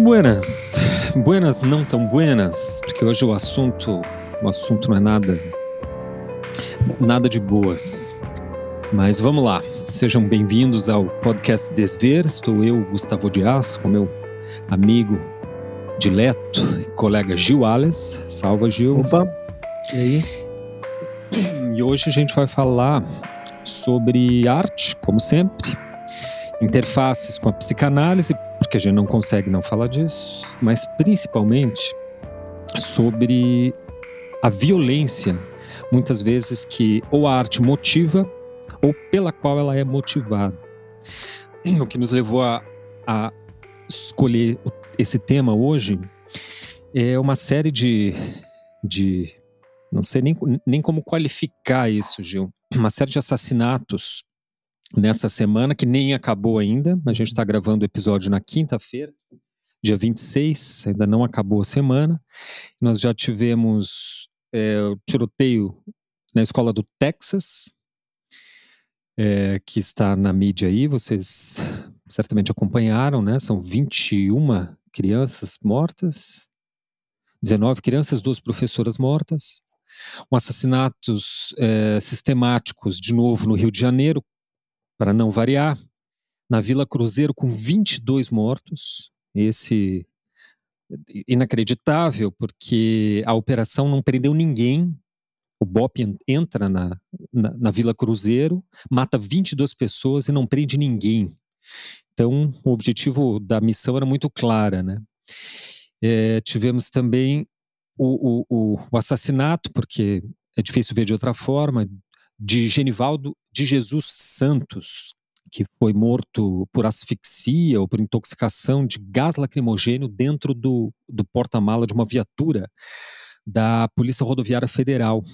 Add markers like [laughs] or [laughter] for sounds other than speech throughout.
Buenas, buenas não tão buenas, porque hoje o assunto, o assunto não é nada, nada de boas. Mas vamos lá, sejam bem-vindos ao podcast Desver. Estou eu, Gustavo Dias, com meu amigo dileto e colega Gil Ales. Salva, Gil. Opa, e aí? [clears throat] E hoje a gente vai falar sobre arte, como sempre, interfaces com a psicanálise, porque a gente não consegue não falar disso, mas principalmente sobre a violência, muitas vezes que ou a arte motiva ou pela qual ela é motivada. O que nos levou a, a escolher esse tema hoje é uma série de, de não sei nem, nem como qualificar isso, Gil, uma série de assassinatos nessa semana, que nem acabou ainda. A gente está gravando o episódio na quinta-feira, dia 26, ainda não acabou a semana. Nós já tivemos é, o tiroteio na escola do Texas, é, que está na mídia aí, vocês certamente acompanharam, né? São 21 crianças mortas, 19 crianças, duas professoras mortas. Um assassinatos é, sistemáticos, de novo, no Rio de Janeiro, para não variar, na Vila Cruzeiro com 22 mortos. Esse inacreditável, porque a operação não prendeu ninguém. O BOP entra na, na, na, Vila Cruzeiro, mata 22 pessoas e não prende ninguém. Então, o objetivo da missão era muito clara, né? É, tivemos também o, o, o, assassinato, porque é difícil ver de outra forma, de Genivaldo de Jesus Santos, que foi morto por asfixia ou por intoxicação de gás lacrimogênio dentro do, do porta-mala de uma viatura da Polícia Rodoviária Federal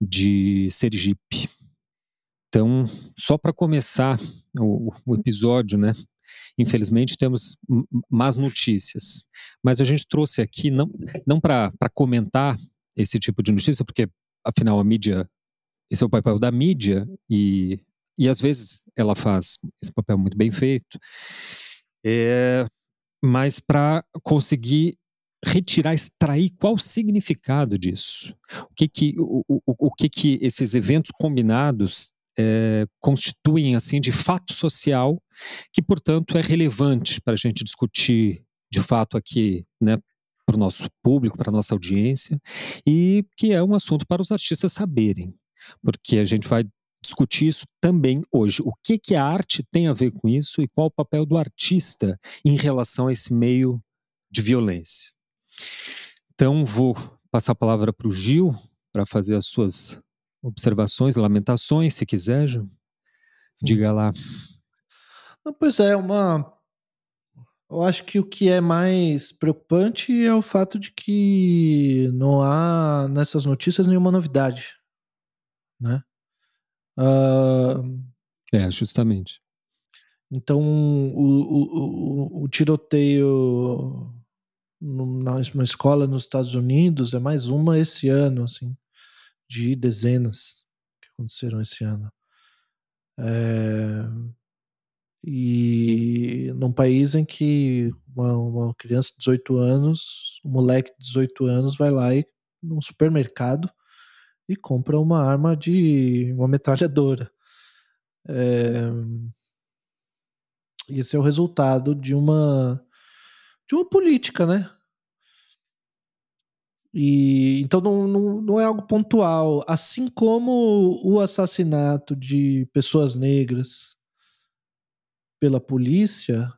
de Sergipe. Então, só para começar o, o, episódio, né? Infelizmente temos más notícias, mas a gente trouxe aqui não, não para comentar esse tipo de notícia, porque afinal a mídia esse é o papel da mídia e, e às vezes ela faz esse papel muito bem feito, é, mas para conseguir retirar, extrair qual o significado disso, o que que, o, o, o que, que esses eventos combinados é, constituem assim de fato social que, portanto, é relevante para a gente discutir de fato aqui, né, para o nosso público, para a nossa audiência, e que é um assunto para os artistas saberem porque a gente vai discutir isso também hoje. O que, que a arte tem a ver com isso e qual o papel do artista em relação a esse meio de violência. Então, vou passar a palavra para o Gil para fazer as suas observações, lamentações, se quiser, Gil. Diga lá. Não, pois é, uma. Eu acho que o que é mais preocupante é o fato de que não há nessas notícias nenhuma novidade né? Uh, é, justamente. Então, o, o, o, o tiroteio numa escola nos Estados Unidos é mais uma esse ano, assim, de dezenas que aconteceram esse ano. É, e num país em que uma, uma, criança de 18 anos, um moleque de 18 anos vai lá e num supermercado e compra uma arma de uma metralhadora. É... Esse é o resultado de uma de uma política, né? E então não, não, não é algo pontual, assim como o assassinato de pessoas negras pela polícia,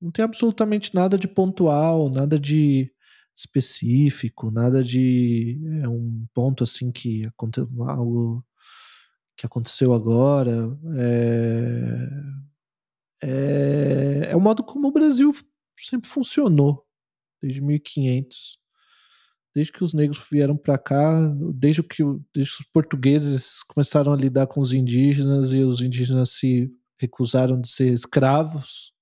não tem absolutamente nada de pontual, nada de específico, nada de é um ponto assim que aconteceu algo que aconteceu agora. É, é, é o modo como o Brasil sempre funcionou desde 1500. Desde que os negros vieram para cá, desde que, desde que os portugueses começaram a lidar com os indígenas e os indígenas se recusaram de ser escravos,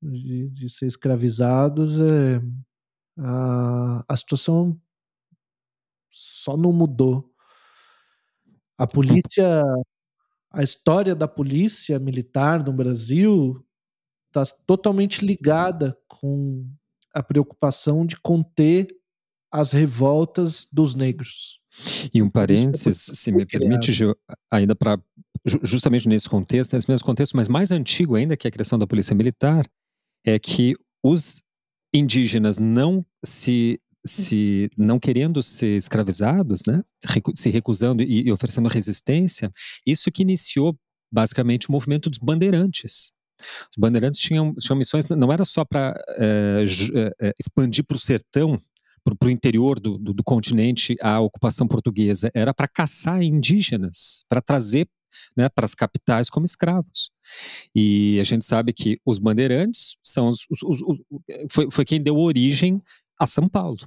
de, de ser escravizados, é, a, a situação só não mudou. A polícia, a história da polícia militar no Brasil tá totalmente ligada com a preocupação de conter as revoltas dos negros. E um parênteses, se me permite, Gil, ainda para justamente nesse contexto, nesse mesmo contexto, mas mais antigo ainda que a criação da polícia militar, é que os indígenas não se se não querendo ser escravizados, né, se recusando e, e oferecendo resistência, isso que iniciou basicamente o movimento dos bandeirantes. Os bandeirantes tinham, tinham missões, não era só para é, é, expandir para o sertão para o interior do, do, do, continente a ocupação portuguesa, era para caçar indígenas, para trazer né, para as capitais como escravos. E a gente sabe que os bandeirantes são os, os, os, foi, foi quem deu origem a São Paulo.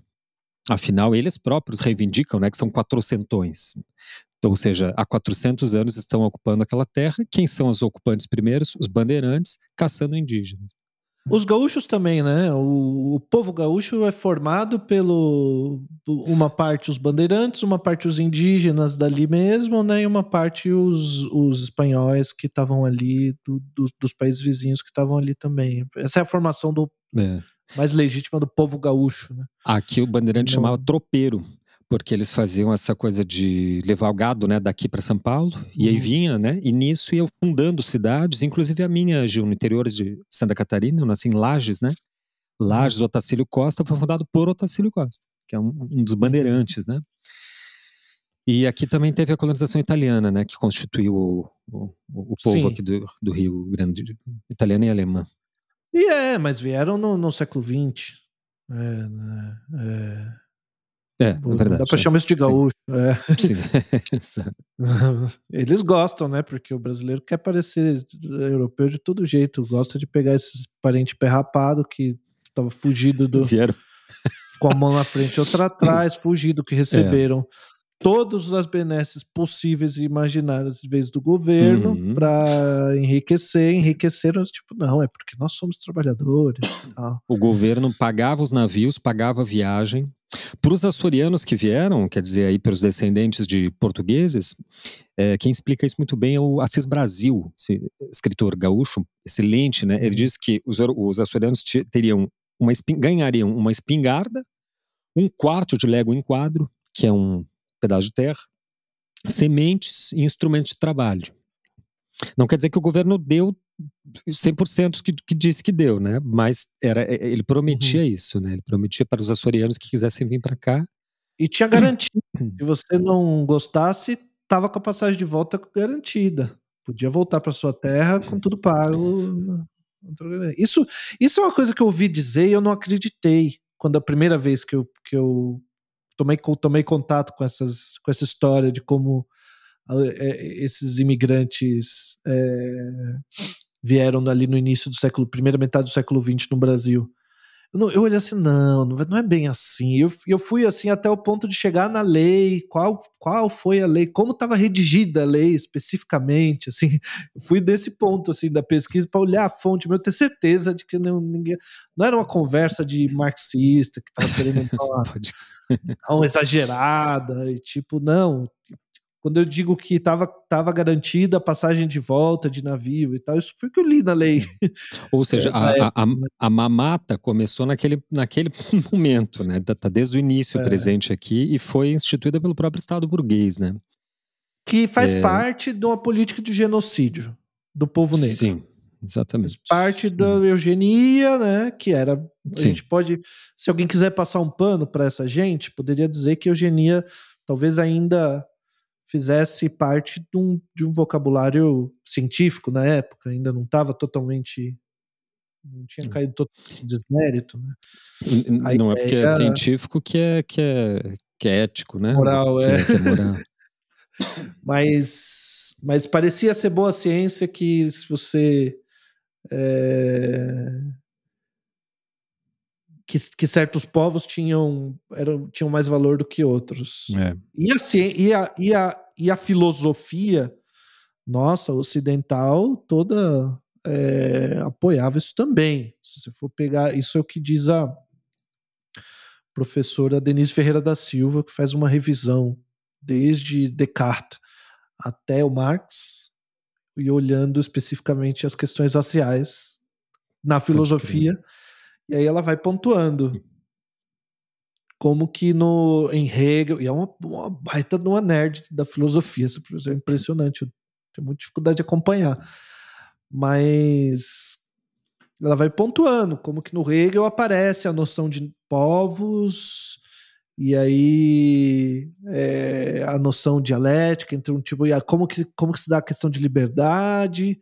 Afinal, eles próprios reivindicam né, que são quatrocentões. Então, ou seja, há 400 anos estão ocupando aquela terra. Quem são os ocupantes primeiros? Os bandeirantes caçando indígenas. Os gaúchos também, né? O, o, povo gaúcho é formado pelo uma parte os bandeirantes, uma parte os indígenas dali mesmo, né? E uma parte os, os espanhóis que estavam ali, do, do, dos países vizinhos que estavam ali também. Essa é a formação do é. mais legítima do povo gaúcho, né? Aqui o bandeirante chamava tropeiro porque eles faziam essa coisa de levar o gado, né, daqui para São Paulo, e aí uhum. vinha, né, e nisso iam fundando cidades, inclusive a minha, Gil, no interior de Santa Catarina, eu nasci em Lages, né, Lages, uhum. Otacílio Costa, foi fundado por Otacílio Costa, que é um, um dos bandeirantes, né, e aqui também teve a colonização italiana, né, que constituiu o, o, o povo Sim. aqui do, do Rio Grande, italiana e alemã. E é, mas vieram no, no século XX, é, né, é é, é verdade. Dá pra chamar isso de gaúcho. Sim. É. Sim. [laughs] [laughs] Eles gostam, né? Porque o brasileiro quer parecer europeu de todo jeito. Gosta de pegar esses parentes perrapados que tava fugido do. [laughs] Vieram. Com a mão na frente e outra atrás, fugido, que receberam. É todas as benesses possíveis e imaginárias vezes do governo uhum. para enriquecer, enriqueceram, tipo, não, é porque nós somos trabalhadores. O governo pagava os navios, pagava a viagem, para os açorianos que vieram, quer dizer, aí para os descendentes de portugueses, é, quem explica isso muito bem é o Assis Brasil, escritor gaúcho, excelente, né? Ele uhum. diz que os, os açorianos teriam uma ganhariam uma espingarda, um quarto de légua em quadro, que é um pedaço de terra, sementes e instrumentos de trabalho. Não quer dizer que o governo deu 100% que, que disse que deu, né? Mas era, é, ele prometia uhum. isso, né? Ele prometia para os açorianos que quisessem vir para cá. E tinha garantia. [clears throat] Se você não gostasse, tava com a passagem de volta garantida. Podia voltar para sua terra com tudo pago. Isso, isso é uma coisa que eu ouvi dizer e eu não acreditei. Quando a primeira vez que eu, que eu tomei, tomei contato com, essas, com essa história de como é, esses imigrantes é, vieram ali no início do século, primeira metade do século XX no Brasil. Eu, não, eu olhei assim, não, não é bem assim. Eu, eu fui assim até o ponto de chegar na lei, qual, qual foi a lei, como estava redigida a lei especificamente, assim, fui desse ponto assim da pesquisa para olhar a fonte, mas eu tenho certeza de que não, ninguém, não era uma conversa de marxista que estava querendo uma, [laughs] uma exagerada e tipo, não, quando eu digo que estava tava garantida a passagem de volta de navio e tal, isso foi o que eu li na lei. [laughs] Ou seja, é, a, a, a, mamata começou naquele, naquele [laughs] momento, né? Tá, tá desde o início é. presente aqui e foi instituída pelo próprio Estado burguês, né? Que faz é... parte de uma política de genocídio do povo negro. Sim, exatamente. Faz parte da hum. eugenia, né? Que era. A Sim. gente pode. Se alguém quiser passar um pano para essa gente, poderia dizer que eugenia talvez ainda fizesse parte de um, de um vocabulário científico na época, ainda não estava totalmente. não tinha hum. caído totalmente desmérito. Né? não é porque é científico que é, que é, que é ético, né? Moral, é. é, é moral. [laughs] mas, mas parecia ser boa ciência que se você. É, que, que, certos povos tinham, eram, tinham mais valor do que outros. É. E, a, e, a, e, a, e a filosofia nossa, ocidental, toda é, apoiava isso também. Se você for pegar, isso é o que diz a professora Denise Ferreira da Silva, que faz uma revisão desde Descartes até o Marx, e olhando especificamente as questões raciais na filosofia. E aí ela vai pontuando. Como que no, em Hegel, e é uma, uma baita de uma nerd da filosofia, essa professora é impressionante, eu tenho muita dificuldade de acompanhar. Mas ela vai pontuando como que no Hegel aparece a noção de povos e aí é, a noção dialética entre um tipo e como que como que se dá a questão de liberdade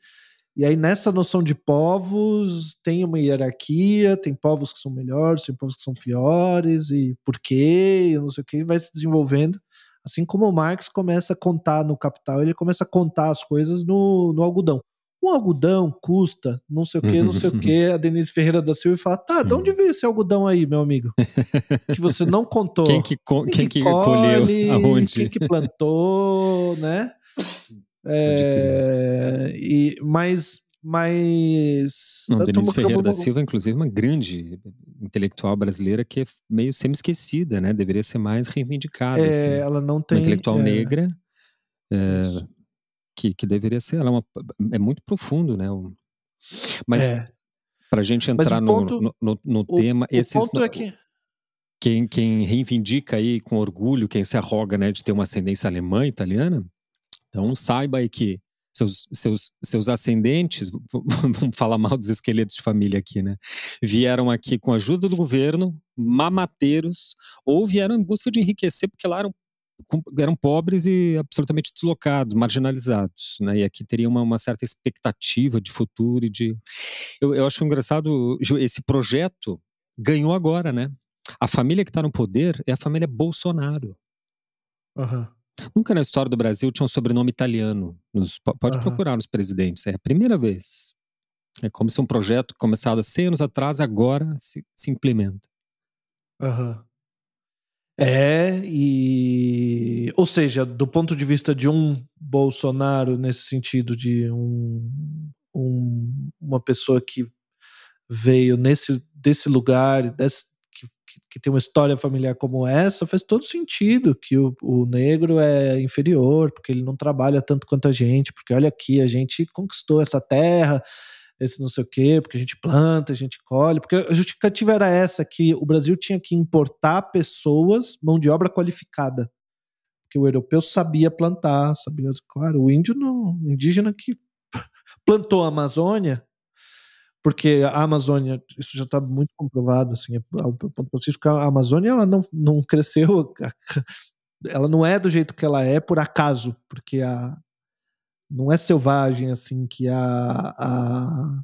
e aí nessa noção de povos tem uma hierarquia tem povos que são melhores tem povos que são piores e por quê não sei o que vai se desenvolvendo assim como o Marx começa a contar no Capital ele começa a contar as coisas no, no algodão um algodão custa não sei o que, não sei o [laughs] que. A Denise Ferreira da Silva fala: tá, de onde veio esse algodão aí, meu amigo? [laughs] Que você não contou. Quem que, quem quem que, que colhe, colheu? Aonde? Quem que plantou, né? É, e, mas. mas não, Denise Ferreira da Silva, inclusive, uma grande intelectual brasileira que é meio semi-esquecida, né? Deveria ser mais reivindicada. É, assim, ela não tem. Uma intelectual é, negra. É, que, que deveria ser. Ela é, uma, é muito profundo, né? Mas é. para a gente entrar ponto, no, no, no, o, tema, o esses. Ponto é que... Quem, quem reivindica aí com orgulho, quem se arroga né, de ter uma ascendência alemã, italiana, então saiba aí que seus, seus, seus ascendentes, [laughs] vamos falar mal dos esqueletos de família aqui, né? Vieram aqui com a ajuda do governo, mamateiros, ou vieram em busca de enriquecer, porque lá eram eram pobres e absolutamente deslocados, marginalizados, né? E aqui teria uma, uma certa expectativa de futuro e de... Eu, eu acho engraçado, esse projeto ganhou agora, né? A família que está no poder é a família Bolsonaro. Uhum. Nunca na história do Brasil tinha um sobrenome italiano. Nos, pode uhum. procurar nos presidentes, é a primeira vez. É como se um projeto começado há 100 anos atrás agora se, se implementa. Uhum. É, e. Ou seja, do ponto de vista de um Bolsonaro, nesse sentido de um, um uma pessoa que veio nesse, desse lugar, desse, que, que, tem uma história familiar como essa, faz todo sentido que o, o negro é inferior, porque ele não trabalha tanto quanto a gente, porque olha aqui, a gente conquistou essa terra, esse não sei o quê, porque a gente planta, a gente colhe, porque a justificativa era essa, que o Brasil tinha que importar pessoas, mão de obra qualificada. Porque o europeu sabia plantar, sabia, claro, o índio não, o indígena que [laughs] plantou a Amazônia, porque a Amazônia, isso já está muito comprovado, assim, ao ponto pacífico, a Amazônia ela não, não cresceu, [laughs] ela não é do jeito que ela é por acaso, porque a, não é selvagem assim que a, a,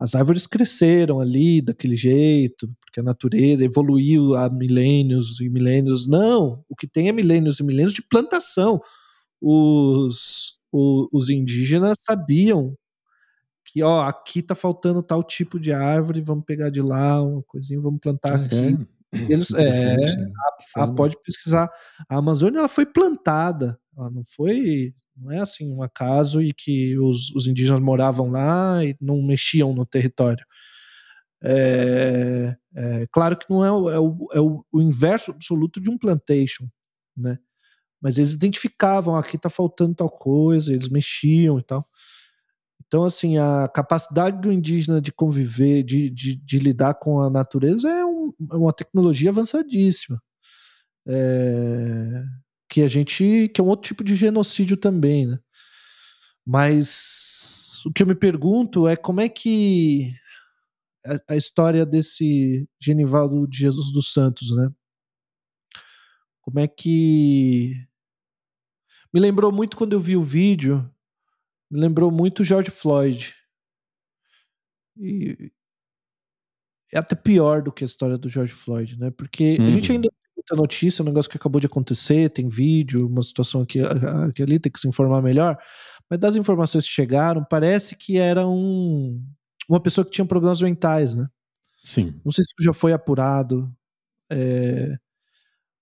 as árvores cresceram ali daquele jeito, porque a natureza evoluiu há milênios e milênios. Não, o que tem é milênios e milênios de plantação. Os, os, os indígenas sabiam que ó, aqui tá faltando tal tipo de árvore, vamos pegar de lá uma coisinha, vamos plantar ah, aqui. É. Eles, é, a, a, pode pesquisar. A Amazônia ela foi plantada, ela não foi não é assim um acaso e que os, os indígenas moravam lá e não mexiam no território. É, é claro que não é, o, é, o, é o, o, inverso absoluto de um plantation, né? Mas eles identificavam, aqui está faltando tal coisa, eles mexiam e tal. Então, assim, a capacidade do indígena de conviver, de, de, de lidar com a natureza é, um, é uma tecnologia avançadíssima. É, que a gente que é um outro tipo de genocídio também, né? Mas o que eu me pergunto é como é que a, a história desse Genivaldo de Jesus dos Santos, né? Como é que me lembrou muito quando eu vi o vídeo, me lembrou muito George Floyd. E é até pior do que a história do George Floyd, né? Porque uhum. a gente uhum. ainda muita notícia, um negócio que acabou de acontecer, tem vídeo, uma situação aqui, aqui ali, tem que se informar melhor. Mas das informações que chegaram, parece que era um, uma pessoa que tinha problemas mentais, né? Sim. Não sei se já foi apurado. É,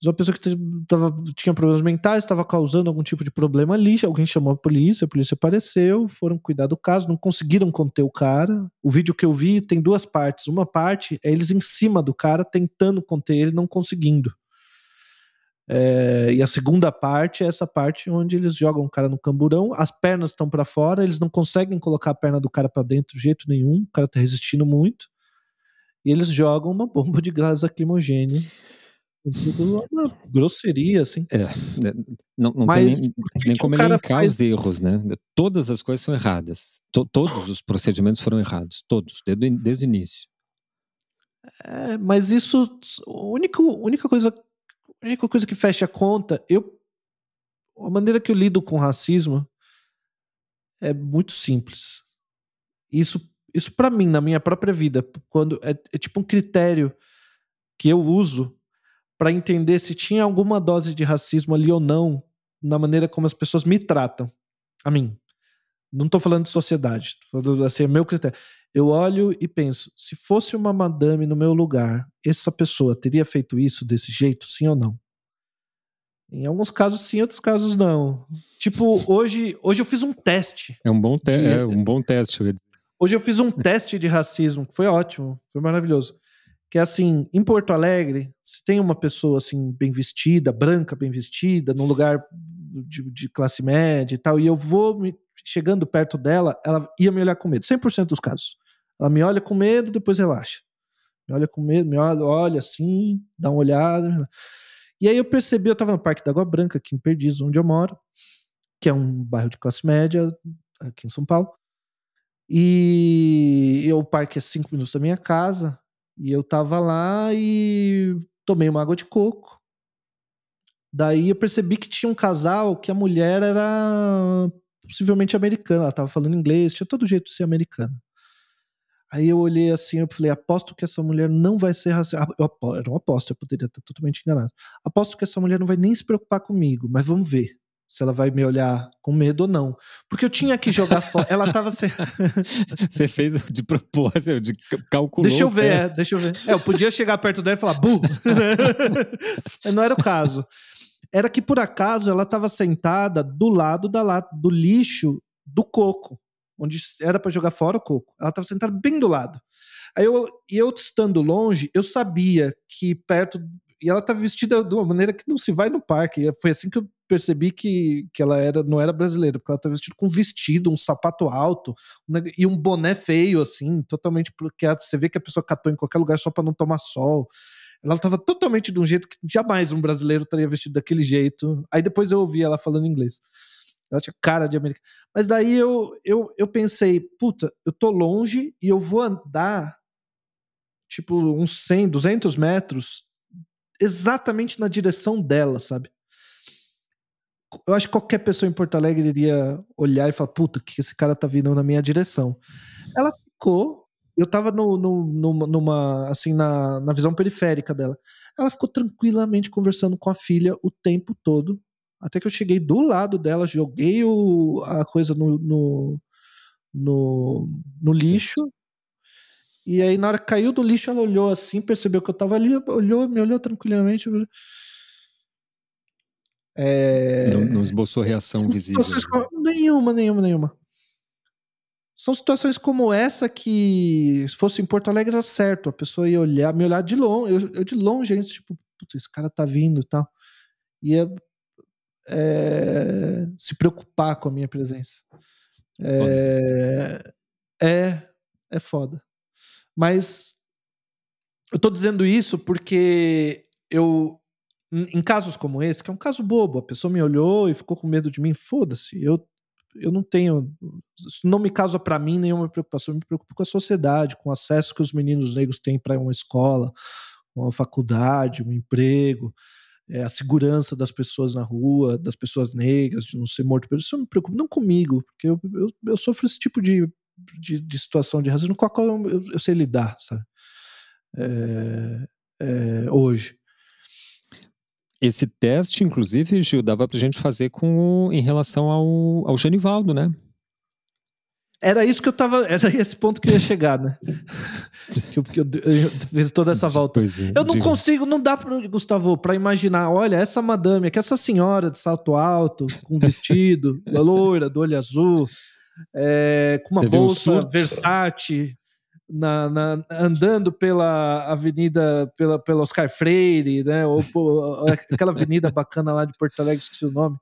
uma pessoa que tava, tinha problemas mentais, estava causando algum tipo de problema ali. Alguém chamou a polícia, a polícia apareceu, foram cuidar do caso, não conseguiram conter o cara. O vídeo que eu vi tem duas partes. Uma parte é eles em cima do cara tentando conter ele, não conseguindo. É, e a segunda parte é essa parte onde eles jogam o cara no camburão, as pernas estão para fora, eles não conseguem colocar a perna do cara para dentro de jeito nenhum, o cara tá resistindo muito. E eles jogam uma bomba de gás lacrimogêneo. Uma grosseria, assim. É, né, não, não Mas tem nem, nem como elencar faz... os erros, né? Todas as coisas são erradas. To, todos os procedimentos foram errados. Todos, desde, desde o início. É, mas isso, a única, única coisa única coisa que fecha a conta, eu a maneira que eu lido com racismo é muito simples. Isso isso para mim na minha própria vida, quando é, é tipo um critério que eu uso para entender se tinha alguma dose de racismo ali ou não na maneira como as pessoas me tratam a mim. Não estou falando de sociedade, tô falando assim, é meu critério. Eu olho e penso, se fosse uma madame no meu lugar, essa pessoa teria feito isso desse jeito, sim ou não? Em alguns casos sim, em outros casos não. Tipo, hoje, hoje eu fiz um teste. É um bom, te de... é um bom teste. Hoje eu fiz um teste de racismo, que foi ótimo, foi maravilhoso. Que é assim, em Porto Alegre, se tem uma pessoa assim, bem vestida, branca, bem vestida, num lugar de, de classe média e tal, e eu vou me chegando perto dela, ela ia me olhar com medo, 100% dos casos. Ela me olha com medo, depois relaxa. Me olha com medo, me olha, olha assim, dá uma olhada. E aí eu percebi, eu estava no Parque da Água Branca, aqui em Perdiz, onde eu moro, que é um bairro de classe média, aqui em São Paulo. E eu, o parque é cinco minutos da minha casa, e eu tava lá e tomei uma água de coco. Daí eu percebi que tinha um casal que a mulher era possivelmente americana, ela tava falando inglês, tinha todo jeito de ser americana. Aí eu olhei assim, eu falei, aposto que essa mulher não vai ser racista. Ah, eu, era uma eu poderia estar totalmente enganado. Aposto que essa mulher não vai nem se preocupar comigo, mas vamos ver se ela vai me olhar com medo ou não. Porque eu tinha que jogar fora. Ela tava sem. [laughs] Você fez de propósito, de calculou. Deixa eu ver, é, deixa eu ver. É, eu podia chegar perto dela e falar, bu! [laughs] não era o caso. Era que por acaso ela estava sentada do lado da lata, do lixo do coco, onde era para jogar fora o coco. Ela estava sentada bem do lado. Aí eu, e eu estando longe, eu sabia que perto e ela estava vestida de uma maneira que não se vai no parque. Foi assim que eu percebi que, que ela era não era brasileira, porque ela estava vestida com um vestido, um sapato alto e um boné feio, assim, totalmente porque você vê que a pessoa catou em qualquer lugar só para não tomar sol. Ela estava totalmente de um jeito que jamais um brasileiro estaria vestido daquele jeito. Aí depois eu ouvi ela falando inglês. Ela tinha cara de americana. Mas daí eu, eu, eu pensei, puta, eu tô longe e eu vou andar tipo uns 100, 200 metros exatamente na direção dela, sabe? Eu acho que qualquer pessoa em Porto Alegre iria olhar e falar, puta, que esse cara tá vindo na minha direção. Ela ficou eu tava no, no, numa, numa, assim, na, na visão periférica dela. Ela ficou tranquilamente conversando com a filha o tempo todo, até que eu cheguei do lado dela, joguei o, a coisa no, no, no, no lixo. Sim. E aí, na hora que caiu do lixo, ela olhou assim, percebeu que eu tava ali, olhou, me olhou tranquilamente. É... Não, não esboçou reação visível. Nenhuma, nenhuma, nenhuma. São situações como essa que, se fosse em Porto Alegre, era certo. A pessoa ia olhar, me olhar de longe. Eu, eu de longe, gente, tipo, esse cara tá vindo e tal. Ia é, se preocupar com a minha presença. É, é, é foda. Mas eu tô dizendo isso porque eu, em casos como esse, que é um caso bobo, a pessoa me olhou e ficou com medo de mim, foda-se, eu eu não tenho. Isso não me causa para mim nenhuma preocupação, eu me preocupo com a sociedade, com o acesso que os meninos negros têm para uma escola, uma faculdade, um emprego, é, a segurança das pessoas na rua, das pessoas negras, de não ser morto por isso. Eu me preocupo, não comigo, porque eu, eu, eu sofro esse tipo de, de, de, situação de racismo com a qual eu, eu, eu sei lidar, sabe? É, é, hoje. Esse teste, inclusive, Gil, dava pra gente fazer com o, em relação ao, ao Genivaldo, né? Era isso que eu tava. [laughs] Era esse ponto que eu ia chegar, né? [laughs] que eu, eu, fiz toda essa volta. É, eu não diga. consigo, não dá para Gustavo, para imaginar. Olha, essa madame aqui, essa senhora de salto alto, com vestido, [laughs] loira, do olho azul, é, com uma Teve bolsa um Versace, na, na, andando pela avenida, pela, pela Oscar Freire, né? Ou, ou aquela avenida bacana lá de Porto Alegre, esqueci o nome.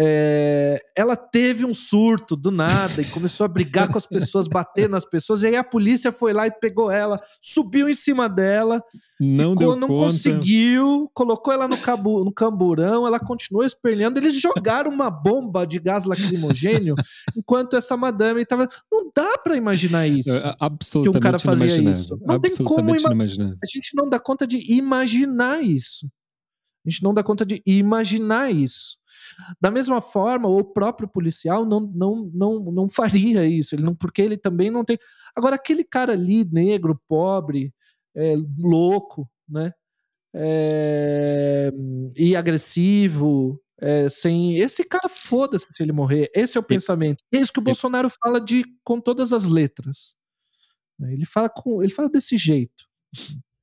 É, ela teve um surto do nada e começou a brigar com as pessoas, bater nas pessoas, e aí a polícia foi lá e pegou ela, subiu em cima dela, não, ficou, não conta. conseguiu, colocou ela no, cabu, no camburão, ela continuou esperneando, eles jogaram uma bomba de gás lacrimogênio [laughs] enquanto essa madame estava. Não dá para imaginar isso. É, absolutamente que um cara fazia isso. Não tem como imaginar. A gente não dá conta de imaginar isso. A gente não dá conta de imaginar isso. Da mesma forma, o próprio policial não, não, não, não faria isso, ele não, porque ele também não tem. Agora, aquele cara ali, negro, pobre, é, louco, né? É, e agressivo, é, sem. Esse cara, foda-se se ele morrer. Esse é o pensamento. É isso que o Bolsonaro fala de com todas as letras. Ele fala com, ele fala desse jeito.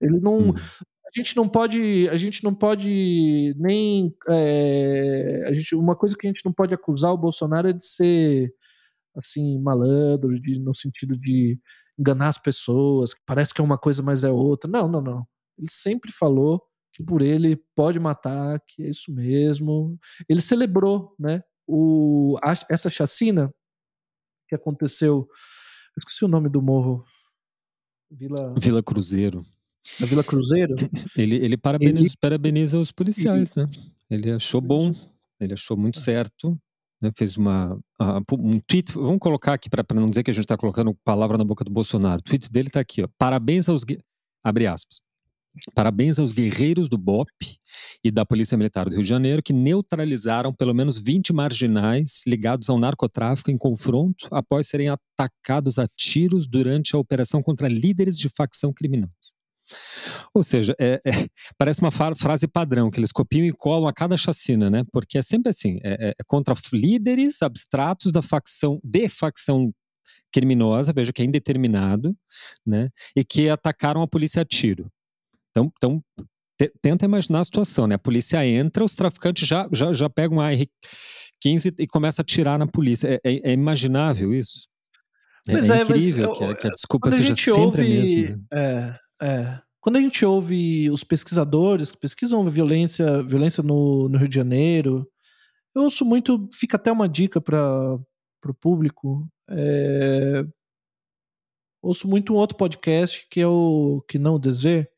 Ele não, hum gente não pode, a gente não pode nem, é, a gente, uma coisa que a gente não pode acusar o Bolsonaro é de ser assim malandro, de, no sentido de enganar as pessoas, parece que é uma coisa, mas é outra. Não, não, não. Ele sempre falou que por ele pode matar, que é isso mesmo. Ele celebrou, né? O, a, essa chacina que aconteceu. Eu esqueci o nome do morro. Vila, Vila Cruzeiro. Na Vila Cruzeiro? [laughs] Ele, ele, parabeniza, ele parabeniza os policiais, ele, né? Ele achou bom, ele achou muito certo. Né? Fez uma, um tweet, vamos colocar aqui para não dizer que a gente está colocando palavra na boca do Bolsonaro. O tweet dele está aqui, ó. Parabéns aos. Abre aspas. Parabéns aos guerreiros do BOP e da Polícia Militar do Rio de Janeiro que neutralizaram pelo menos 20 marginais ligados ao narcotráfico em confronto após serem atacados a tiros durante a operação contra líderes de facção criminosa. Ou seja, é, é, parece uma frase padrão que eles copiam e colam a cada chacina, né? Porque é sempre assim: é, é, é contra líderes abstratos da facção, de facção criminosa, veja que é indeterminado, né? E que atacaram a polícia a tiro. Então, então tenta imaginar a situação, né? A polícia entra, os traficantes já, já, já pegam um AR-15 e começa a atirar na polícia. É, é, é imaginável isso? É, é, é incrível mas, que, a, que, a, desculpa seja a sempre ouve, a mesma. Né? É. Quando a gente ouve os pesquisadores que pesquisam violência, violência no, no Rio de Janeiro, eu ouço muito, fica até uma dica para o público. É, ouço muito um outro podcast que é o Que Não Desver,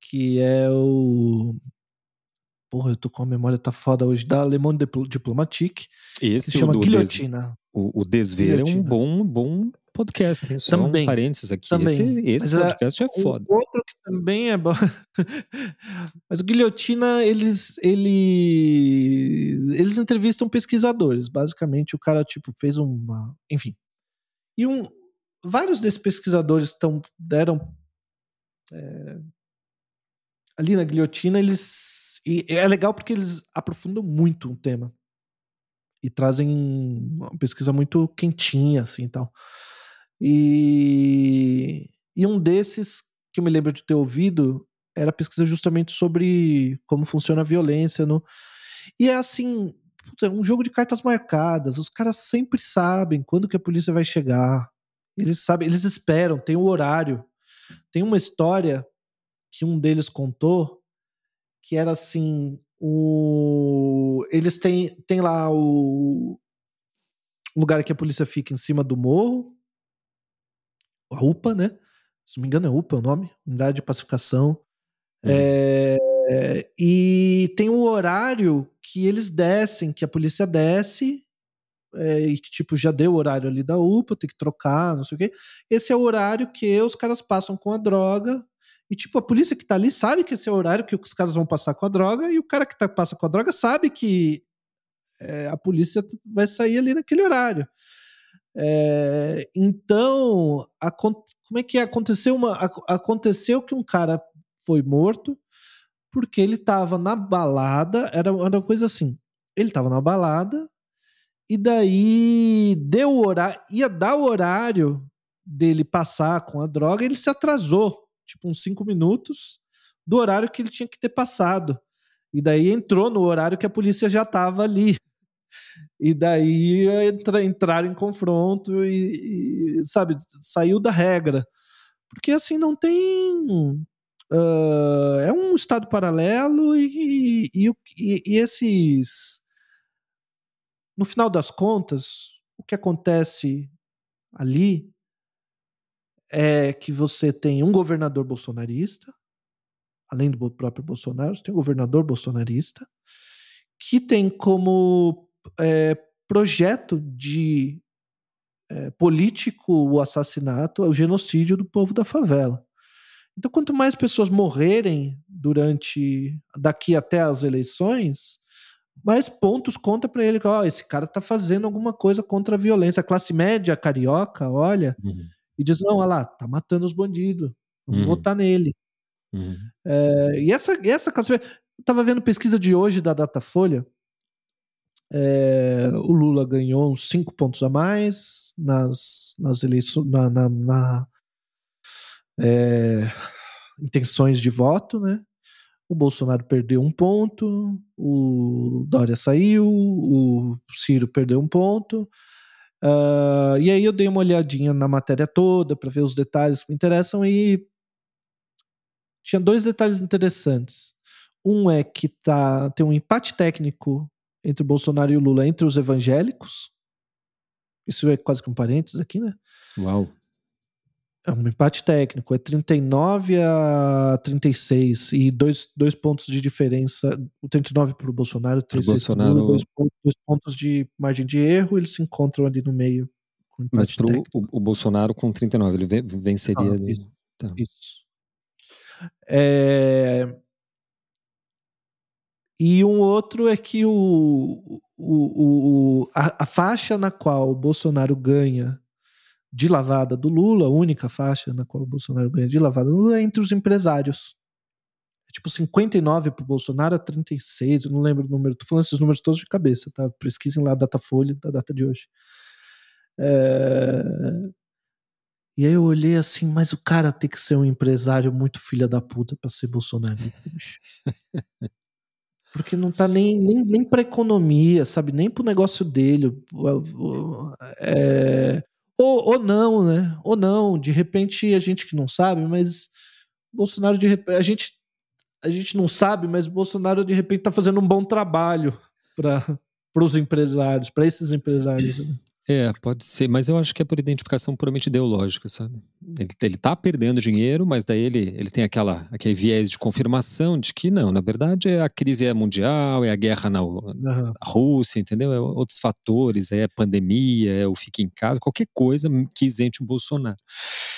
que é o. Porra, eu tô com a memória tá foda hoje, da Le Monde Diplomatique. Esse que chama Guilhotina. Des, o, o Desver Guilhotina. é um bom, bom podcast, hein? Só também, um parênteses aqui. Também. Esse, esse podcast é, é foda. Outro que também é bom. [laughs] Mas o Guilhotina, eles, eles, eles entrevistam pesquisadores. Basicamente, o cara, tipo, fez uma. Enfim. E um, vários desses pesquisadores tão, deram. É, ali na guilhotina, eles. E é legal porque eles aprofundam muito o tema. E trazem uma pesquisa muito quentinha, assim e tal. E, e um desses que eu me lembro de ter ouvido era pesquisa justamente sobre como funciona a violência no. E é assim, é um jogo de cartas marcadas. Os caras sempre sabem quando que a polícia vai chegar. Eles sabem, eles esperam, tem o horário. Tem uma história que um deles contou que era assim, o eles têm tem lá o lugar que a polícia fica em cima do morro a UPA, né? Se não me engano é UPA o nome, Unidade de Pacificação. Uhum. É, e tem o horário que eles descem, que a polícia desce, é, e que tipo já deu o horário ali da UPA, tem que trocar, não sei o quê. Esse é o horário que os caras passam com a droga. E tipo, a polícia que tá ali sabe que esse é o horário que os caras vão passar com a droga, e o cara que tá, passa com a droga sabe que é, a polícia vai sair ali naquele horário. É, então, a, como é que aconteceu uma a, aconteceu que um cara foi morto porque ele estava na balada, era, era uma coisa assim. Ele estava na balada e daí deu o horário, ia dar o horário dele passar com a droga, ele se atrasou, tipo uns cinco minutos do horário que ele tinha que ter passado. E daí entrou no horário que a polícia já estava ali. E daí entra, entrar em confronto e, e, sabe, saiu da regra. Porque assim não tem. Uh, é um estado paralelo e, e, e, e esses. No final das contas, o que acontece ali é que você tem um governador bolsonarista, além do próprio Bolsonaro, você tem um governador bolsonarista, que tem como é, projeto de é, político o assassinato, o genocídio do povo da favela. Então, quanto mais pessoas morrerem durante daqui até as eleições, mais pontos conta para ele que oh, esse cara está fazendo alguma coisa contra a violência. A classe média carioca olha uhum. e diz: não, olha lá, tá matando os bandidos, vamos uhum. votar nele. Uhum. É, e essa, essa classe média. Eu estava vendo pesquisa de hoje da Datafolha. É, o Lula ganhou uns 5 pontos a mais nas, nas eleições, na, na, na é, intenções de voto, né? O Bolsonaro perdeu um ponto, o Dória saiu, o Ciro perdeu um ponto. Uh, e aí eu dei uma olhadinha na matéria toda para ver os detalhes que me interessam e tinha dois detalhes interessantes. Um é que tá, tem um empate técnico entre o Bolsonaro e o Lula entre os evangélicos. Isso é quase que um parênteses aqui, né? Uau. É um empate técnico, é 39 a 36 e dois, dois pontos de diferença, o 39 para o Bolsonaro, 36 Bolsonaro... Lula, dois, dois, pontos de margem de erro, eles se encontram ali no meio. Mas para o, o Bolsonaro com 39, ele venceria. Ah, isso. Tá. isso. É, e um outro é que o, o, o, a, a, faixa na qual o Bolsonaro ganha de lavada do Lula, a única faixa na qual o Bolsonaro ganha de lavada do Lula é entre os empresários. É tipo 59 para o Bolsonaro a 36, eu não lembro o número, tô falando esses números todos de cabeça, tá? Pesquisem lá a Datafolha da data de hoje. É... E aí eu olhei assim, mas o cara tem que ser um empresário muito filha da puta para ser bolsonarista. [laughs] Porque não tá nem, nem, nem economia, sabe? Nem pro negócio dele. É, ou, ou não, né? Ou não. De repente, a gente que não sabe, mas Bolsonaro, de repente, a gente, a gente não sabe, mas Bolsonaro, de repente, tá fazendo um bom trabalho para os empresários, para esses empresários. Né? É, pode ser, mas eu acho que é por identificação puramente ideológica, sabe? Ele, ele tá perdendo dinheiro, mas daí ele, ele tem aquela, aquele viés de confirmação de que não, na verdade a crise é mundial, é a guerra na, na Rússia, entendeu? É outros fatores, é pandemia, é o fique em casa, qualquer coisa que isente o Bolsonaro.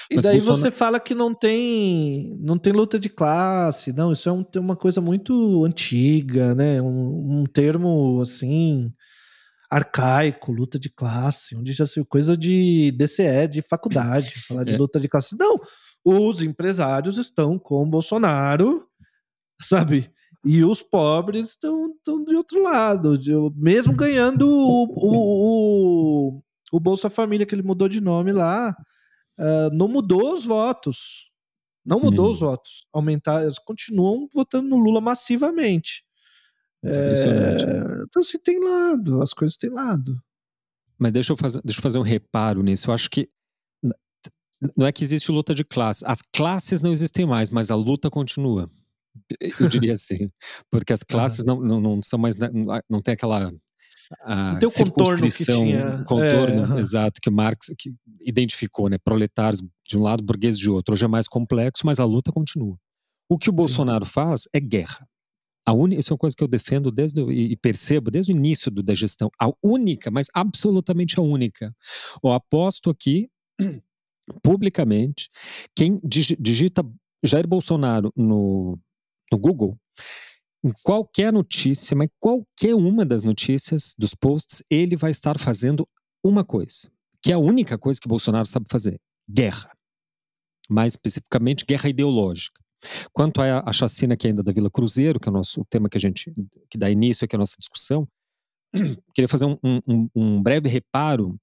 E mas daí Bolsonaro... você fala que não tem, não tem luta de classe, não, isso é um, uma coisa muito antiga, né? um, um termo assim arcaico, luta de classe, onde já se coisa de DCE, de faculdade, [clears throat] falar de é. luta de classe. Não, os empresários estão com o Bolsonaro, sabe? E os pobres estão, estão de outro lado, de, mesmo ganhando o, o, o, o, Bolsa Família, que ele mudou de nome lá, uh, não mudou os votos. Não mudou hum. os votos. Aumentar, eles continuam votando no Lula massivamente. É, então, assim, tem lado, as coisas têm lado. Mas deixa eu, fazer, deixa eu fazer um reparo nisso. Eu acho que não é que existe luta de classe. As classes não existem mais, mas a luta continua. Eu diria assim. [laughs] Porque as classes não, não, não são mais. Não tem aquela. A tem o contorno que tinha. Contorno, é, exato, que Marx que identificou, né? Proletários de um lado, burgueses de outro. Hoje é mais complexo, mas a luta continua. O que o Bolsonaro Sim. faz é guerra. A un... Isso é uma coisa que eu defendo desde e percebo desde o início do, da gestão. A única, mas absolutamente a única. Eu aposto aqui, [clears throat] publicamente, quem digita Jair Bolsonaro no, no Google, em qualquer notícia, mas qualquer uma das notícias, dos posts, ele vai estar fazendo uma coisa, que é a única coisa que Bolsonaro sabe fazer: guerra. Mais especificamente, guerra ideológica. Quanto à, chacina que ainda da Vila Cruzeiro, que é o nosso tema que a gente que dá início aqui à nossa discussão, [clears throat] queria fazer um, um, um breve reparo,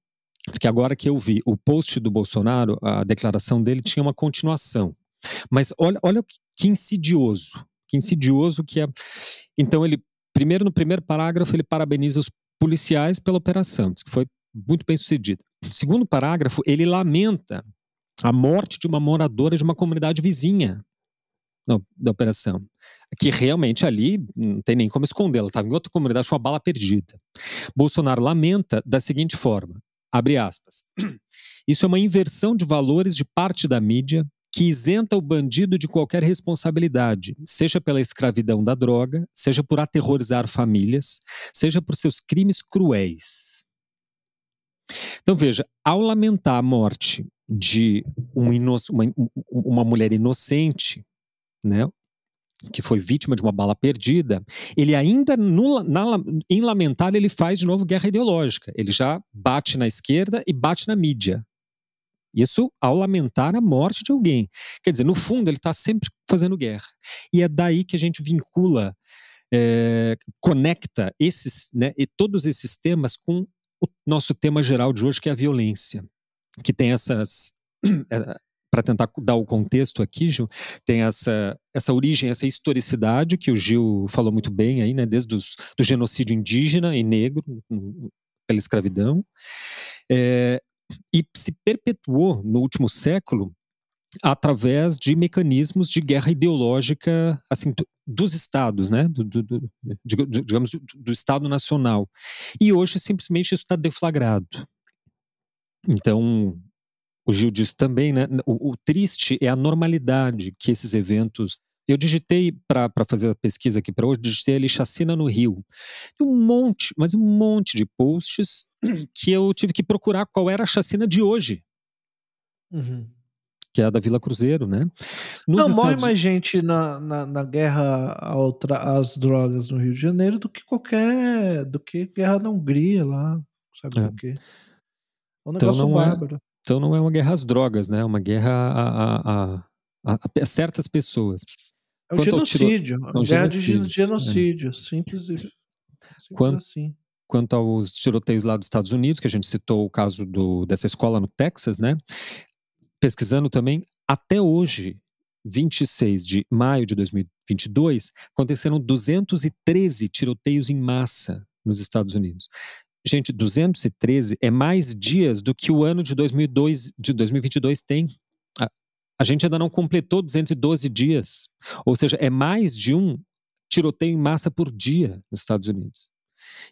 porque agora que eu vi o post do Bolsonaro, a declaração dele tinha uma continuação. Mas olha, olha que insidioso, que insidioso que é. Então ele primeiro no primeiro parágrafo ele parabeniza os policiais pela operação, que foi muito bem sucedida. segundo parágrafo, ele lamenta a morte de uma moradora de uma comunidade vizinha da operação. Que realmente ali não tem nem como esconder, ela estava em outra comunidade com uma bala perdida. Bolsonaro lamenta da seguinte forma: abre aspas. [clears throat] Isso é uma inversão de valores de parte da mídia que isenta o bandido de qualquer responsabilidade, seja pela escravidão da droga, seja por aterrorizar famílias, seja por seus crimes cruéis. Então veja, ao lamentar a morte de um uma, uma mulher inocente, né, que foi vítima de uma bala perdida, ele ainda, no, na, em lamentar, ele faz de novo guerra ideológica. Ele já bate na esquerda e bate na mídia. Isso ao lamentar a morte de alguém. Quer dizer, no fundo, ele está sempre fazendo guerra. E é daí que a gente vincula, é, conecta esses, né, e todos esses temas com o nosso tema geral de hoje, que é a violência, que tem essas. [clears throat] Para tentar dar o contexto aqui, Gil, tem essa, essa origem, essa historicidade que o Gil falou muito bem aí, né, desde os, do genocídio indígena e negro pela escravidão, é, e se perpetuou no último século através de mecanismos de guerra ideológica assim dos estados, né, do, do, do digamos do, do, Estado Nacional. E hoje simplesmente isso está deflagrado. Então o Gil disse também, né? O, o, triste é a normalidade que esses eventos. Eu digitei para fazer a pesquisa aqui para hoje, digitei ali chacina no Rio. E um monte, mas um monte de posts [clears throat] que eu tive que procurar qual era a chacina de hoje. Uhum. Que é a da Vila Cruzeiro, né? Nos Não, Estados... morre mais gente na, na, na guerra às drogas no Rio de Janeiro do que qualquer. do que guerra na Hungria lá, sabe é. o quê? É um então negócio então, bárbaro. É então não é uma guerra às drogas, né? É uma guerra a, a, a, a certas pessoas. É um genocídio. Tiro... É um guerra genocídio, de genocídio. É. Simples, simples quanto, assim. Quanto aos tiroteios lá dos Estados Unidos, que a gente citou o caso do, dessa escola no Texas, né? Pesquisando também, até hoje, 26 de maio de 2022, aconteceram 213 tiroteios em massa nos Estados Unidos. Gente, 213 é mais dias do que o ano de, 2002, de 2022 tem. A, a gente ainda não completou 212 dias. Ou seja, é mais de um tiroteio em massa por dia nos Estados Unidos.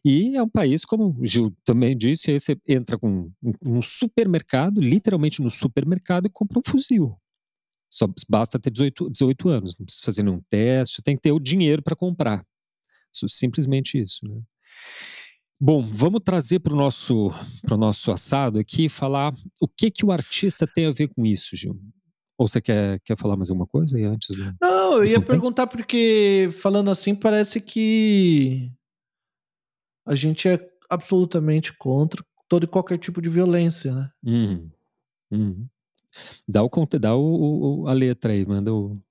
E é um país, como o Gil também disse, aí você entra com um, supermercado, literalmente no supermercado, e compra um fuzil. Só basta ter 18, 18 anos, não precisa fazer nenhum teste, tem que ter o dinheiro para comprar. Simplesmente isso. Né? Bom, vamos trazer para o nosso, pro nosso assado aqui falar o que, que o artista tem a ver com isso, Gil. Ou você quer, quer falar mais alguma coisa aí antes? Do, Não, eu ia perguntar porque, falando assim, parece que a gente é absolutamente contra todo e qualquer tipo de violência, né? Uhum. Uhum. Dá, o, dá o, o, a letra aí, manda o,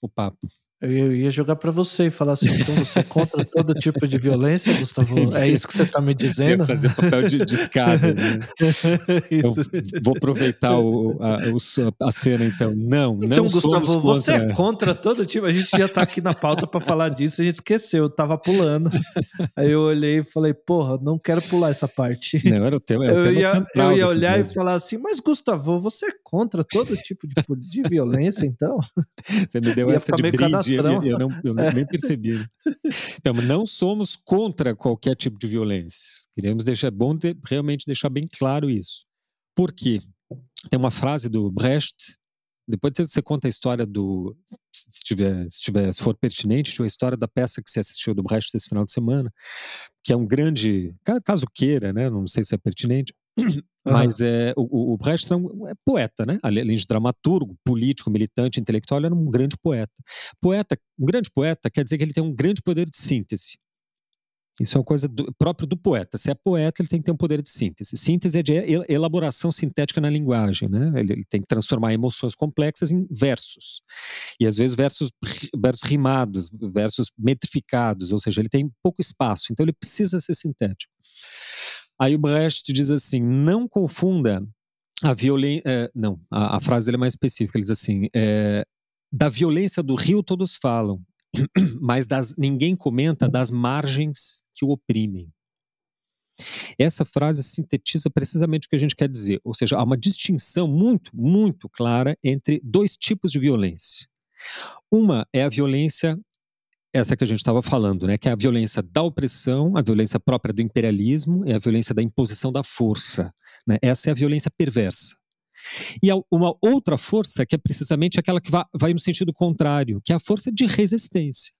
o papo. Eu ia jogar para você e falar assim, então você é contra todo tipo de violência, Gustavo? É isso que você está me dizendo? Você fazer papel de, de escada. Né? [laughs] isso. Eu vou aproveitar o, a, a, cena, então. Não, então, não Gustavo, você é contra todo tipo. A gente já está aqui na pauta para falar disso, a gente esqueceu, eu tava pulando. Aí eu olhei e falei, porra, não quero pular essa parte. Não, era o tema, era o tema eu ia, eu ia olhar e falar assim, mas Gustavo, você é contra todo tipo de, de violência, então? [laughs] Você me deu essa de brinde dia eu, não, eu nem percebi. Né? Então, não somos contra qualquer tipo de violência. Queremos deixar é bom de, realmente deixar bem claro isso. Por quê? Tem uma frase do Brecht, depois você conta a história do. Se, tiver, se, tiver, se for pertinente, a história da peça que você assistiu do Brecht esse final de semana, que é um grande. Caso queira, né? Não sei se é pertinente, mas é, o, o Brecht é, poeta, né? Além de dramaturgo, político, militante, intelectual, ele era um grande poeta. Poeta, um grande poeta quer dizer que ele tem um grande poder de síntese. Isso é uma coisa do, própria do poeta. Se é poeta, ele tem que ter um poder de síntese. Síntese é de elaboração sintética na linguagem, né? Ele, ele, tem que transformar emoções complexas em versos. E às vezes versos, versos rimados, versos metrificados, ou seja, ele tem pouco espaço, então ele precisa ser sintético. Aí o Brecht diz assim: não confunda a violência. É, não, a, a, frase é mais específica. Ele diz assim: é, da violência do rio todos falam, [clears throat] mas das, ninguém comenta das margens que o oprimem. Essa frase sintetiza precisamente o que a gente quer dizer, ou seja, há uma distinção muito, muito clara entre dois tipos de violência. Uma é a violência essa que a gente estava falando, né, que é a violência da opressão, a violência própria do imperialismo, é a violência da imposição da força. Né? Essa é a violência perversa. E uma outra força que é precisamente aquela que vai, no sentido contrário, que é a força de resistência.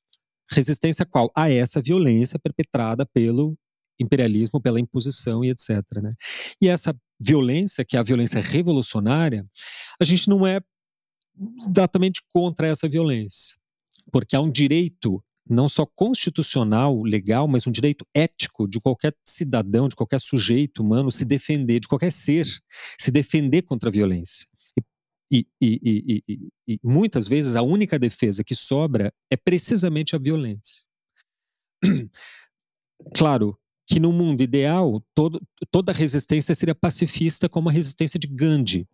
Resistência qual? A essa violência perpetrada pelo imperialismo, pela imposição e etc. Né? E essa violência, que é a violência revolucionária, a gente não é exatamente contra essa violência, porque há um direito não só constitucional, legal, mas um direito ético de qualquer cidadão, de qualquer sujeito humano se defender, de qualquer ser, se defender contra a violência. E, e, e, e, muitas vezes a única defesa que sobra é precisamente a violência. [clears throat] Claro que no mundo ideal, todo, toda resistência seria pacifista, como a resistência de Gandhi,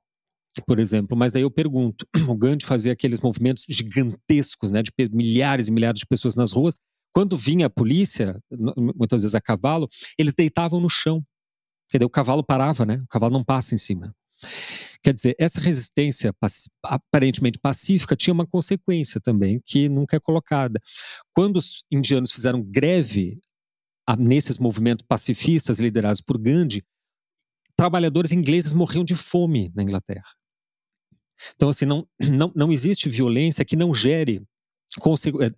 por exemplo. Mas daí eu pergunto: [clears throat] o Gandhi fazia aqueles movimentos gigantescos, né, de milhares e milhares de pessoas nas ruas. Quando vinha a polícia, muitas vezes a cavalo, eles deitavam no chão. Porque o cavalo parava, né? O cavalo não passa em cima. Quer dizer, essa resistência aparentemente pacífica tinha uma consequência também, que nunca é colocada. Quando os indianos fizeram greve nesses movimentos pacifistas liderados por Gandhi, trabalhadores ingleses morriam de fome na Inglaterra. Então, assim, não, [clears throat] não, não existe violência que não gere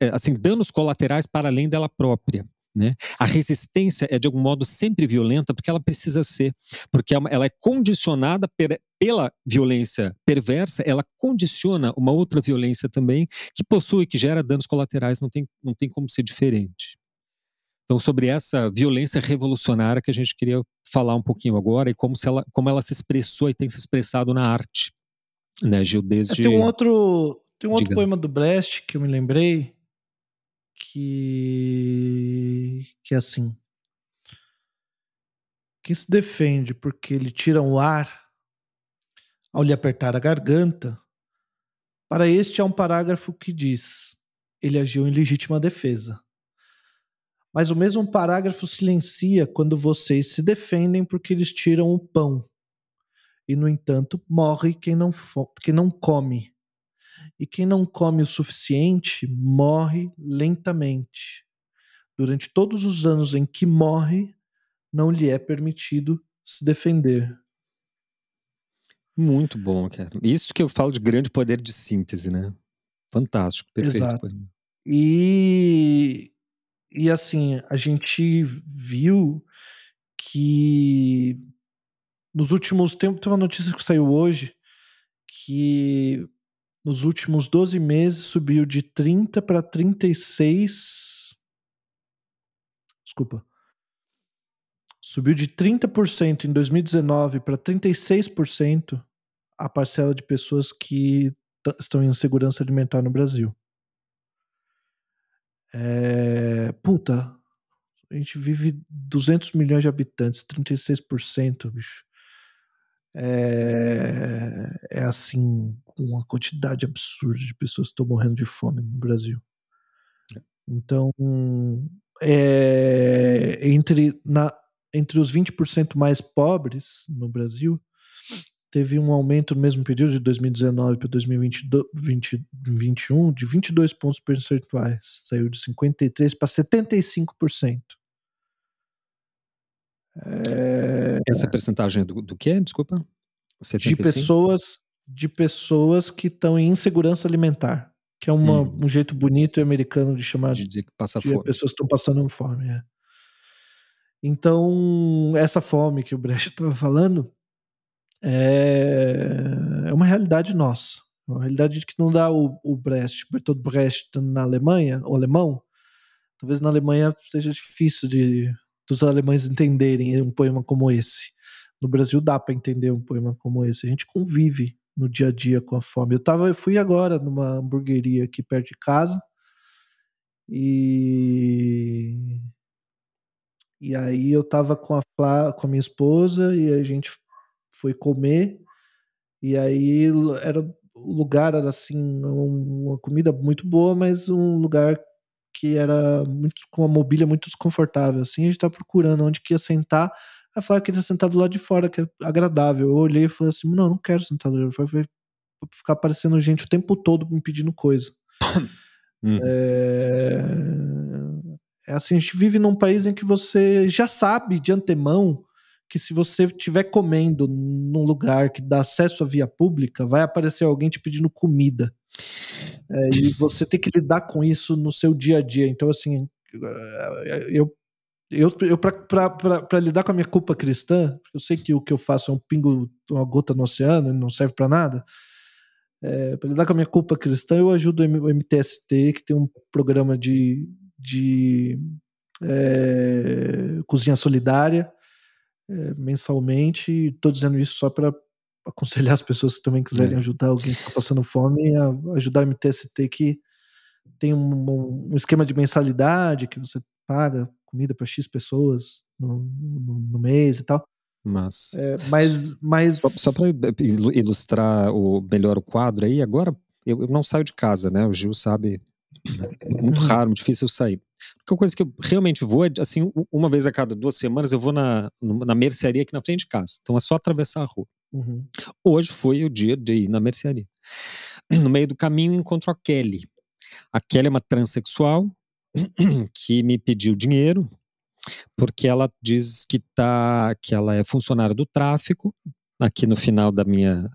é, é, assim, danos colaterais para além dela própria. Né? A resistência é, de algum modo, sempre violenta porque ela precisa ser, porque é ela é condicionada per, pela violência perversa, ela condiciona uma outra violência também que possui, que gera danos colaterais, não tem, não tem como ser diferente. Então, sobre essa violência revolucionária que a gente queria falar um pouquinho agora e como, ela, como ela se expressou e tem se expressado na arte né, desde... Tem um outro, tem um outro poema do Brecht que eu me lembrei, que, que é assim. Quem se defende porque ele tira o ar ao lhe apertar a garganta, para este há um parágrafo que diz: ele agiu em legítima defesa. Mas o mesmo parágrafo silencia quando vocês se defendem porque eles tiram o pão e, no entanto, morre quem não, quem não come. E quem não come o suficiente morre lentamente. Durante todos os anos em que morre, não lhe é permitido se defender. Muito bom, cara. Isso que eu falo de grande poder de síntese, né? Fantástico, perfeito. Exato. E, e assim, a gente viu que nos últimos tempos, tem uma notícia que saiu hoje que nos últimos 12 meses subiu de 30 para 36. Desculpa. Subiu de 30% em 2019 para 36% a parcela de pessoas que estão em segurança alimentar no Brasil. É, puta, a gente vive 200 milhões de habitantes, 36%, bicho é, é assim, uma quantidade absurda de pessoas que estão morrendo de fome no Brasil. É. Então, é, entre, na, entre os 20% mais pobres no Brasil, teve um aumento no mesmo período, de 2019 para 2021, de 22 pontos percentuais. Saiu de 53% para 75%. É... Essa percentagem do, do que? Desculpa. 75? De pessoas de pessoas que estão em insegurança alimentar, que é uma, hum. um jeito bonito e americano de chamar de dizer que passa fome. pessoas estão passando fome. É. Então, essa fome que o Brecht estava falando é, é uma realidade nossa. Uma realidade que não dá o, o Brecht, Bertolt Brecht na Alemanha, o alemão, talvez na Alemanha seja difícil de dos alemães entenderem um poema como esse. No Brasil dá para entender um poema como esse. A gente convive no dia a dia com a fome. Eu tava, eu fui agora numa hamburgueria aqui perto de casa e e aí eu tava com a Flá, com a minha esposa e a gente foi comer e aí era o lugar era assim uma comida muito boa, mas um lugar que era muito com uma mobília muito desconfortável, assim, a gente tava procurando onde que ia sentar, aí falaram que ia sentar do lado de fora, que é agradável. Eu olhei e falei assim, não, não quero sentar do lado de fora, vai ficar aparecendo gente o tempo todo me pedindo coisa. Uhum. [laughs] É... é assim, a gente vive num país em que você já sabe de antemão que se você estiver comendo num lugar que dá acesso à via pública, vai aparecer alguém te pedindo comida. É, e você tem que lidar com isso no seu dia a dia. Então, assim, eu, eu, eu para lidar com a minha culpa cristã, eu sei que o que eu faço é um pingo, uma gota no oceano, não serve para nada. É, para lidar com a minha culpa cristã, eu ajudo o MTST, que tem um programa de, de é, cozinha solidária é, mensalmente. Estou dizendo isso só para aconselhar as pessoas que também quiserem é. ajudar alguém que está passando fome a ajudar a MTST que tem um, um, esquema de mensalidade que você paga comida para X pessoas no, no, no, mês e tal. Mas, é, mas, mas... Só, só para ilustrar o, melhor o quadro aí, agora eu, eu, não saio de casa, né? O Gil sabe, muito uhum. [laughs] raro, muito difícil eu sair. A única coisa que eu realmente vou é, assim, uma vez a cada duas semanas eu vou na, na mercearia aqui na frente de casa. Então é só atravessar a rua. Uhum. Hoje foi o dia de ir na mercearia. [clears throat] No meio do caminho encontro a Kelly. A Kelly é uma transexual [clears throat] que me pediu dinheiro porque ela diz que tá que ela é funcionária do tráfico aqui no final da minha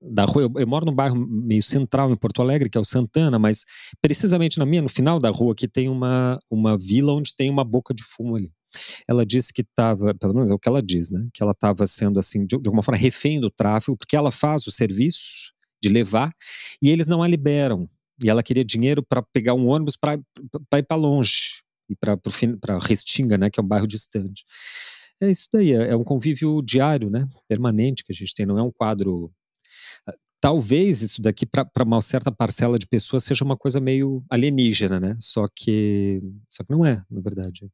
da rua. Eu, eu, moro num bairro meio central em Porto Alegre, que é o Santana, mas precisamente na minha, no final da rua, aqui tem uma, uma vila onde tem uma boca de fumo ali. Ela disse que estava, pelo menos é o que ela diz, né? Que ela estava sendo assim, de, de alguma forma, refém do tráfico, porque ela faz o serviço de levar e eles não a liberam. E ela queria dinheiro para pegar um ônibus para ir para longe e para Restinga, né? Que é um bairro distante. É isso daí, é, é um convívio diário, né? Permanente que a gente tem, não é um quadro talvez isso daqui para uma certa parcela de pessoas seja uma coisa meio alienígena, né? Só que só que não é, na verdade.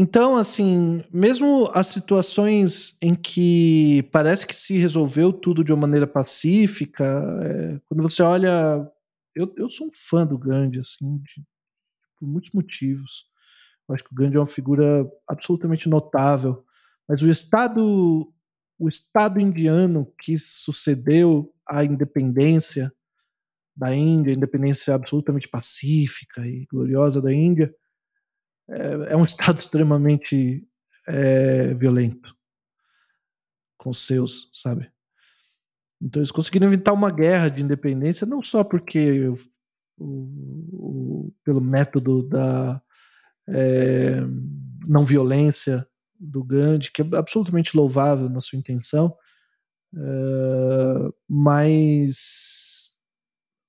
Então, assim, mesmo as situações em que parece que se resolveu tudo de uma maneira pacífica, é, quando você olha, eu, eu sou um fã do Gandhi, assim, de, por muitos motivos. Eu acho que o Gandhi é uma figura absolutamente notável, mas o Estado o Estado indiano que sucedeu à independência da Índia, independência absolutamente pacífica e gloriosa da Índia, é, é um [laughs] Estado extremamente é, violento com seus, sabe? Então eles conseguiram inventar uma guerra de independência, não só porque o, o, pelo método da é, não violência do Gandhi, que é absolutamente louvável na sua intenção, uh, mas,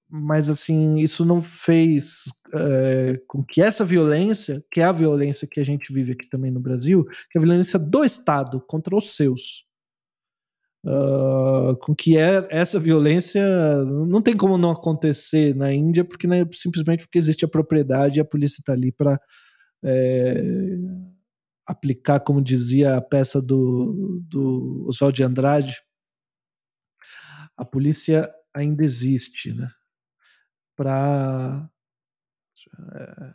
mas assim, isso não fez uh, com que essa violência, que é a violência que a gente vive aqui também no Brasil, que é a violência do Estado contra os seus, Uh, com que é, essa violência não tem como não acontecer na Índia, porque né, simplesmente porque existe a propriedade e a polícia está ali para é, aplicar, como dizia a peça do, do Oswald de Andrade, a polícia ainda existe, né? Para é,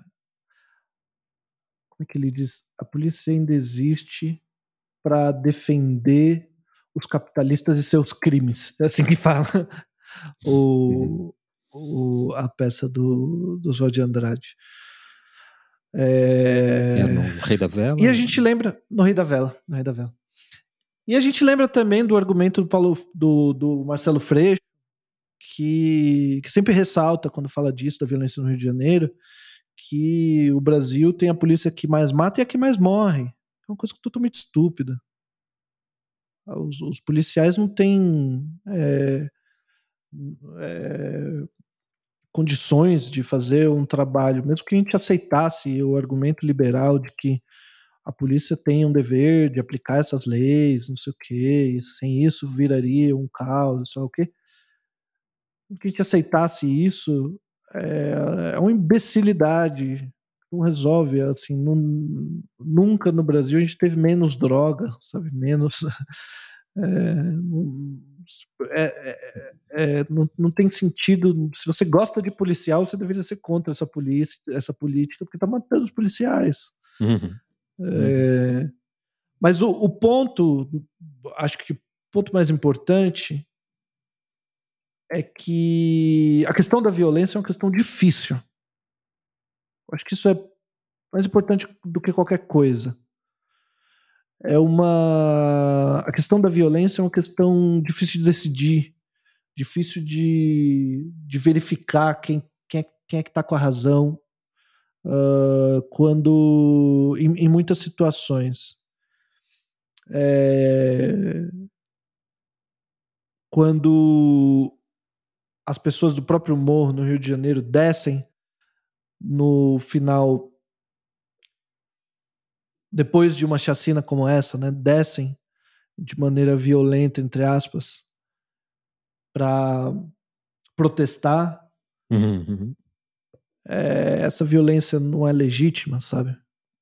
como é que ele diz? A polícia ainda existe para defender os capitalistas e seus crimes. É assim que fala [laughs] o, o, a peça do, do Oswald de Andrade. É... é... no Rei da Vela? E a gente lembra no Rei da Vela, no Rei da Vela. E a gente lembra também do argumento do, Paulo, do, do Marcelo Freixo, que, que sempre ressalta quando fala disso, da violência no Rio de Janeiro, que o Brasil tem a polícia que mais mata e a que mais morre. É uma coisa totalmente estúpida. Os, os policiais não têm é, é, condições de fazer um trabalho, mesmo que a gente aceitasse o argumento liberal de que a polícia tem um dever de aplicar essas leis, não sei o quê, sem isso viraria um caos, sei lá o quê. Que a gente aceitasse isso é, é uma imbecilidade, não resolve, assim, não, nunca no Brasil a gente teve menos droga, sabe, menos... [laughs] É, é, é, é, não, não tem sentido. Se você gosta de policial, você deveria ser contra essa, polícia, essa política, porque está matando os policiais. Uhum. É, uhum. Mas o, o, ponto, acho que o ponto mais importante é que a questão da violência é uma questão difícil. Acho que isso é mais importante do que qualquer coisa. É uma. A questão da violência é uma questão difícil de decidir, difícil de, de verificar quem, quem, é, quem é que está com a razão. Uh, quando. Em, em, muitas situações. É, quando as pessoas do próprio morro no Rio de Janeiro descem no final depois de uma chacina como essa, né, descem de maneira violenta, entre aspas, para protestar, uhum, uhum. É, essa violência não é legítima, sabe?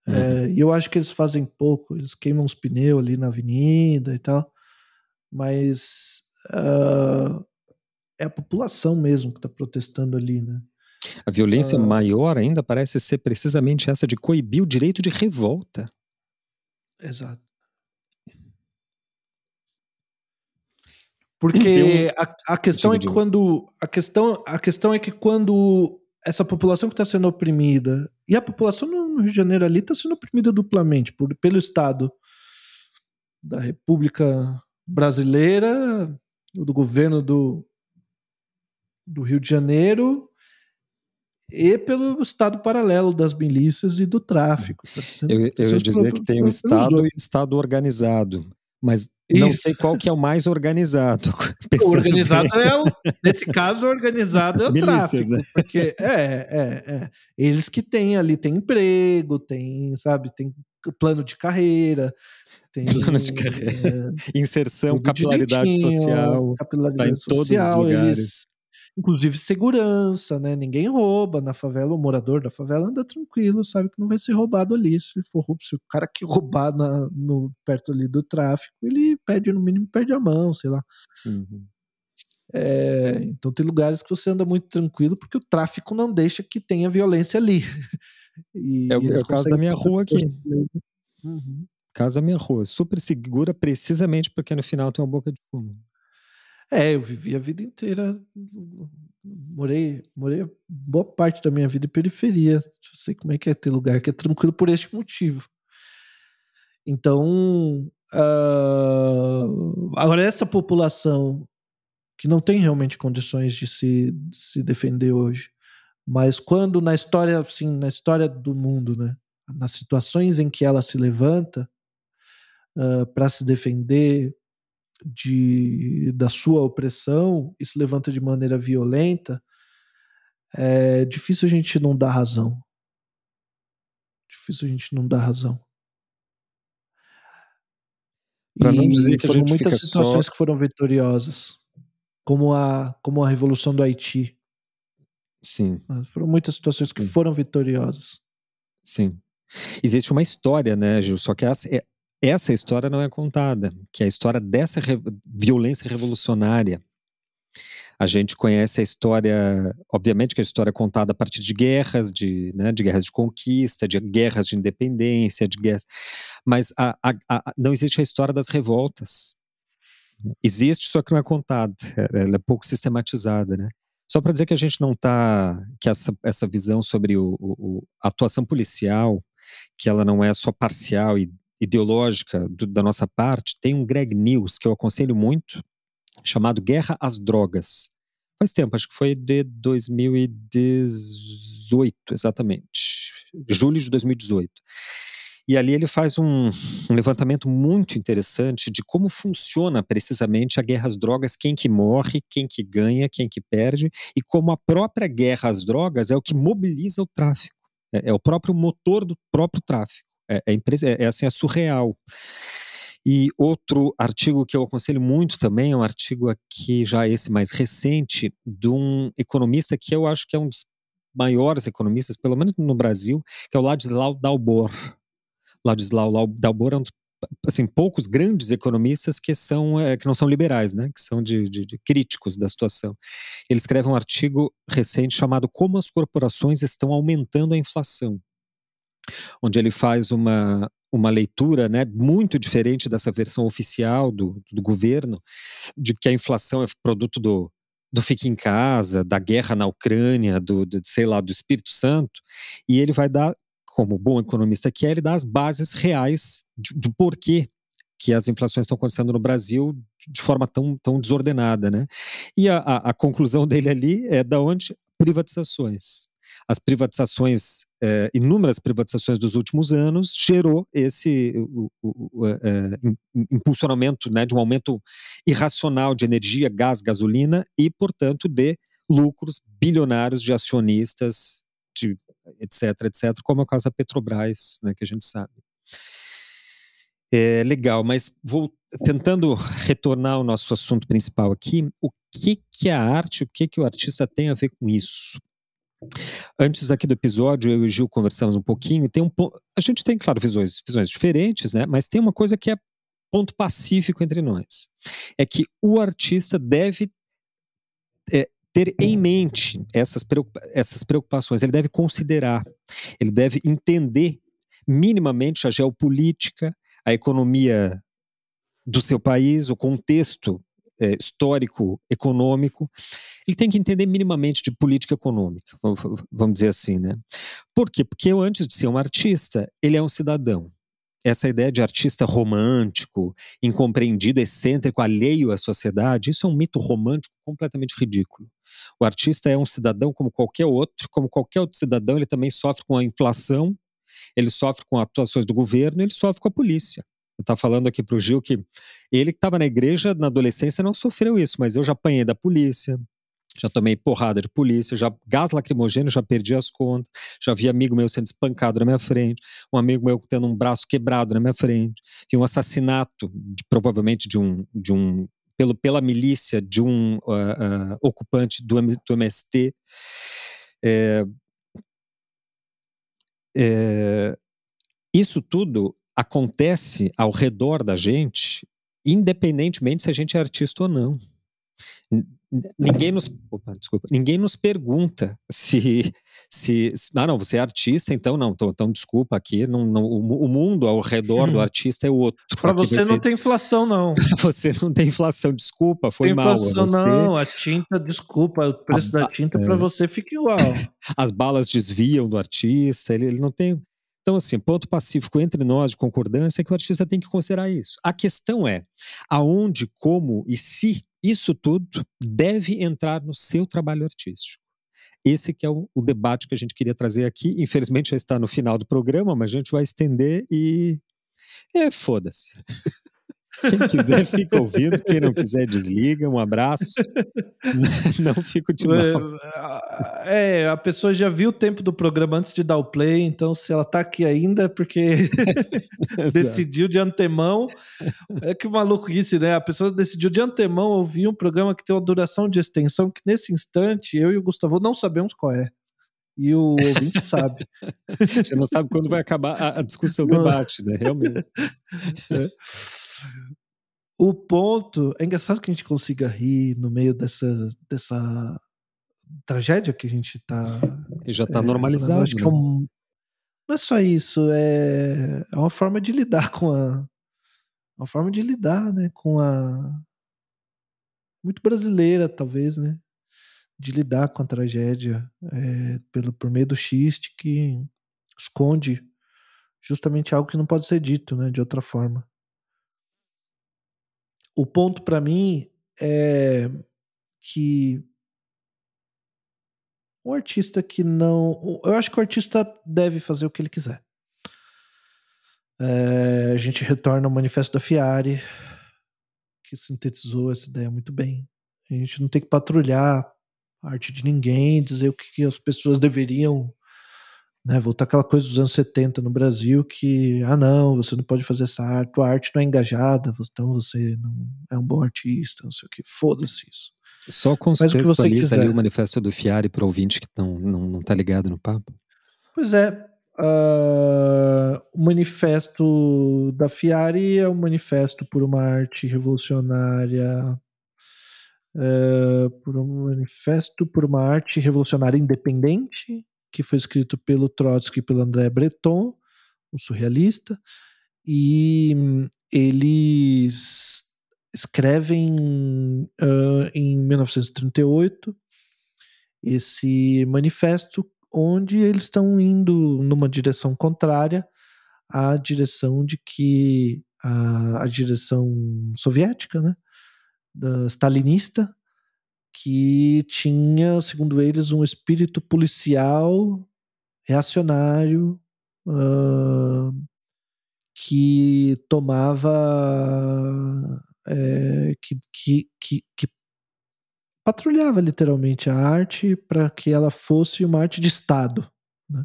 É, uhum. É, e eu acho que eles fazem pouco, eles queimam os pneus ali na avenida e tal, mas uh, é a população mesmo que está protestando ali, né? A violência uh, maior ainda parece ser precisamente essa de coibir o direito de revolta. Exato. [clears throat] Porque a, a questão é que quando a questão a questão é que quando essa população que está sendo oprimida e a população no Rio de Janeiro ali está sendo oprimida duplamente por, pelo Estado da República Brasileira, do governo do, do Rio de Janeiro e pelo estado paralelo das milícias e do tráfico. Tá eu, eu ia dizer que tem o Estado e o Estado organizado, mas não Isso. sei qual que é o mais organizado. [laughs] O organizado bem. é o, nesse caso, o organizado As é o milícias, tráfico, né? porque é, é, é, eles que têm ali, tem emprego, tem, sabe, tem plano de carreira, tem [laughs] plano de carreira, é, inserção, capilaridade social, capilaridade tá social, eles inclusive segurança, né? Ninguém rouba na favela, o morador da favela anda tranquilo, sabe que não vai ser roubado ali. Se for se o cara que roubar na, no, perto ali do tráfico, ele perde, no mínimo, perde a mão, sei lá. Uhum. É, então tem lugares que você anda muito tranquilo porque o tráfico não deixa que tenha violência ali. [laughs] E é, é o caso da minha rua aqui. Uhum. Casa da minha rua, super segura precisamente porque no final tem uma boca de fumo. É, eu vivi a vida inteira. Morei, morei boa parte da minha vida em periferia. Eu sei como é que é ter lugar que é tranquilo por este motivo. Então, uh, agora essa população que não tem realmente condições de se, de se defender hoje, mas quando na história, assim, na história do mundo, né, nas situações em que ela se levanta uh, para se defender, de, da sua opressão e se levanta de maneira violenta, é difícil a gente não dar razão. Difícil a gente não dar razão. Para não dizer que foram muitas situações só... que foram vitoriosas, como a, como a Revolução do Haiti. Sim. Ah, foram muitas situações que Sim. foram vitoriosas. Sim. Existe uma história, né, Gil? Só que essa, é, essa história não é contada, que é a história dessa re violência revolucionária. A gente conhece a história, obviamente que a história é contada a partir de guerras, de, né, de guerras de conquista, de guerras de independência, de guerras, mas a, a, a, não existe a história das revoltas. Existe, só que não é contada, ela é pouco sistematizada, né? Só para dizer que a gente não está, que essa, essa visão sobre o, a atuação policial, que ela não é só parcial e ideológica do, da nossa parte, tem um Greg News que eu aconselho muito, chamado Guerra às Drogas. Faz tempo, acho que foi de 2018, exatamente. Julho de 2018. E ali ele faz um, um, levantamento muito interessante de como funciona precisamente a guerra às drogas, quem que morre, quem que ganha, quem que perde, e como a própria guerra às drogas é o que mobiliza o tráfico. É, é o próprio motor do próprio tráfico. É, é, é, é, assim, é surreal. E outro artigo que eu aconselho muito também é um artigo aqui, já esse mais recente, de um economista que eu acho que é um dos maiores economistas, pelo menos no Brasil, que é o Ladislau Dalbor. Ladislau Dalbor é um dos assim, poucos grandes economistas que são é, que não são liberais, né? Que são de, de, de, críticos da situação. Ele escreve um artigo recente chamado Como as corporações estão aumentando a inflação, onde ele faz uma uma leitura, né, muito diferente dessa versão oficial do, do governo, de que a inflação é produto do do fique em casa, da guerra na Ucrânia, do, do, sei lá, do Espírito Santo, e ele vai dar como bom economista que é, ele dá as bases reais do porquê que as inflações estão acontecendo no Brasil de forma tão, tão desordenada, né? E a, a, a conclusão dele ali é da onde privatizações. As privatizações, é, inúmeras privatizações dos últimos anos, gerou esse o, é, impulsionamento né, de um aumento irracional de energia, gás, gasolina e, portanto, de lucros bilionários de acionistas de etc, etc, como é o caso da Petrobras, né, que a gente sabe. É legal, mas vou tentando retornar ao nosso assunto principal aqui, o que que a arte, o que que o artista tem a ver com isso? Antes aqui do episódio, eu e o Gil conversamos um pouquinho, tem um a gente tem, claro, visões, visões diferentes, né, mas tem uma coisa que é ponto pacífico entre nós, é que o artista deve é, ter em mente essas, preocupa essas preocupações, ele deve considerar, ele deve entender minimamente a geopolítica, a economia do seu país, o contexto é, histórico, econômico. Ele tem que entender minimamente de política econômica, vamos dizer assim, né? Por quê? Porque antes de ser um artista, ele é um cidadão essa ideia de artista romântico, incompreendido, excêntrico, alheio à sociedade, isso é um mito romântico completamente ridículo. O artista é um cidadão como qualquer outro, como qualquer outro cidadão, ele também sofre com a inflação, ele sofre com atuações do governo, ele sofre com a polícia. Estava falando aqui para o Gil que ele que estava na igreja na adolescência não sofreu isso, mas eu já apanhei da polícia, já tomei porrada de polícia, já gás lacrimogêneo, já perdi as contas, já vi amigo meu sendo espancado na minha frente, um amigo meu tendo um braço quebrado na minha frente, vi um assassinato, de, provavelmente de um, de um pelo, pela milícia de um uh, uh, ocupante do, do MST. É, é, isso tudo acontece ao redor da gente, independentemente se a gente é artista ou não. Ninguém nos opa, desculpa, ninguém nos pergunta se, se, ah não você é artista então não então, então desculpa aqui não, não, o, mundo ao redor do [laughs] artista é outro. Para você não ser... tem inflação não. [laughs] Você não tem inflação desculpa foi tem mal inflação, você... não a tinta desculpa o preço a, da tinta é... para você fica igual. As balas desviam do artista ele, ele não tem então, assim, ponto pacífico entre nós de concordância é que o artista tem que considerar isso. A questão é aonde, como e se isso tudo deve entrar no seu trabalho artístico. Esse que é o, o, debate que a gente queria trazer aqui. Infelizmente já está no final do programa, mas a gente vai estender e. É, foda-se. [laughs] Quem quiser fica ouvindo, quem não quiser desliga. Um abraço. [laughs] não fico de mal. É, a pessoa já viu o tempo do programa antes de dar o play, então se ela tá aqui ainda é porque [laughs] decidiu de antemão. É que disse, né? A pessoa decidiu de antemão ouvir um programa que tem uma duração de extensão que nesse instante eu e o Gustavo não sabemos qual é e o ouvinte [laughs] sabe. Você não sabe quando vai acabar a, a discussão, o debate, né? Realmente. É. O ponto. É engraçado que a gente consiga rir no meio dessa, dessa tragédia que a gente tá. Que já tá é, normalizado. Acho né? que é né? um, não é só isso, é, é uma forma de lidar com a. Uma forma de lidar, né? Com a. Muito brasileira, talvez, né? De lidar com a tragédia é, pelo, por meio do xiste que esconde justamente algo que não pode ser dito, né? De outra forma o ponto para mim é que o artista que não. Eu acho que o artista deve fazer o que ele quiser. É, a gente retorna ao manifesto da Fiare, que sintetizou essa ideia muito bem. A gente não tem que patrulhar a arte de ninguém, dizer o que, que as pessoas deveriam né, voltar aquela coisa dos anos 70 no Brasil que, ah não, você não pode fazer essa arte, tua arte não é engajada, então você não é um bom artista, não sei o que, foda-se isso. Só contextualiza ali o manifesto do Fiari para o ouvinte que não, não, não tá ligado no papo. Pois é, uh, o manifesto da Fiari é um manifesto por uma arte revolucionária. Uh, por um manifesto por uma arte revolucionária independente, que foi escrito pelo Trotsky e pelo André Breton, o surrealista, e eles escrevem uh, em 1938 esse manifesto onde eles estão indo numa direção contrária à direção de que a, a direção soviética, né, da stalinista, que tinha, segundo eles, um espírito policial reacionário uh, que tomava é, que, que, que, que patrulhava literalmente a arte para que ela fosse uma arte de Estado. Né?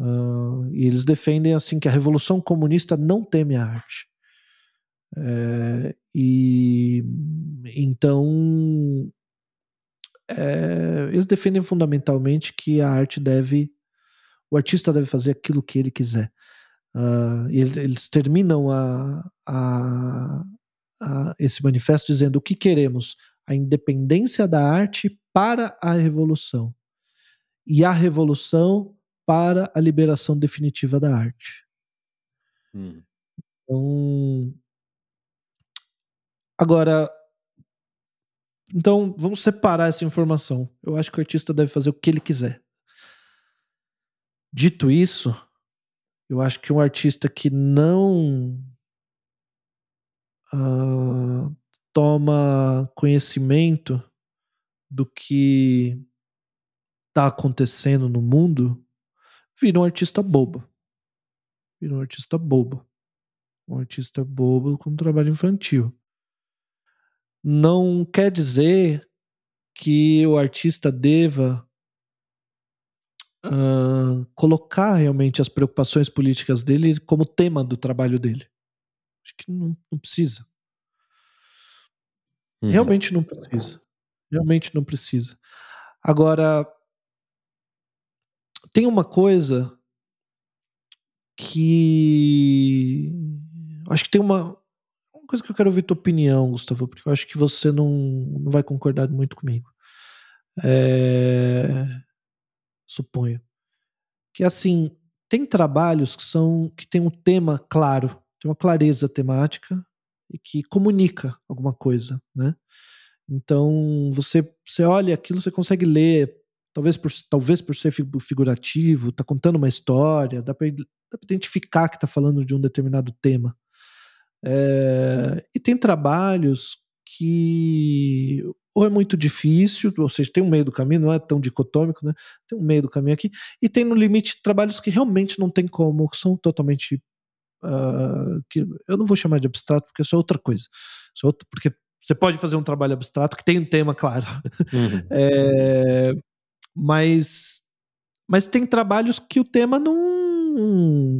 Uh, e eles defendem assim que a revolução comunista não teme a arte. É, e então é, eles defendem fundamentalmente que a arte deve, o artista deve fazer aquilo que ele quiser. Uh, eles, eles, terminam a, a, a, esse manifesto dizendo o que queremos a independência da arte para a revolução e a revolução para a liberação definitiva da arte. Hum. Então, agora, então vamos separar essa informação. Eu acho que o artista deve fazer o que ele quiser. Dito isso, eu acho que um artista que não uh, toma conhecimento do que está acontecendo no mundo, vira um artista bobo. Vira um artista bobo. Um artista bobo com trabalho infantil. Não quer dizer que o artista deva uh, colocar realmente as preocupações políticas dele como tema do trabalho dele. Acho que não, não precisa. Uhum. Realmente não precisa. Realmente não precisa. Agora, tem uma coisa que. Acho que tem uma, uma coisa que eu quero ouvir tua opinião, Gustavo, porque eu acho que você não, não vai concordar muito comigo. É... Suponho. Que assim, tem trabalhos que são que tem um tema claro, tem uma clareza temática, e que comunica alguma coisa, né? Então você você olha aquilo, você consegue ler, talvez por talvez por ser figurativo, está contando uma história, dá para identificar que está falando de um determinado tema. É, e tem trabalhos que ou é muito difícil, ou seja, tem um meio do caminho, não é tão dicotômico, né? Tem um meio do caminho aqui, e tem no limite trabalhos que realmente não tem como, são totalmente uh, que eu não vou chamar de abstrato porque isso é outra coisa. Isso é outra, porque você pode fazer um trabalho abstrato que tem um tema claro. Uhum. [laughs] é, mas, mas tem trabalhos que o tema não.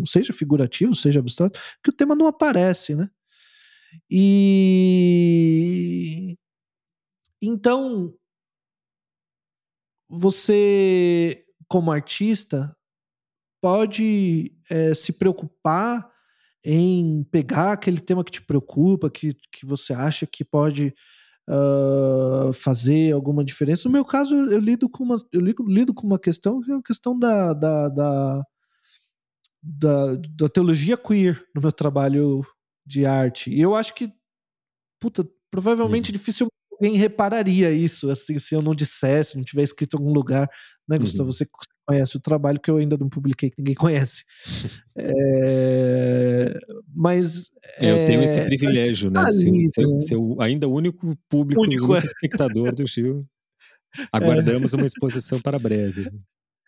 Seja figurativo, seja abstrato, que o tema não aparece, né? E. Então. Você, como artista, pode é, se preocupar em pegar aquele tema que te preocupa, que, que você acha que pode uh, fazer alguma diferença. No meu caso, eu lido com uma, eu lido, lido com uma questão que é a questão da, da, da, da, da teologia queer no meu trabalho de arte. E eu acho que, puta, provavelmente uhum. dificilmente alguém repararia isso, assim, se eu não dissesse, não tiver escrito em algum lugar, né, Gustavo? Uhum. Você conhece o trabalho que eu ainda não publiquei, que ninguém conhece. [laughs] é, mas. Eu é, tenho esse privilégio, né? Ser, ser, né? ser, ainda o único público, único, o único espectador do [laughs] Chiu. Aguardamos é. uma exposição para breve.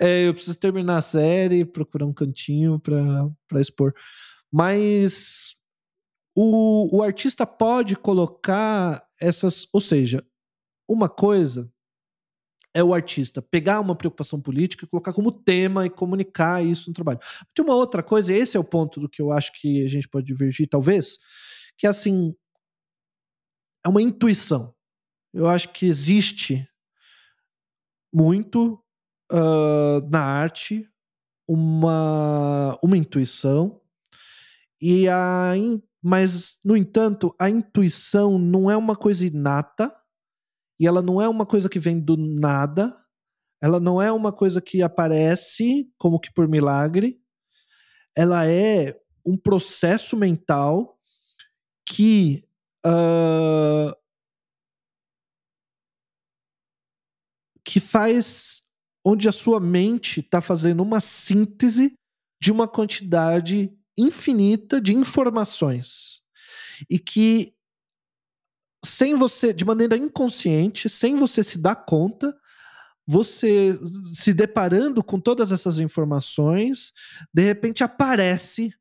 É, eu preciso terminar a série, procurar um cantinho para expor. Mas o, o artista pode colocar essas. Ou seja, uma coisa é o artista pegar uma preocupação política, colocar como tema e comunicar isso no trabalho. Tem uma outra coisa, e esse é o ponto do que eu acho que a gente pode divergir, talvez, que é assim, é uma intuição. Eu acho que existe muito uh, na arte uma, uma intuição, e a, mas, no entanto, a intuição não é uma coisa inata, e ela não é uma coisa que vem do nada, ela não é uma coisa que aparece como que por milagre, ela é um processo mental que uh, que faz onde a sua mente está fazendo uma síntese de uma quantidade infinita de informações e que sem você, de maneira inconsciente, sem você se dar conta, você se deparando com todas essas informações, de repente aparece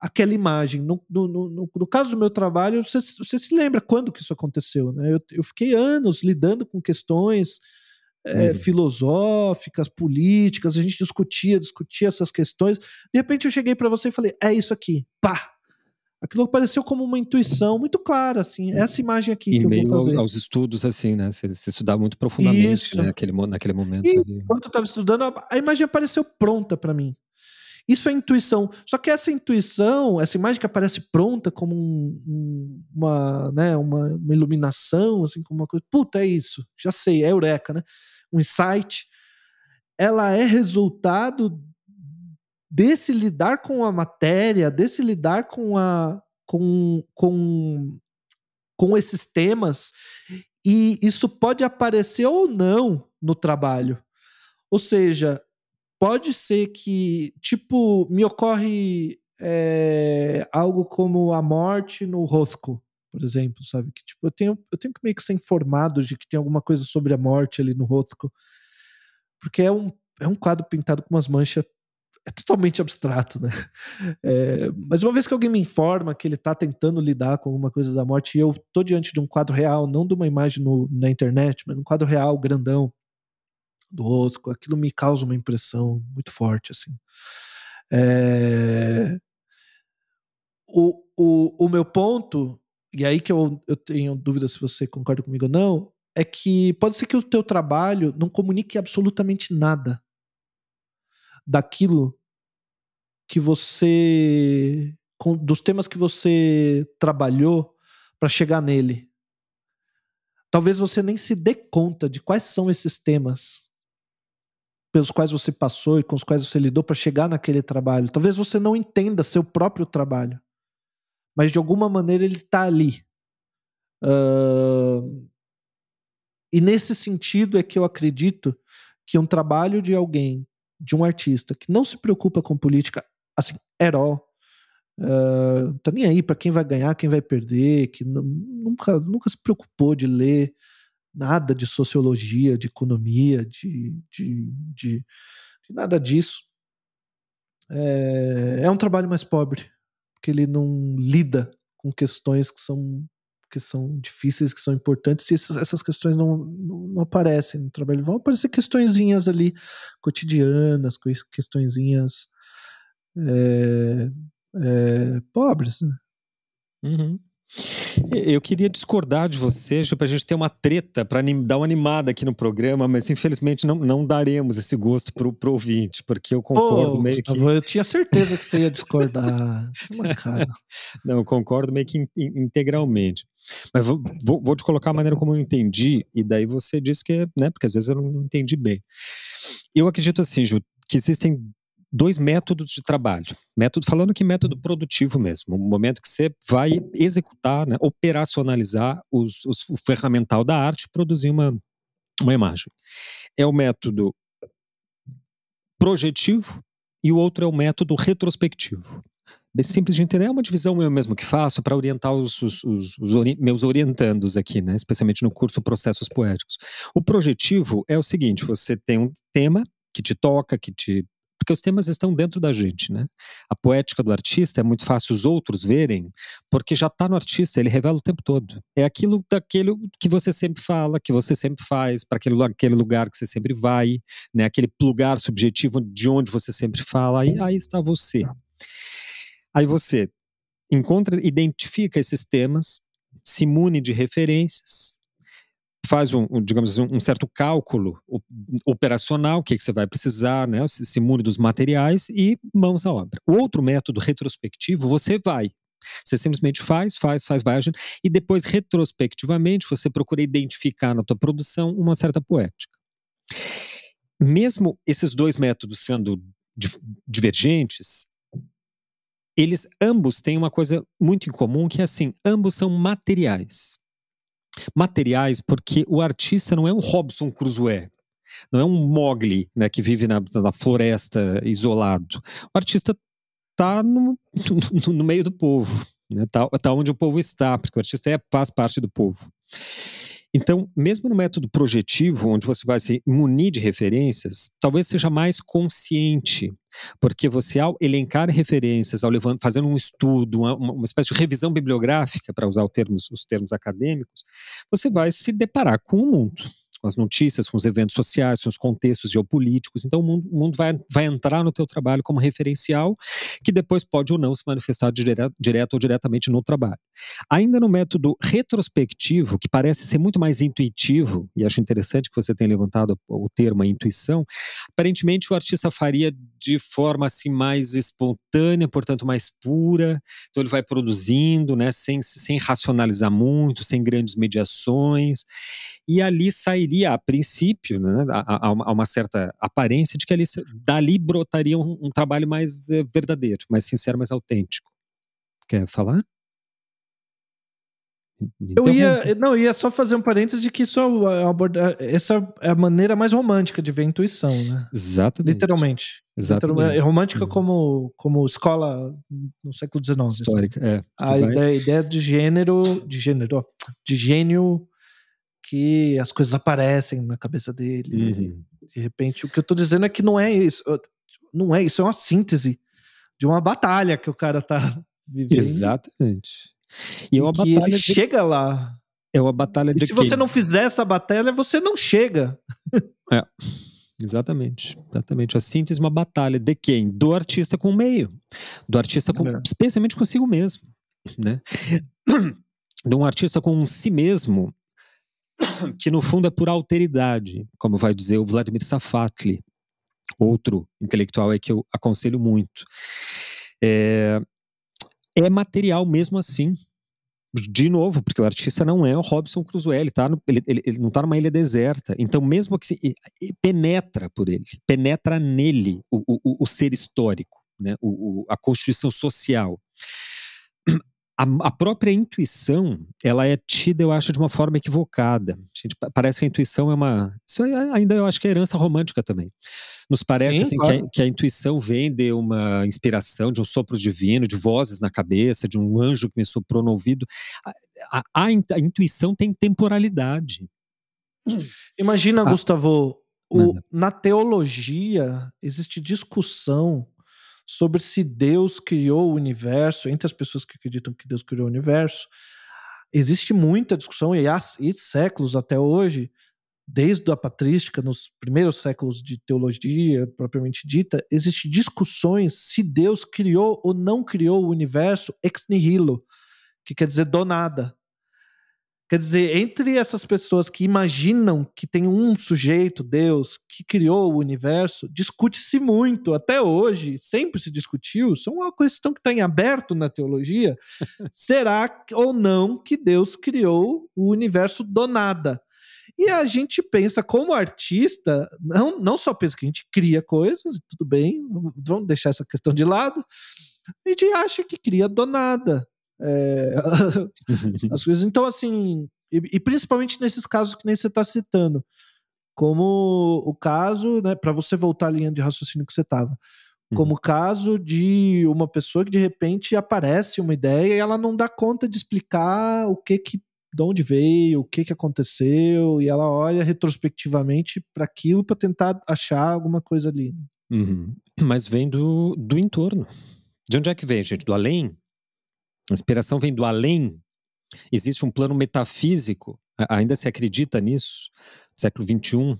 aquela imagem. No, no, no, no caso do meu trabalho, você, você, se lembra quando que isso aconteceu, né? Eu, eu fiquei anos lidando com questões é, filosóficas, políticas, a gente discutia, discutia essas questões. De repente eu cheguei para você e falei: é isso aqui, pá! Aquilo apareceu como uma intuição muito clara, assim, essa imagem aqui e que eu vou fazer. Aos, aos estudos, assim, né? Você, você estudar muito profundamente né? Aquele, naquele momento. E, ali. Enquanto eu estava estudando, a, a imagem apareceu pronta para mim. Isso é intuição. Só que essa intuição, essa imagem que aparece pronta como um, uma, né, uma, uma, iluminação, assim, como uma coisa. Puta, é isso. Já sei, é eureka, né? Um insight. Ela é resultado desse lidar com a matéria, desse lidar com a com, com, com esses temas, e isso pode aparecer ou não no trabalho. Ou seja, pode ser que, tipo, me ocorre é, algo como a morte no Rosco, por exemplo, sabe? Que tipo, eu tenho, eu tenho que meio que ser informado de que tem alguma coisa sobre a morte ali no Rosco. Porque é um, é um quadro pintado com umas manchas. É totalmente abstrato, né? [laughs] É, mas uma vez que alguém me informa que ele está tentando lidar com alguma coisa da morte, e eu tô diante de um quadro real, não de uma imagem no, na internet, mas um quadro real, grandão, do outro, aquilo me causa uma impressão muito forte, assim. É... O, o, o meu ponto, e aí que eu, eu tenho dúvida se você concorda comigo ou não, é que pode ser que o teu trabalho não comunique absolutamente nada daquilo que você dos temas que você trabalhou para chegar nele. Talvez você nem se dê conta de quais são esses temas pelos quais você passou e com os quais você lidou para chegar naquele trabalho. Talvez você não entenda seu próprio trabalho, mas de alguma maneira ele está ali. Uh, e nesse sentido é que eu acredito que um trabalho de alguém, de um artista que não se preocupa com política, assim, herói, uh, tá nem aí para quem vai ganhar, quem vai perder, que nunca, nunca se preocupou de ler nada de sociologia, de economia, de, de, de, de nada disso. É, é um trabalho mais pobre, porque ele não lida com questões que são que são difíceis, que são importantes, e essas, essas questões não, não, não, aparecem no trabalho. Vão aparecer questõezinhas ali cotidianas, questõezinhas é, é, pobres, né? Uhum. Eu queria discordar de você, para a gente ter uma treta, para dar uma animada aqui no programa, mas infelizmente não, não daremos esse gosto para o ouvinte, porque eu concordo meio que. Eu tinha certeza que você ia discordar. [laughs] não, eu concordo meio que in, integralmente. Mas vou, vou, vou, te colocar a maneira como eu entendi, e daí você disse que, né, porque às vezes eu não entendi bem. Eu acredito assim, Ju, que existem dois métodos de trabalho. Método, falando que método produtivo mesmo, o momento que você vai executar, né, operacionalizar os, os, o ferramental da arte, produzir uma, uma imagem. É o método projetivo e o outro é o método retrospectivo. Bem simples de entender, é uma divisão eu mesmo que faço para orientar os, os, os, os ori meus orientandos aqui, né, especialmente no curso Processos Poéticos. O projetivo é o seguinte: você tem um tema que te toca, que te porque os temas estão dentro da gente, né? A poética do artista é muito fácil os outros verem, porque já está no artista, ele revela o tempo todo. É aquilo daquele que você sempre fala, que você sempre faz, para aquele, aquele lugar que você sempre vai, né? Aquele lugar subjetivo de onde você sempre fala, aí, aí está você. Aí você encontra, identifica esses temas, se imune de referências, faz um, digamos assim, um certo cálculo operacional, o que, que você vai precisar, né? Mune dos materiais e mãos à obra. O outro método retrospectivo, você vai. Você simplesmente faz, faz, faz, vai agindo, e depois, retrospectivamente, você procura identificar na tua produção uma certa poética. Mesmo esses dois métodos sendo divergentes, eles ambos têm uma coisa muito em comum, que é assim, ambos são materiais materiais, porque o artista não é um Robson Crusoe, não é um Mogli, né, que vive na, na floresta isolado. O artista está no, [laughs] no, no, meio do povo, né, tá, tá onde o povo está, porque o artista é, faz parte do povo. Então, mesmo no método projetivo, onde você vai se munir de referências, talvez seja mais consciente, porque você, ao elencar referências, ao levando, fazendo um estudo, uma, uma espécie de revisão bibliográfica, para usar termos, os termos acadêmicos, você vai se deparar com o mundo com as notícias, com os eventos sociais, com os contextos geopolíticos. Então, o mundo, o mundo vai, vai entrar no teu trabalho como referencial, que depois pode ou não se manifestar dire, direto ou diretamente no trabalho. Ainda no método retrospectivo, que parece ser muito mais intuitivo, e acho interessante que você tenha levantado o termo intuição, aparentemente o artista faria de forma assim mais espontânea, portanto mais pura. Então ele vai produzindo, né, sem, sem racionalizar muito, sem grandes mediações. E ali sairia, a princípio, né, a, a, uma certa aparência de que ali, dali brotaria um, um trabalho mais é, verdadeiro, mais sincero, mais autêntico. Quer falar? Então, eu ia, não, ia só fazer um parênteses de que isso é abordar, essa é a maneira mais romântica de ver a intuição, né? Exatamente. Literalmente. Exatamente. É romântica uhum. como, como escola no século XIX. Assim. Histórica, é. A vai... ideia, ideia, de gênero, de gênero, de gênio que as coisas aparecem na cabeça dele. Uhum. De repente, o que eu tô dizendo é que não é isso. Não é isso, é uma síntese de uma batalha que o cara tá [laughs] vivendo. Exatamente. E é uma batalha. Ele de... chega lá. É uma batalha de. E se quem? você não fizer essa batalha, você não chega. É. Exatamente, exatamente. A síntese é uma batalha de quem? Do artista com o meio, do artista com, é. especialmente consigo mesmo, né? [clears throat] De um artista com si mesmo, que no fundo é por alteridade, como vai dizer o Vladimir Safatli, outro intelectual é que eu aconselho muito. É, é material mesmo assim. De novo, porque o artista não é o Robson Crusoe, ele, tá no, ele, ele, ele não está numa ilha deserta. Então, mesmo que se, penetra por ele, penetra nele o, o, o ser histórico, né? o, o, a constituição social a, a, própria intuição, ela é tida, eu acho, de uma forma equivocada. Gente, parece que a intuição é uma. Isso ainda eu acho que é herança romântica também. Nos parece Sim, assim, claro. que, a, que, a, intuição vem de uma inspiração, de um sopro divino, de vozes na cabeça, de um anjo que me soprou no ouvido. A, a, intuição tem temporalidade. Imagina, ah, Gustavo, o, na teologia existe discussão sobre se Deus criou o universo, entre as pessoas que acreditam que Deus criou o universo, existe muita discussão, e há e séculos até hoje, desde a patrística, nos primeiros séculos de teologia propriamente dita, existem discussões se Deus criou ou não criou o universo ex nihilo, que quer dizer do nada. Quer dizer, entre essas pessoas que imaginam que tem um sujeito, Deus, que criou o universo, discute-se muito, até hoje, sempre se discutiu, isso é uma questão que está em aberto na teologia. [laughs] será ou não que Deus criou o universo do nada? E a gente pensa, como artista, não, não só pensa que a gente cria coisas, tudo bem, vamos deixar essa questão de lado, a gente acha que cria do nada. É, [laughs] as coisas. Então, assim, e, e, principalmente nesses casos que nem você está citando, como o caso, né, para você voltar à linha de raciocínio que você estava, como o uhum. caso de uma pessoa que de repente aparece uma ideia e ela não dá conta de explicar o que que de onde veio, o que que aconteceu, e ela olha retrospectivamente para aquilo para tentar achar alguma coisa ali. Uhum. Mas vem do, do entorno. De onde é que vem, gente? Do além? A inspiração vem do além. Existe um plano metafísico, ainda se acredita nisso, século XXI,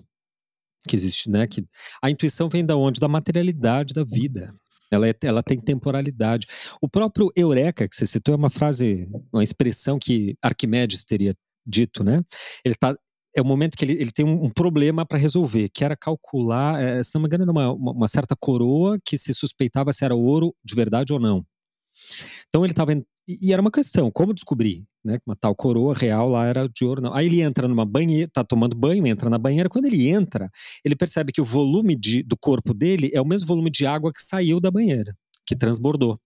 que existe, né? Que a intuição vem da onde? Da materialidade da vida. Ela, é, ela tem temporalidade. O próprio eureka que você citou é uma frase, uma expressão que Arquimedes teria dito, né? Ele está é o momento que ele, ele tem um, um problema para resolver, que era calcular, é, se não me engano, era uma, uma, uma, certa coroa que se suspeitava se era ouro de verdade ou não. Então ele estava. E era uma questão, como descobrir, né? Que uma tal coroa real lá era de ouro, não. Aí ele entra numa banheira, tá tomando banho, entra na banheira. Quando ele entra, ele percebe que o volume de, do corpo dele é o mesmo volume de água que saiu da banheira, que transbordou.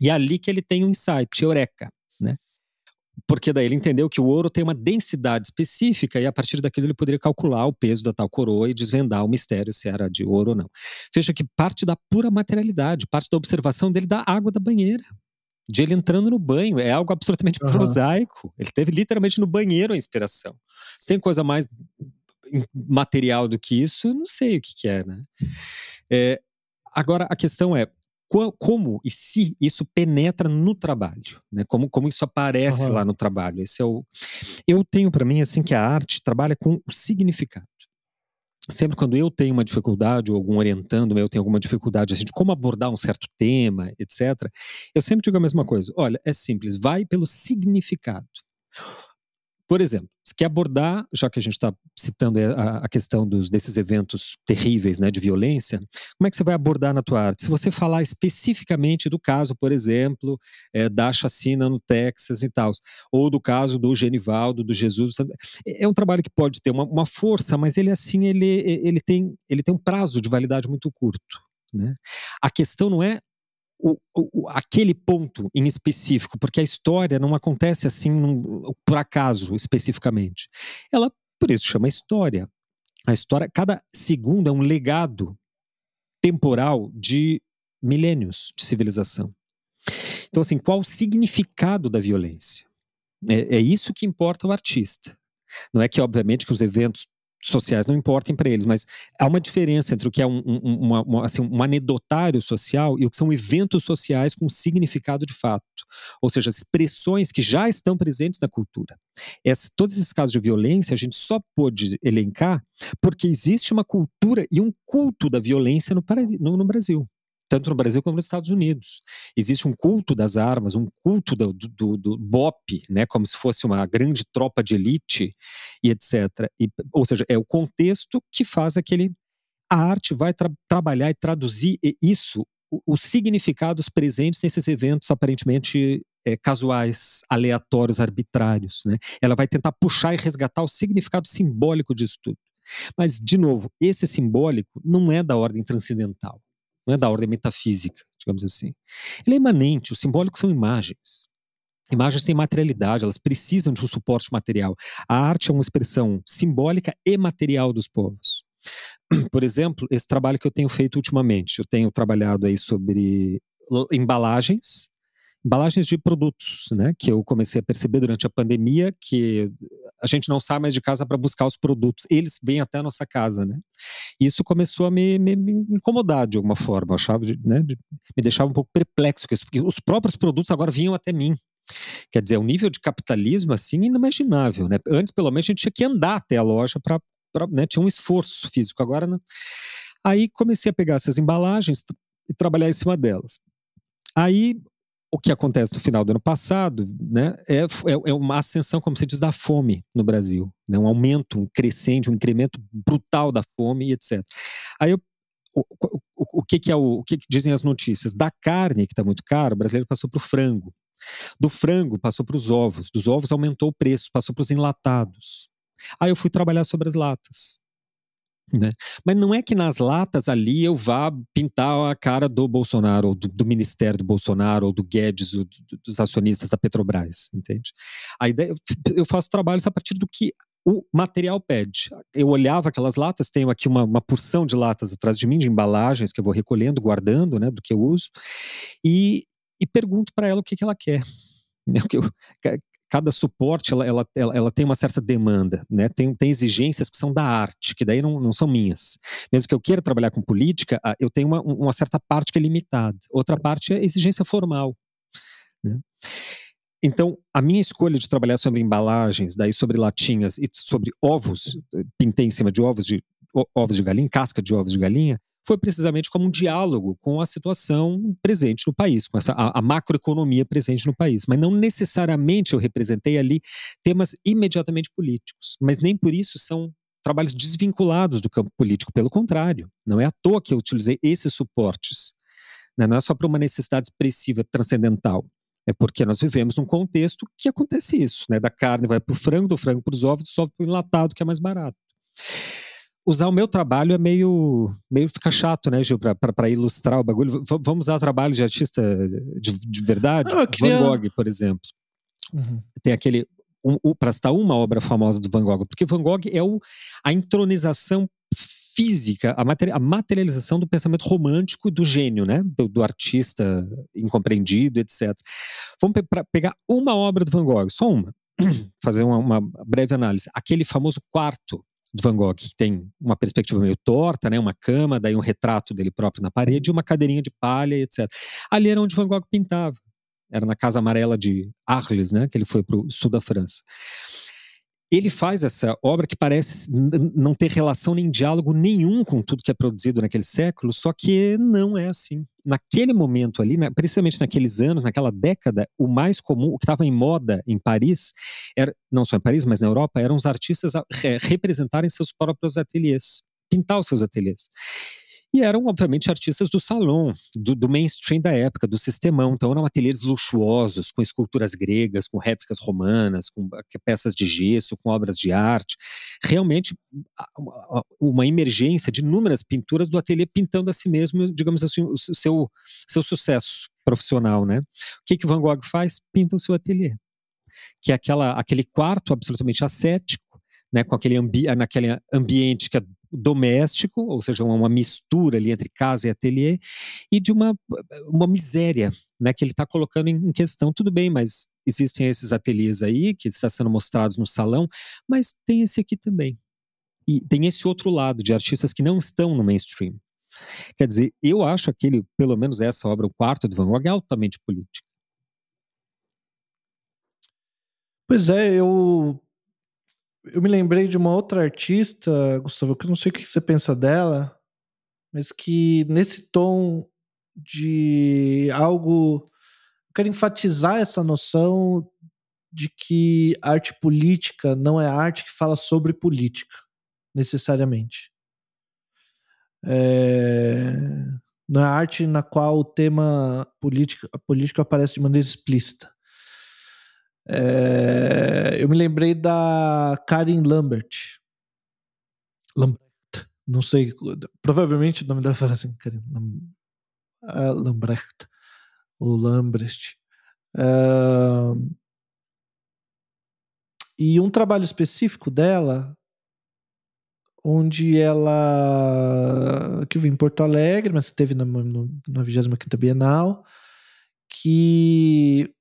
E é ali que ele tem um insight, eureka, né? porque daí ele entendeu que o ouro tem uma densidade específica e a partir daquilo ele poderia calcular o peso da tal coroa e desvendar o mistério se era de ouro ou não. Veja que parte da pura materialidade, parte da observação dele da água da banheira. De ele entrando no banho, é algo absolutamente uhum. prosaico. Ele teve literalmente no banheiro a inspiração. Se tem coisa mais material do que isso, eu não sei o que, que é, né? É, agora, a questão é, como e se isso penetra no trabalho, né? Como, como isso aparece uhum. lá no trabalho. Esse é o. Eu tenho para mim assim que a arte trabalha com o significado. Sempre quando eu tenho uma dificuldade ou algum orientando, eu tenho alguma dificuldade assim, de como abordar um certo tema, etc. Eu sempre digo a mesma coisa. Olha, é simples, vai pelo significado. Por exemplo, se quer abordar, já que a gente está citando a, a, questão dos, desses eventos terríveis né, de violência, como é que você vai abordar na tua arte? Se você falar especificamente do caso, por exemplo, é, da chacina no Texas e tal, ou do caso do Genivaldo, do Jesus, é, é um trabalho que pode ter uma, uma força, mas ele assim ele, ele, tem, ele tem um prazo de validade muito curto. Né? A questão não é o, o, aquele ponto em específico, porque a história não acontece assim num, por acaso especificamente. Ela, por isso, chama história. A história, cada segundo é um legado temporal de milênios de civilização. Então, assim, qual o significado da violência? É, é isso que importa ao artista. Não é que, obviamente, que os eventos sociais não importem para eles, mas há uma diferença entre o que é um, um, uma, uma, assim, um anedotário social e o que são eventos sociais com significado de fato, ou seja, expressões que já estão presentes na cultura. Esse, todos esses casos de violência a gente só pôde elencar porque existe uma cultura e um culto da violência no, no, no Brasil tanto no Brasil como nos Estados Unidos. Existe um culto das armas, um culto do, do, do BOP, né, como se fosse uma grande tropa de elite e etc. E, ou seja, é o contexto que faz aquele. A arte vai tra trabalhar e traduzir isso, os significados presentes nesses eventos aparentemente é, casuais, aleatórios, arbitrários. Né? Ela vai tentar puxar e resgatar o significado simbólico disso tudo. Mas, de novo, esse simbólico não é da ordem transcendental não é da ordem metafísica, digamos assim. Ele é imanente, o simbólico são imagens. Imagens têm materialidade, elas precisam de um suporte material. A arte é uma expressão simbólica e material dos povos. [clears throat] Por exemplo, esse trabalho que eu tenho feito ultimamente, eu tenho trabalhado aí sobre embalagens, embalagens de produtos, né, que eu comecei a perceber durante a pandemia que a gente não sai mais de casa para buscar os produtos, eles vêm até a nossa casa, né? Isso começou a me, me, me incomodar de alguma forma, eu achava, né, me deixava um pouco perplexo isso, porque os próprios produtos agora vinham até mim. Quer dizer, o é um nível de capitalismo assim inimaginável, né? Antes, pelo menos, a gente tinha que andar até a loja para, né, tinha um esforço físico, agora não. Aí comecei a pegar essas embalagens e trabalhar em cima delas. Aí o que acontece no final do ano passado né, é, é, é, uma ascensão, como se diz, da fome no Brasil. Né, um aumento, um crescente, um incremento brutal da fome e etc. Aí eu, o, o, o, que, que, é o, o que, que dizem as notícias? Da carne, que está muito caro, o brasileiro passou para o frango. Do frango passou para os ovos. Dos ovos aumentou o preço, passou para os enlatados. Aí eu fui trabalhar sobre as latas. Né? Mas não é que nas latas ali eu vá pintar a cara do Bolsonaro, ou do, do Ministério do Bolsonaro, ou do Guedes, ou do, dos acionistas da Petrobras, entende? A ideia, eu faço trabalhos a partir do que o material pede. Eu olhava aquelas latas, tenho aqui uma, uma porção de latas atrás de mim, de embalagens que eu vou recolhendo, guardando, né, do que eu uso, e, e pergunto para ela o que, que ela quer. [laughs] cada suporte ela, ela, ela, ela, tem uma certa demanda, né? tem, tem exigências que são da arte, que daí não, não são minhas. Mesmo que eu queira trabalhar com política, eu tenho uma, uma certa parte que é limitada. Outra parte é exigência formal. Né? Então, a minha escolha de trabalhar sobre embalagens, daí sobre latinhas e sobre ovos, pintei em cima de ovos de, ovos de galinha, casca de ovos de galinha, foi precisamente como um diálogo com a situação presente no país, com essa, a, a macroeconomia presente no país. Mas não necessariamente eu representei ali temas imediatamente políticos, mas nem por isso são trabalhos desvinculados do campo político, pelo contrário, não é à toa que eu utilizei esses suportes. Né? Não é só para uma necessidade expressiva transcendental, é porque nós vivemos num contexto que acontece isso, né? Da carne vai para o frango, do frango para os ovos, do ovos para o enlatado, que é mais barato. Usar o meu trabalho é meio, meio fica chato, né, Gil, para ilustrar o bagulho. V vamos usar trabalho de artista de, de verdade? Não, queria... Van Gogh, por exemplo. Uhum. Tem aquele um, um, para citar uma obra famosa do Van Gogh, porque Van Gogh é o, a entronização física, a, materi a materialização do pensamento romântico do gênio, né? Do, do artista incompreendido, etc. Vamos pe pegar uma obra do Van Gogh, só uma, [clears throat] fazer uma, uma, breve análise. Aquele famoso quarto do Van Gogh, que tem uma perspectiva meio torta, né? Uma cama, daí um retrato dele próprio na parede uma cadeirinha de palha, etc. Ali era onde Van Gogh pintava. Era na Casa Amarela de Arles, né? Que ele foi para o sul da França ele faz essa obra que parece não ter relação nem diálogo nenhum com tudo que é produzido naquele século, só que não é assim. Naquele momento ali, precisamente naqueles anos, naquela década, o mais comum, o que estava em moda em Paris, era, não só em Paris, mas na Europa, eram os artistas representarem seus próprios ateliês, pintar os seus ateliês. E eram, obviamente, artistas do salão, do, do, mainstream da época, do sistemão. Então, eram ateliês luxuosos, com esculturas gregas, com réplicas romanas, com peças de gesso, com obras de arte. Realmente, uma emergência de inúmeras pinturas do ateliê pintando a si mesmo, digamos assim, o seu, seu sucesso profissional, né? O que, que Van Gogh faz? Pinta o seu ateliê. Que é aquela, aquele quarto absolutamente ascético, né, com aquele ambi naquele ambiente que é doméstico, ou seja, uma mistura ali entre casa e ateliê, e de uma, uma miséria né, que ele está colocando em, questão. Tudo bem, mas existem esses ateliês aí que estão sendo mostrados no salão, mas tem esse aqui também. E tem esse outro lado de artistas que não estão no mainstream. Quer dizer, eu acho aquele, pelo menos essa obra, o quarto de Van Gogh, é altamente política. Pois é, eu eu me lembrei de uma outra artista, Gustavo, que eu não sei o que você pensa dela, mas que nesse tom de algo. Eu quero enfatizar essa noção de que arte política não é arte que fala sobre política, necessariamente. É, não é arte na qual o tema político, a política aparece de maneira explícita. É, eu me lembrei da Karin Lambert. Lambert. Não sei, provavelmente o nome dela fala assim, Karin uh, Lambrecht ou Lambrecht. Uh, e um trabalho específico dela, onde ela que eu em Porto Alegre, mas teve na, na 25 Bienal, que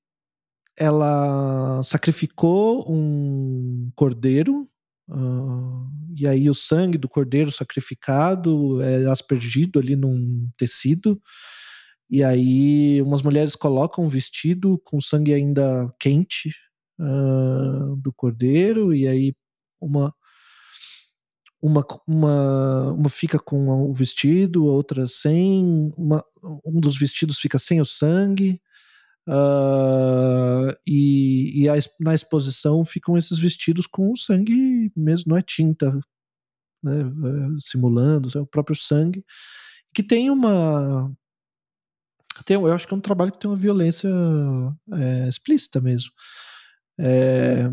ela sacrificou um cordeiro, uh, e aí o sangue do cordeiro sacrificado é aspergido ali num tecido, e aí umas mulheres colocam um vestido com sangue ainda quente uh, do cordeiro, e aí uma uma, uma, uma fica com o vestido, outra sem, uma, um dos vestidos fica sem o sangue, Uh, e, e a, na exposição ficam esses vestidos com sangue mesmo, não é tinta, né, é, simulando é o próprio sangue, que tem uma. Tem, eu acho que é um trabalho que tem uma violência é, explícita mesmo. É,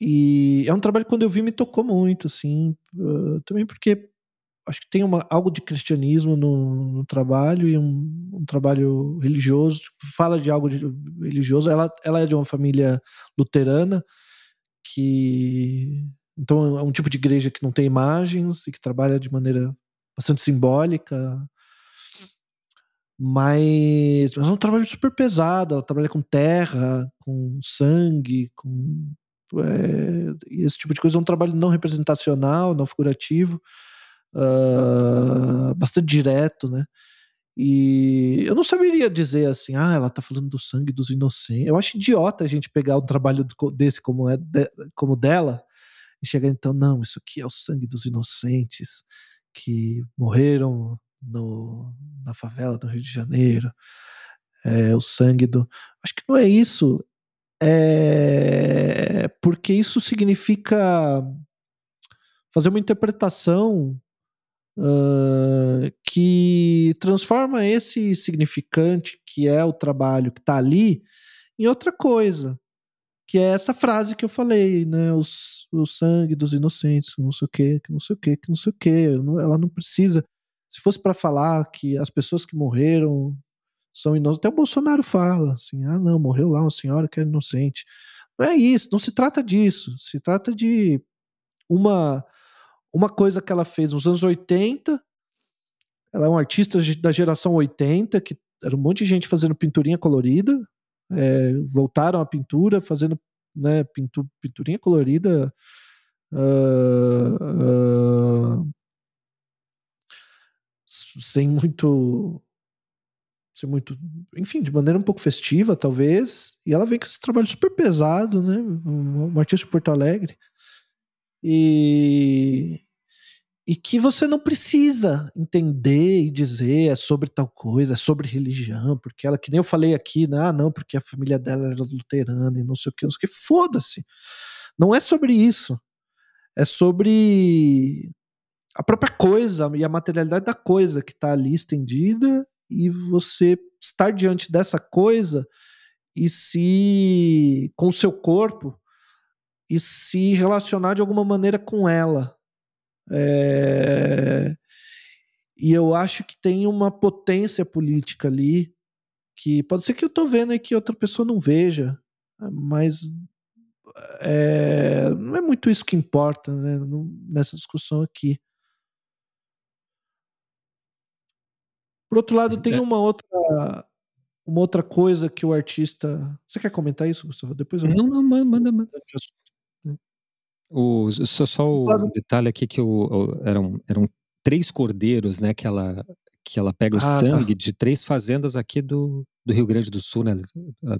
e é um trabalho que quando eu vi me tocou muito, assim, uh, também porque acho que tem uma, algo de cristianismo no, no trabalho e um, um, trabalho religioso. Fala de algo de, religioso. Ela, ela é de uma família luterana que então é um tipo de igreja que não tem imagens e que trabalha de maneira bastante simbólica. Mas, mas é um trabalho super pesado. Ela trabalha com terra, com sangue, com é, esse tipo de coisa. É um trabalho não representacional, não figurativo uh, bastante direto, né? E eu não saberia dizer assim, ah, ela tá falando do sangue dos inocentes. Eu acho idiota a gente pegar um trabalho desse como é de, como dela e chegar então, não, isso aqui é o sangue dos inocentes que morreram no, na favela do Rio de Janeiro, é, o sangue do. Acho que não é isso. É porque isso significa fazer uma interpretação uh, que transforma esse significante que é o trabalho que está ali em outra coisa que é essa frase que eu falei, né? Os, o sangue dos inocentes, não sei o quê, que não sei o quê, que não sei o quê. Ela não precisa. Se fosse para falar que as pessoas que morreram são inocentes, até o Bolsonaro fala assim: ah, não, morreu lá uma senhora que é inocente. Não é isso, não se trata disso. Se trata de uma, uma coisa que ela fez nos anos 80. Ela é uma artista da geração 80, que era um monte de gente fazendo pinturinha colorida, é, voltaram à pintura, fazendo né, pintu, pinturinha colorida. Uh, uh, sem muito sem muito, enfim, de maneira um pouco festiva, talvez, e ela vem com esse trabalho super pesado, né, um, um artista de Porto Alegre, e e que você não precisa entender e dizer é sobre tal coisa, é sobre religião, porque ela, que nem eu falei aqui, né? ah, não, porque a família dela era luterana e não sei o que, não sei o que, foda-se. Não é sobre isso. É sobre a própria coisa e a materialidade da coisa que está ali estendida e você estar diante dessa coisa e se com o seu corpo e se relacionar de alguma maneira com ela é... E eu acho que tem uma potência política ali que pode ser que eu estou vendo e que outra pessoa não veja, mas é... não é muito isso que importa né, nessa discussão aqui. Por outro lado, tem é. uma outra uma outra coisa que o artista. Você quer comentar isso, Gustavo? Depois eu... Não, não, manda, manda. O, só, só o detalhe aqui que o, o, eram, eram três cordeiros, né? Que ela, que ela pega o ah, tá. sangue tá. de três fazendas aqui do, do Rio Grande do Sul, né?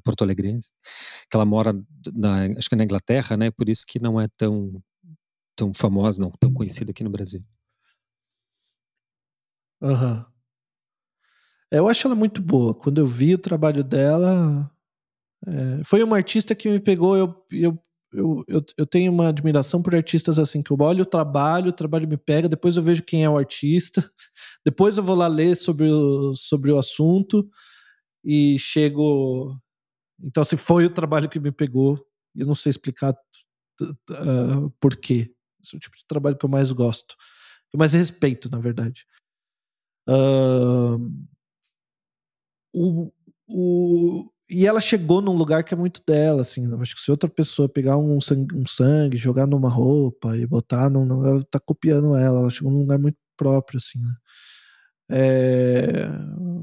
Porto Alegrense. Que ela mora, na, acho que na Inglaterra, né? Por isso que não é tão, tão famosa, não tão conhecida aqui no Brasil. Aham. Uhum. Eu acho ela muito boa. Quando eu vi o trabalho dela, é, foi uma artista que me pegou. Eu, eu eu, eu, eu, tenho uma admiração por artistas assim, que eu olho o trabalho, o trabalho me pega, depois eu vejo quem é o artista, [laughs] depois eu vou lá ler sobre o, sobre o assunto e chego. Então, assim, foi o trabalho que me pegou, eu não sei explicar uh, por quê. Esse é o tipo de trabalho que eu mais gosto, que eu mais respeito, na verdade. Uh, o, o, e ela chegou num lugar que é muito dela, assim. Acho que se outra pessoa pegar um sangue, um sangue jogar numa roupa e botar, não, ela tá copiando ela. Ela chegou num lugar muito próprio, assim. Né? É,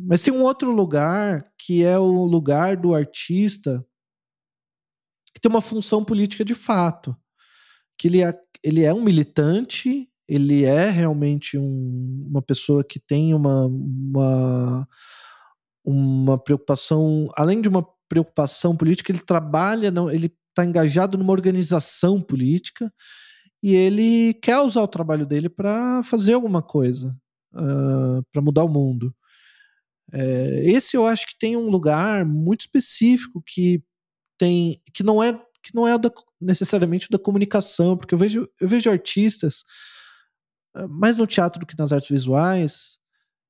mas tem um outro lugar que é o lugar do artista que tem uma função política de fato. Que ele é, ele é um militante, ele é realmente um, uma pessoa que tem uma, uma uma preocupação, além de uma preocupação política, ele trabalha, não, ele está engajado numa organização política e ele quer usar o trabalho dele para fazer alguma coisa, uh, para mudar o mundo. É, esse eu acho que tem um lugar muito específico que tem que não é que não é da, necessariamente da comunicação, porque eu vejo eu vejo artistas ah, mais no teatro do que nas artes visuais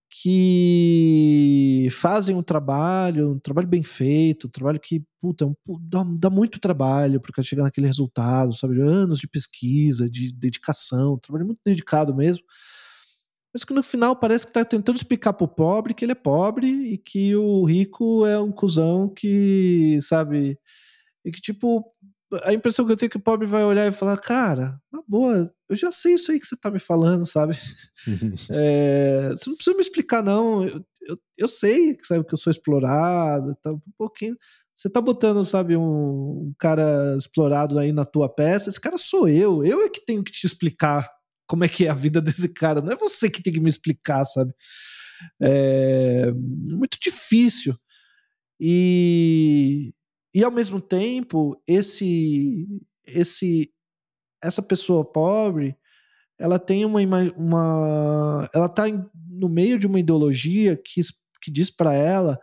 que fazem um trabalho, um trabalho bem feito, um trabalho que puta, é um, dá, dá, muito trabalho para chegar naquele resultado, sabe? Anos de pesquisa, de dedicação, um trabalho muito dedicado mesmo. Mas que no final parece que está tentando explicar pro pobre que ele é pobre e que o rico é um cuzão que, sabe? E que, tipo, a impressão que eu tenho é que o pobre vai olhar e falar, cara, na boa, eu já sei isso aí que você tá me falando, sabe? [laughs] é, você não precisa me explicar, não. Eu, eu, eu, sei sabe, que eu sou explorado, tá um pouquinho. Você tá botando, sabe, um, um cara explorado aí na tua peça. Esse cara sou eu. Eu é que tenho que te explicar como é que é a vida [laughs] desse cara. Não é você que tem que me explicar, sabe? É muito difícil. E, e ao mesmo tempo, esse, esse, essa pessoa pobre, ela tem uma, uma ela está no meio de uma ideologia que, que diz para ela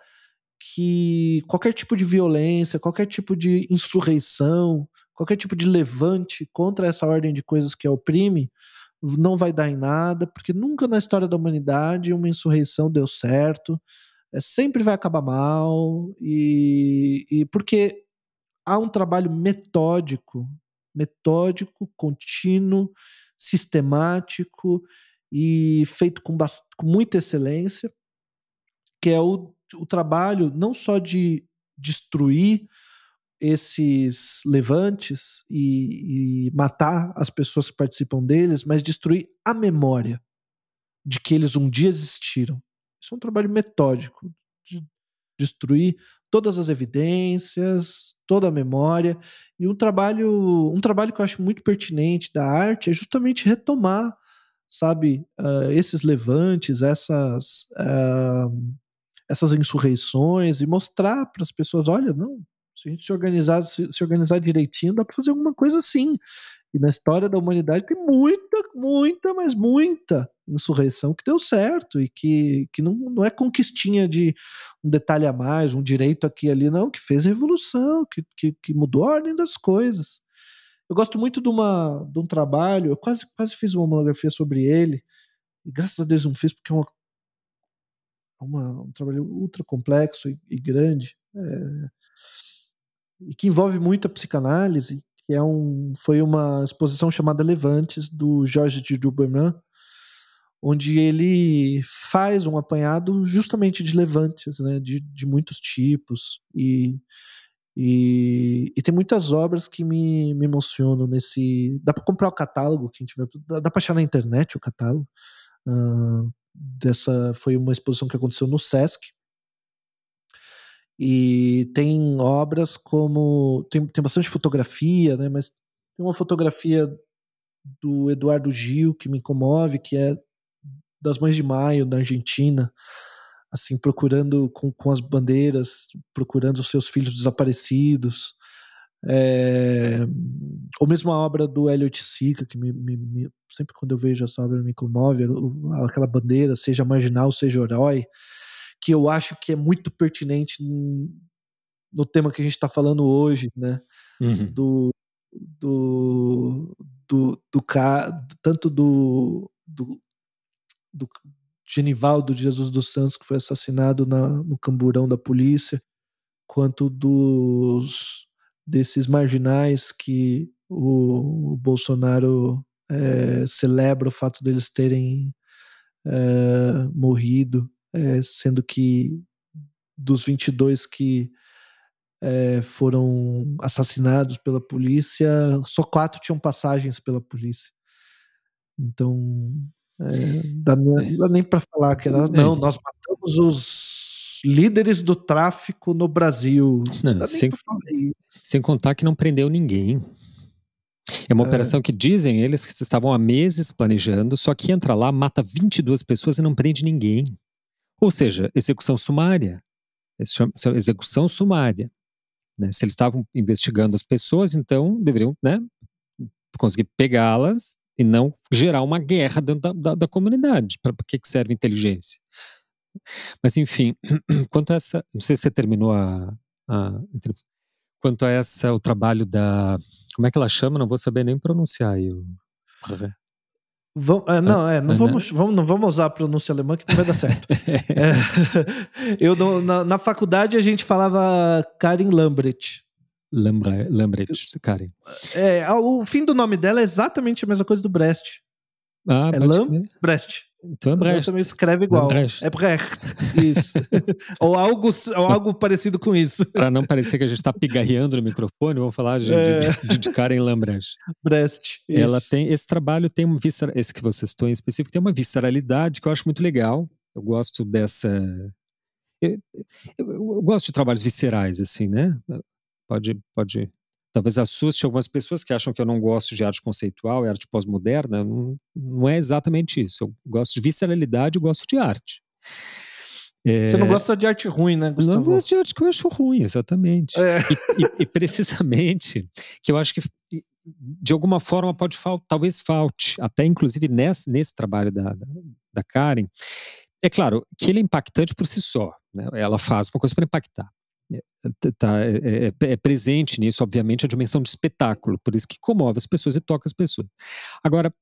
que qualquer tipo de violência, qualquer tipo de insurreição, qualquer tipo de levante contra essa ordem de coisas que a oprime não vai dar em nada, porque nunca na história da humanidade uma insurreição deu certo, é, sempre vai acabar mal, e, e porque há um trabalho metódico, metódico, contínuo, sistemático e feito com, com muita excelência, que é o, o trabalho não só de destruir esses levantes e, e, matar as pessoas que participam deles, mas destruir a memória de que eles um dia existiram. Isso é um trabalho metódico, de destruir todas as evidências, toda a memória e um trabalho, um trabalho que eu acho muito pertinente da arte é justamente retomar, sabe, uh, esses levantes, essas uh, essas insurreições e mostrar para as pessoas, olha, não, se a gente se organizar, se, se organizar direitinho, dá para fazer alguma coisa assim. E na história da humanidade tem muita, muita, mas muita insurreição que deu certo e que, que não, não é conquistinha de um detalhe a mais, um direito aqui e ali, não, que fez revolução, que, que, que mudou a ordem das coisas. Eu gosto muito de, uma, de um trabalho, eu quase, quase fiz uma monografia sobre ele, e graças a Deus não fiz, porque é uma, é uma um trabalho ultra complexo e, e grande, é, e que envolve muito a psicanálise, que é um, foi uma exposição chamada Levantes, do Jorge de Duberman, onde ele faz um apanhado justamente de levantes, né, de, de muitos tipos, e, e, e, tem muitas obras que me, me emocionam nesse... Dá para comprar o catálogo, quem tiver, dá, dá para achar na internet o catálogo, uh, dessa foi uma exposição que aconteceu no Sesc, e tem obras como. Tem, tem bastante fotografia, né? Mas tem uma fotografia do Eduardo Gil que me comove, que é das Mães de Maio, da Argentina, assim, procurando com, com as bandeiras, procurando os seus filhos desaparecidos. É, ou mesmo a obra do Elliot Sica, que me, me, me, sempre quando eu vejo essa obra me comove, aquela bandeira, seja marginal, seja herói que eu acho que é muito pertinente no tema que a gente está falando hoje, né? Uhum. Do, do, do, do, tanto do, do, do Genivaldo Jesus dos Santos, que foi assassinado na, no camburão da polícia, quanto dos desses marginais que o, o Bolsonaro é, celebra o fato deles terem é, morrido é, sendo que dos 22 que é, foram assassinados pela polícia, só quatro tinham passagens pela polícia. Então, é, dá, nem, dá nem para falar que era. Não, nós matamos os líderes do tráfico no Brasil. Não, sem, sem, contar que não prendeu ninguém. É uma é. operação que dizem eles que estavam há meses planejando, só que entra lá, mata 22 pessoas e não prende ninguém. Ou seja, execução sumária. Execução sumária. Né? Se eles estavam investigando as pessoas, então deveriam né, conseguir pegá-las e não gerar uma guerra dentro da, da, da comunidade. Para que, que serve inteligência? Mas, enfim, [clears throat] quanto a essa. Não sei se você terminou a, a entrevista. Quanto a essa, o trabalho da. Como é que ela chama? Não vou saber nem pronunciar aí. Vamos, é, não, é, não, vamos, vamos, não vamos usar a pronúncia alemã que não vai dar certo. [laughs] é, [laughs] eu na, na, faculdade a gente falava Karin Lambrecht. Lambrecht, Karin. É, o fim do nome dela é exatamente a mesma coisa do Brest. Ah, é Lambrecht. Então é Brecht. também escreve igual. É Brecht. Isso. [laughs] ou, algo, ou algo parecido com isso. Para não parecer que a gente está pigarreando no microfone, vamos falar de, é. de, de Karen Lambrecht. Brecht. Isso. Ela tem. Esse trabalho tem uma vista. Esse que você citou em específico tem uma visceralidade que eu acho muito legal. Eu gosto dessa. Eu, eu, eu gosto de trabalhos viscerais, assim, né? Pode, pode talvez assuste algumas pessoas que acham que eu não gosto de arte conceitual e arte pós-moderna. Não, não, é exatamente isso. Eu gosto de visceralidade e gosto de arte. É... Você não gosta de arte ruim, né, Gustavo? Não gosto de arte que eu acho ruim, exatamente. É. E, e, e, precisamente que eu acho que de alguma forma pode faltar, talvez falte, até inclusive nesse, nesse trabalho da, da, da Karen, é claro que ele é impactante por si só. Né? Ela faz uma coisa para impactar. É, tá, é, é, é, presente nisso, obviamente, a dimensão de espetáculo, por isso que comove as pessoas e toca as pessoas. Agora,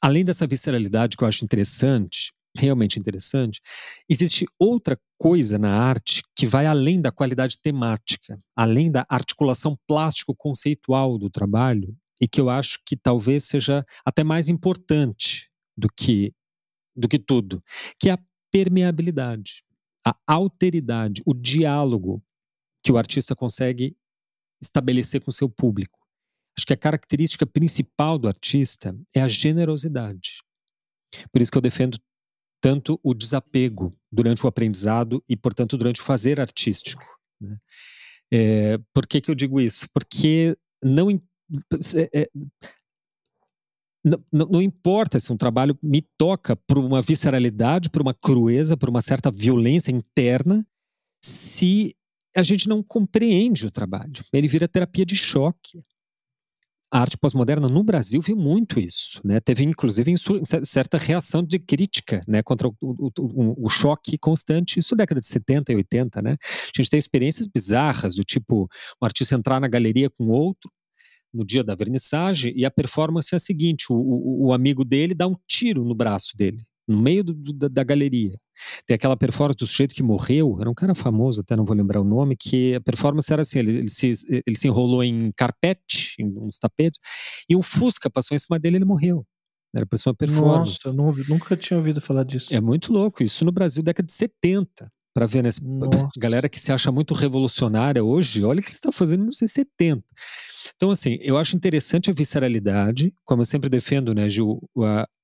além dessa visceralidade que eu acho interessante, realmente interessante, existe outra coisa na arte que vai além da qualidade temática, além da articulação plástico-conceitual do trabalho, e que eu acho que talvez seja até mais importante do que, do que tudo, que é a permeabilidade, a alteridade, o diálogo que o artista consegue estabelecer com seu público. Acho que a característica principal do artista é a generosidade. Por isso que eu defendo tanto o desapego durante o aprendizado e, portanto, durante o fazer artístico. Né? É, por que, que eu digo isso? Porque não, é, não, não, importa se um trabalho me toca por uma visceralidade, por uma crueza, por uma certa violência interna, se a gente não compreende o trabalho. Ele vira terapia de choque a arte pós-moderna no Brasil viu muito isso, né? Teve inclusive certa reação de crítica, né, contra o, o, o, o, choque constante, isso década de 70 e 80, né? A gente tem experiências bizarras do tipo um artista entrar na galeria com outro no dia da vernissagem e a performance é a seguinte, o, o amigo dele dá um tiro no braço dele, no meio do, da, da, galeria. Tem aquela performance do sujeito que morreu, era um cara famoso, até não vou lembrar o nome, que a performance era assim: ele, ele, se, ele se enrolou em carpete, em uns tapetes, e um Fusca passou em cima dele e ele morreu. Era para ser uma performance. Nossa, não nunca tinha ouvido falar disso. É muito louco. Isso no Brasil, década de 70 para ver, né? Galera que se acha muito revolucionária hoje, olha o que eles estão fazendo nos anos 70. Então, assim, eu acho interessante a visceralidade, como eu sempre defendo, né, Gil?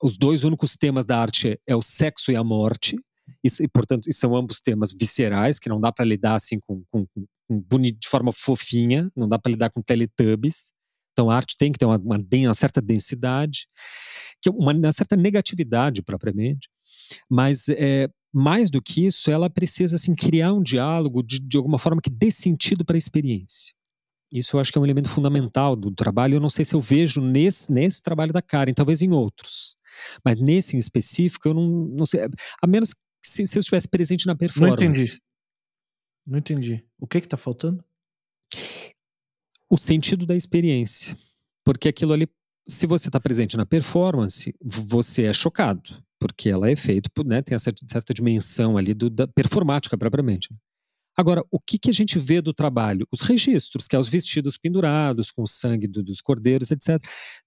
Os dois únicos temas da arte é o sexo e a morte, e, e portanto, e são ambos temas viscerais, que não dá para lidar assim com, com, com, bonito, de forma fofinha, não dá para lidar com teletubbies. Então, a arte tem que ter uma, uma, uma certa densidade, que é uma, uma certa negatividade propriamente, mas é, mais do que isso, ela precisa assim, criar um diálogo de, de alguma forma que dê sentido para a experiência. Isso eu acho que é um elemento fundamental do trabalho. Eu não sei se eu vejo nesse, nesse trabalho da Karen, talvez em outros. Mas nesse em específico, eu não, não sei. A menos se, se eu estivesse presente na performance. Não entendi. Não entendi. O que está faltando? O sentido da experiência. Porque aquilo ali, se você está presente na performance, você é chocado porque ela é feita, né, tem essa certa dimensão ali do, da performática propriamente. Né. Agora, o que, que a gente vê do trabalho? Os registros, que é os vestidos pendurados, com o sangue do, dos cordeiros, etc.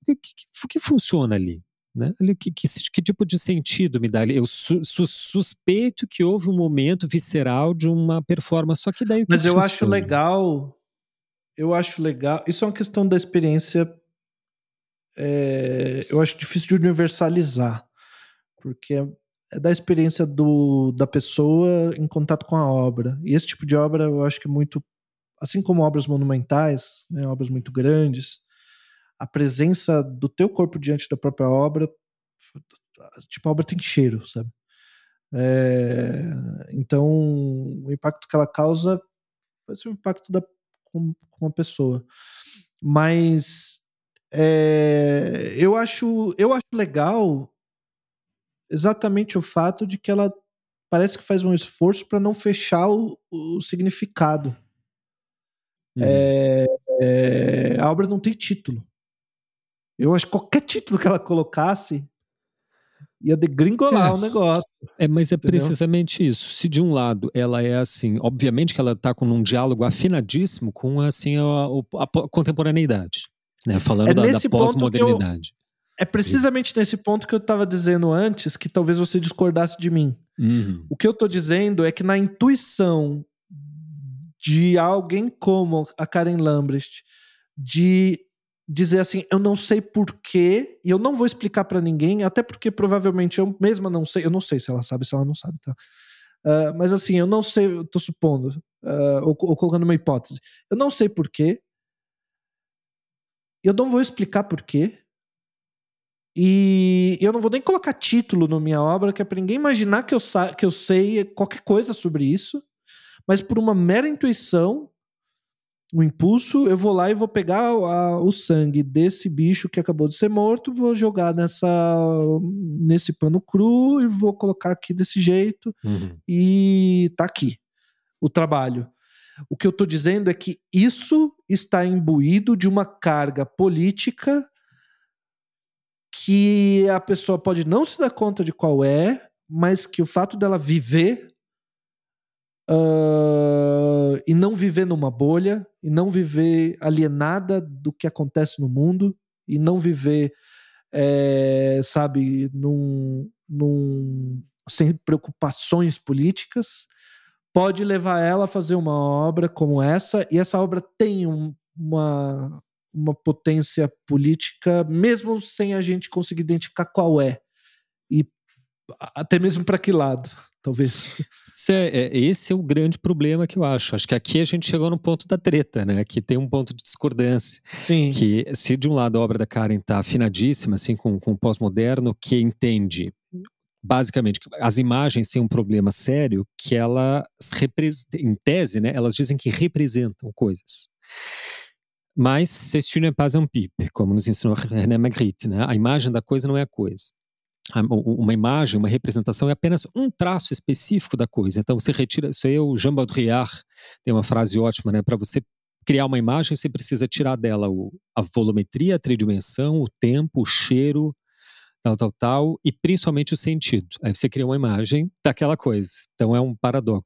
O que, o que funciona ali? Né? Que, que, que, tipo de sentido me dá ali? Eu su, su, suspeito que houve um momento visceral de uma performance, só que daí. Mas eu funciona? acho legal. Eu acho legal. Isso é uma questão da experiência. É, eu acho difícil de universalizar porque é, é da experiência do, da pessoa em contato com a obra. E esse tipo de obra eu acho que é muito, assim como obras monumentais, né, obras muito grandes, a presença do teu corpo diante da própria obra, tipo, a obra tem cheiro, sabe? É, então, o impacto que ela causa vai ser o impacto da, com, com a pessoa. Mas é, eu acho eu acho legal exatamente o fato de que ela parece que faz um esforço para não fechar o, o significado. Uhum. É, é, a obra não tem título. Eu acho que qualquer título que ela colocasse ia degringolar é. o negócio. É, mas é entendeu? precisamente isso. Se de um lado ela é assim, obviamente que ela está com um diálogo afinadíssimo com assim a, a, a contemporaneidade, né? Falando é da, da pós-modernidade. É precisamente nesse ponto que eu estava dizendo antes, que talvez você discordasse de mim. Uhum. O que eu estou dizendo é que na intuição de alguém como a Karen Lambrecht, de dizer assim, eu não sei porquê, e eu não vou explicar para ninguém, até porque provavelmente eu mesma não sei, eu não sei se ela sabe, se ela não sabe, tá? Uh, mas assim, eu não sei, eu tô supondo, uh, ou, ou colocando uma hipótese, eu não sei porquê, eu não vou explicar porquê, e eu não vou nem colocar título na minha obra, que é para ninguém imaginar que eu, que eu sei qualquer coisa sobre isso, mas por uma mera intuição, o impulso, eu vou lá e vou pegar a, o sangue desse bicho que acabou de ser morto, vou jogar nessa nesse pano cru e vou colocar aqui desse jeito Uhum. e tá aqui o trabalho. O que eu estou dizendo é que isso está imbuído de uma carga política que a pessoa pode não se dar conta de qual é, mas que o fato dela viver uh, e não viver numa bolha, e não viver alienada do que acontece no mundo, e não viver, é, sabe, num, num, sem preocupações políticas, pode levar ela a fazer uma obra como essa, e essa obra tem um, uma, uma potência política, mesmo sem a gente conseguir identificar qual é. E até mesmo para que lado, [laughs] talvez. Esse é, esse é, o grande problema que eu acho. Acho que aqui a gente chegou no ponto da treta, né? Que tem um ponto de discordância. Sim. Que se de um lado a obra da Karen está afinadíssima, assim, com, com o pós-moderno, que entende basicamente que as imagens têm um problema sério que ela em tese, né? Elas dizem que representam coisas. Mas c'est une pas un pipe, como nos ensinou [laughs] René Magritte, né? A imagem da coisa não é a coisa uma imagem, uma representação é apenas um traço específico da coisa. Então você retira, isso aí é o Jean Baudrillard, tem uma frase ótima, né? Para você criar uma imagem, você precisa tirar dela o, a volumetria, a tridimensão, o tempo, o cheiro, tal, tal, tal, e principalmente o sentido. Aí você cria uma imagem daquela coisa. Então é um paradoxo.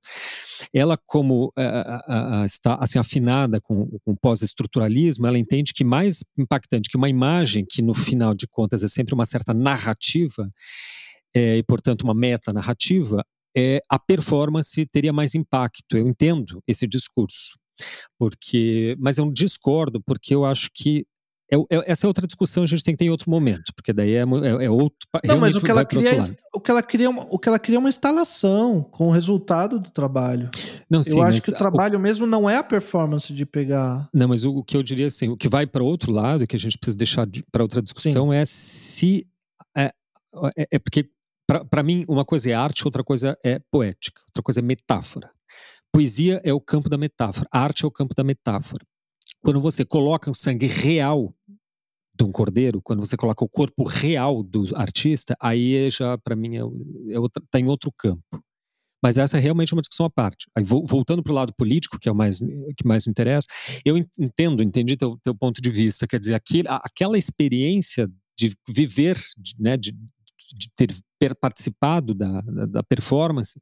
Ela, como uh, uh, uh, está assim afinada com, o pós-estruturalismo, ela entende que mais impactante que uma imagem, que no final de contas é sempre uma certa narrativa, é, e portanto uma meta-narrativa, é, a performance teria mais impacto. Eu entendo esse discurso porque mas eu discordo porque eu acho que é, é, essa é outra discussão a gente tem que ter em outro momento, porque daí é, é, é outro. Não, mas o que, ela cria, é o que ela é uma, o que ela cria é uma instalação com o resultado do trabalho. Não, sim, eu acho que o trabalho o, mesmo não é a performance de pegar. Não, mas o, o que eu diria assim, o que vai para outro lado, que a gente precisa deixar de, para outra discussão, sim. é se é, é, é porque para mim uma coisa é arte, outra coisa é poética, outra coisa é metáfora. Poesia é o campo da metáfora, arte é o campo da metáfora. Quando você coloca o sangue real de um cordeiro, quando você coloca o corpo real do artista, aí já, para mim, é, é outra, tá em outro campo. Mas essa é realmente uma discussão à parte. Aí, voltando para o lado político, que é o mais, que mais interessa, eu entendo, entendi teu, teu ponto de vista. Quer dizer, aquele, aquela experiência de viver, de, né, de, de ter participado da, da, da performance,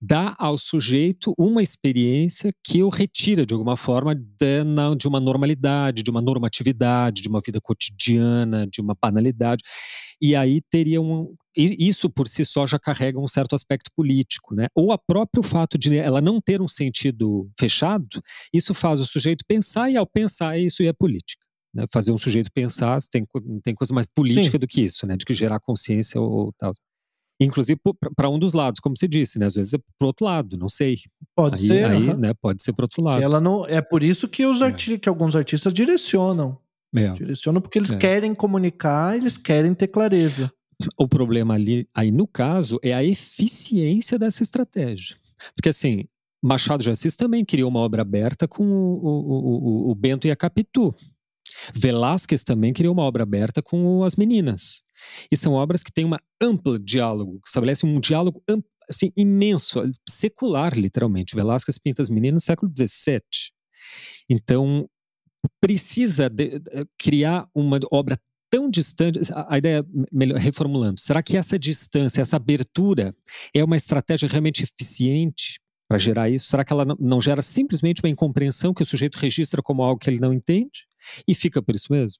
dá ao sujeito uma experiência que o retira de alguma forma de, de, uma normalidade, de uma normatividade, de uma vida cotidiana, de uma banalidade. E aí teria um. Isso por si só já carrega um certo aspecto político, né? Ou a próprio fato de ela não ter um sentido fechado, isso faz o sujeito pensar, e ao pensar, isso é política. Né? Fazer um sujeito pensar tem, tem coisa mais política Sim. do que isso, né? De que gerar consciência ou, ou tal. Inclusive para um dos lados, como você disse, né? Às vezes é para outro lado, não sei. Pode aí, ser. Aí, né, pode ser para outro lado. ela não, é por isso que, os arti é. que alguns artistas direcionam. É. Direcionam porque eles é. querem comunicar, eles querem ter clareza. O problema ali, aí no caso, é a eficiência dessa estratégia. Porque assim, Machado de Assis também criou uma obra aberta com o, o, o, o Bento e a Capitu. Velázquez também criou uma obra aberta com as meninas. E são obras que têm uma ampla diálogo, que estabelecem um diálogo assim, imenso, secular, literalmente. Velázquez pinta as meninas no século XVII. Então, precisa de, criar uma obra tão distante. A, a ideia, melhor, reformulando, será que essa distância, essa abertura é uma estratégia realmente eficiente para gerar isso? Será que ela não, gera simplesmente uma incompreensão que o sujeito registra como algo que ele não entende? E fica por isso mesmo?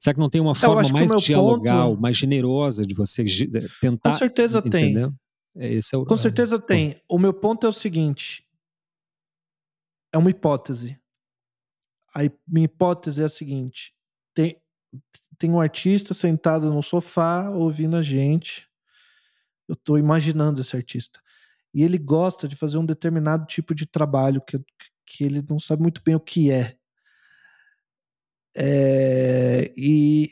Será que não tem uma forma mais dialogal, ponto... mais generosa de você tentar? Com certeza entendeu? tem. Esse é o, Com certeza é, tem. O meu ponto é o seguinte: é uma hipótese. A minha hipótese é a seguinte: tem, tem um artista sentado no sofá ouvindo a gente. Eu estou imaginando esse artista. E ele gosta de fazer um determinado tipo de trabalho que, que ele não sabe muito bem o que é. É, e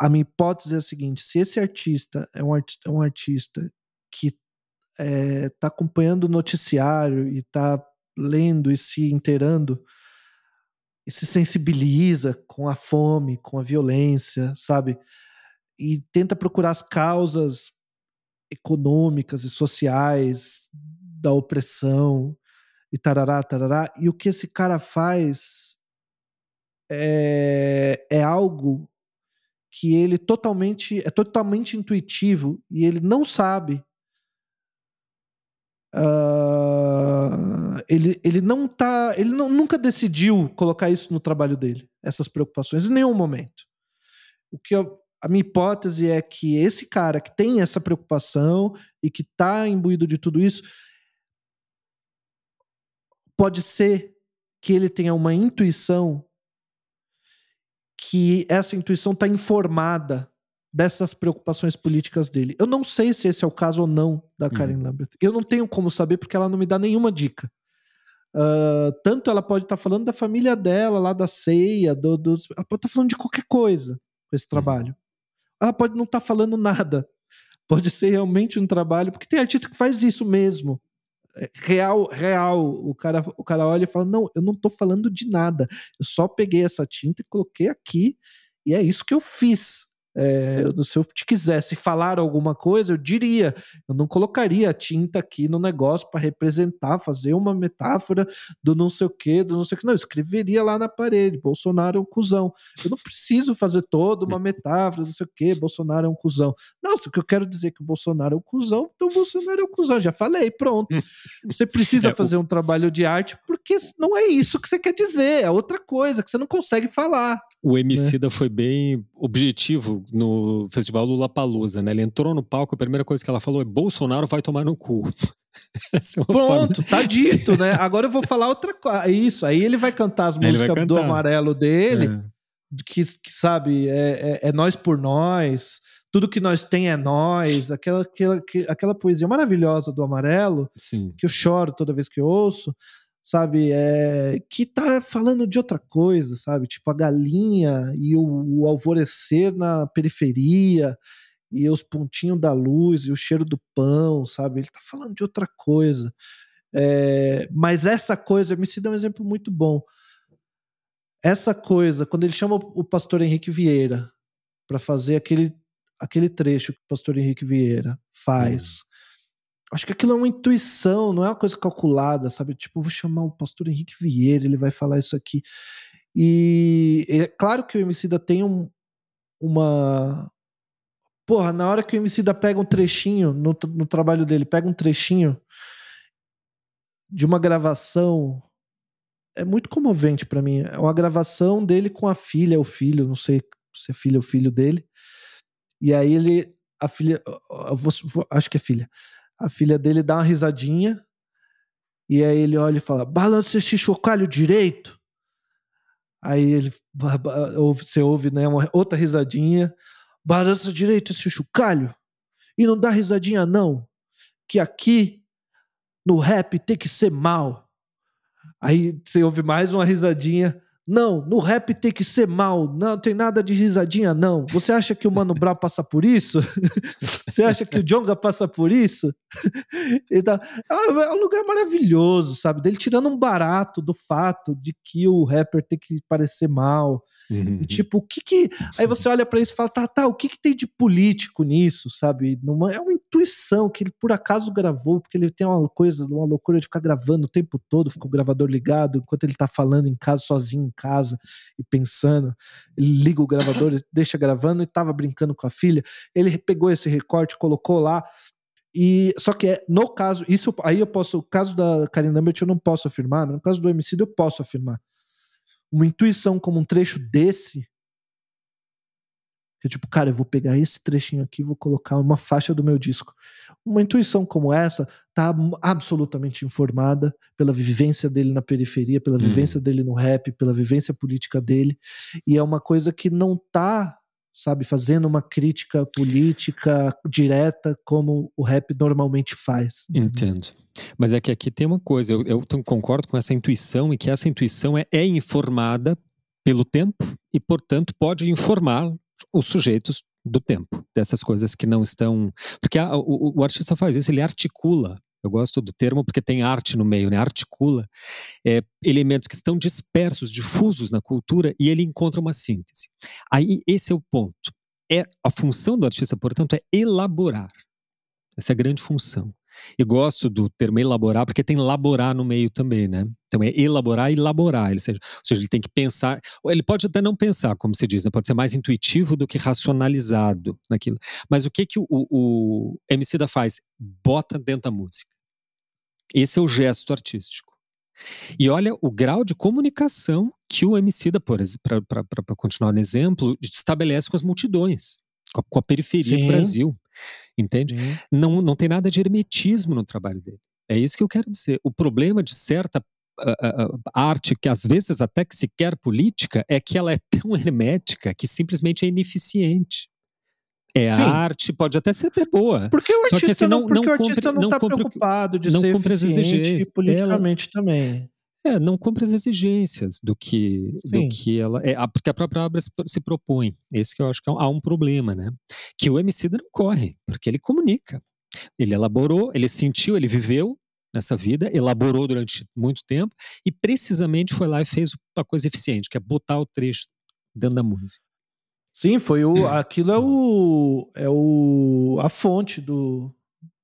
a minha hipótese é a seguinte: se esse artista é um artista, é um artista que está é, tá acompanhando o noticiário e está lendo e se inteirando e se sensibiliza com a fome, com a violência, sabe? E tenta procurar as causas econômicas e sociais da opressão e tarará, tarará. E o que esse cara faz é, é algo que ele totalmente é totalmente intuitivo e ele não sabe Uh, ele, ele não tá. Ele não, nunca decidiu colocar isso no trabalho dele, essas preocupações, em nenhum momento. O que eu, a minha hipótese é que esse cara que tem essa preocupação e que está imbuído de tudo isso, pode ser que ele tenha uma intuição que essa intuição está informada dessas preocupações políticas dele. Eu não sei se esse é o caso ou não da uhum. Karen Lambert. Eu não tenho como saber porque ela não me dá nenhuma dica. Uh, tanto ela pode estar tá falando da família dela, lá da ceia, do, do ela pode estar tá falando de qualquer coisa com esse uhum. trabalho. Ela pode não estar tá falando nada. Pode ser realmente um trabalho, porque tem artista que faz isso mesmo. É, real, real. O cara, o cara olha e fala: Não, eu não estou falando de nada. Eu só peguei essa tinta e coloquei aqui, e é isso que eu fiz. É, se eu te quisesse falar alguma coisa, eu diria. Eu não colocaria tinta aqui no negócio para representar, fazer uma metáfora do não sei o que, do não sei o que. Não, eu escreveria lá na parede: Bolsonaro é um cuzão. Eu não preciso fazer toda uma metáfora, não sei o que, Bolsonaro é um cuzão. Não, se o que eu quero dizer é que o Bolsonaro é um cuzão, então o Bolsonaro é um cuzão. Já falei, pronto. Você precisa [laughs] é, fazer um trabalho de arte porque não é isso que você quer dizer, é outra coisa que você não consegue falar. O Emicida né? foi bem objetivo no festival Lula Palusa, né? Ele entrou no palco, a primeira coisa que ela falou é Bolsonaro vai tomar no cu. [laughs] é Pronto, forma... tá dito, né? Agora eu vou falar outra coisa. Isso, aí ele vai cantar as músicas cantar. do amarelo dele, é. que, que, sabe, é, é, é, nós por nós, tudo que nós tem é nós, aquela, aquela, aquela poesia maravilhosa do amarelo, Sim. que eu choro toda vez que eu ouço sabe? É, que tá falando de outra coisa, sabe? Tipo a galinha e o, o alvorecer na periferia e os pontinhos da luz e o cheiro do pão, sabe? Ele tá falando de outra coisa. É, mas essa coisa, me se dá um exemplo muito bom. Essa coisa, quando ele chama o pastor Henrique Vieira para fazer aquele, aquele trecho que o pastor Henrique Vieira faz, hum acho que aquilo é uma intuição, não é uma coisa calculada, sabe? Tipo, vou chamar o pastor Henrique Vieira, ele vai falar isso aqui. E é claro que o Emicida tem um, uma. Porra, na hora que o Emicida pega um trechinho no, no trabalho dele, pega um trechinho de uma gravação. É muito comovente para mim. É uma gravação dele com a filha, o filho, não sei se é filha ou filho dele. E aí ele. A filha. Acho que é filha a filha dele dá uma risadinha. E aí ele olha e fala: balança esse chocalho direito. Aí ele você ouve né, uma outra risadinha. Balança direito esse chocalho. E não dá risadinha, não. Que aqui no rap tem que ser mal. Aí você ouve mais uma risadinha. Não, no rap tem que ser mal. Não tem nada de risadinha, não. Você acha que o Mano Brown passa por isso? [laughs] Você acha que o Jonga passa por isso? [laughs] então, é um lugar maravilhoso, sabe? Dele tirando um barato do fato de que o rapper tem que parecer mal. Uhum. E, tipo, o que que. Aí você olha para isso e fala, tá, tá, o que que tem de político nisso, sabe? Numa, é uma intuição que ele por acaso gravou, porque ele tem uma coisa, uma loucura de ficar gravando o tempo todo, fica o gravador ligado, enquanto ele tá falando em casa, sozinho em casa e pensando. Ele liga o gravador, deixa gravando e tava brincando com a filha. Ele pegou esse recorte, colocou lá. E só que é, no caso, isso aí eu posso, o caso da Karen Lambert eu não posso afirmar, no caso do MC eu posso afirmar uma intuição como um trecho desse, que é tipo, cara, eu vou pegar esse trechinho aqui e vou colocar uma faixa do meu disco. Uma intuição como essa tá absolutamente informada pela vivência dele na periferia, pela uhum. vivência dele no rap, pela vivência política dele, e é uma coisa que não tá sabe, fazendo uma crítica política direta como o rap normalmente faz. Entendo. Mas é que aqui tem uma coisa, eu, eu concordo com essa intuição e que essa intuição é, é informada pelo tempo e, portanto, pode informar os sujeitos do tempo, dessas coisas que não estão. Porque a, o, o artista faz isso, ele articula Eu gosto do termo porque tem arte no meio, né? Articula é, elementos que estão dispersos, difusos na cultura e ele encontra uma síntese. Aí esse é o ponto. É a função do artista, portanto, é elaborar. Essa é a grande função. E gosto do termo elaborar porque tem laborar no meio também, né? Então é elaborar e elaborar. Ou seja, ele tem que pensar. Ele pode até não pensar, como se diz, né? pode ser mais intuitivo do que racionalizado naquilo. Mas o que, que o, o, o MC da faz? Bota dentro da música. Esse é o gesto artístico. E olha o grau de comunicação que o MC da, para continuar no exemplo, estabelece com as multidões, com a, com a periferia Sim. do Brasil. Entende? Não, não tem nada de hermetismo no trabalho dele. É isso que eu quero dizer. O problema de certa uh, uh, arte, que às vezes até que se quer política, é que ela é tão [laughs] hermética que simplesmente é ineficiente. É Sim. a arte, pode até ser até boa. Porque o artista, que, assim, não, não, não, está não tá preocupado de não ser eficiente politicamente também. É, não cumpre as exigências do que, do que ela. É, porque a própria obra se, se, propõe. Esse que eu acho que há um problema, né? Que o MC não corre, porque ele comunica. Ele elaborou, ele sentiu, ele viveu nessa vida, elaborou durante muito tempo e precisamente foi lá e fez uma coisa eficiente, que é botar o trecho dentro da música. Sim, foi o. [clears throat] Aquilo é o. É o. a fonte do,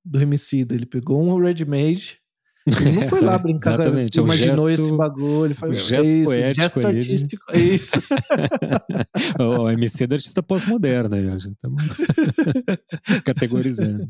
do MC. Ele pegou um ready-made ele não foi lá [laughs] brincar, Exatamente, imaginou gesto, esse bagulho. Ele foi, gesto isso, poético gesto artístico, é isso. [laughs] o MC é do artista pós-moderno aí, já estamos [laughs] categorizando.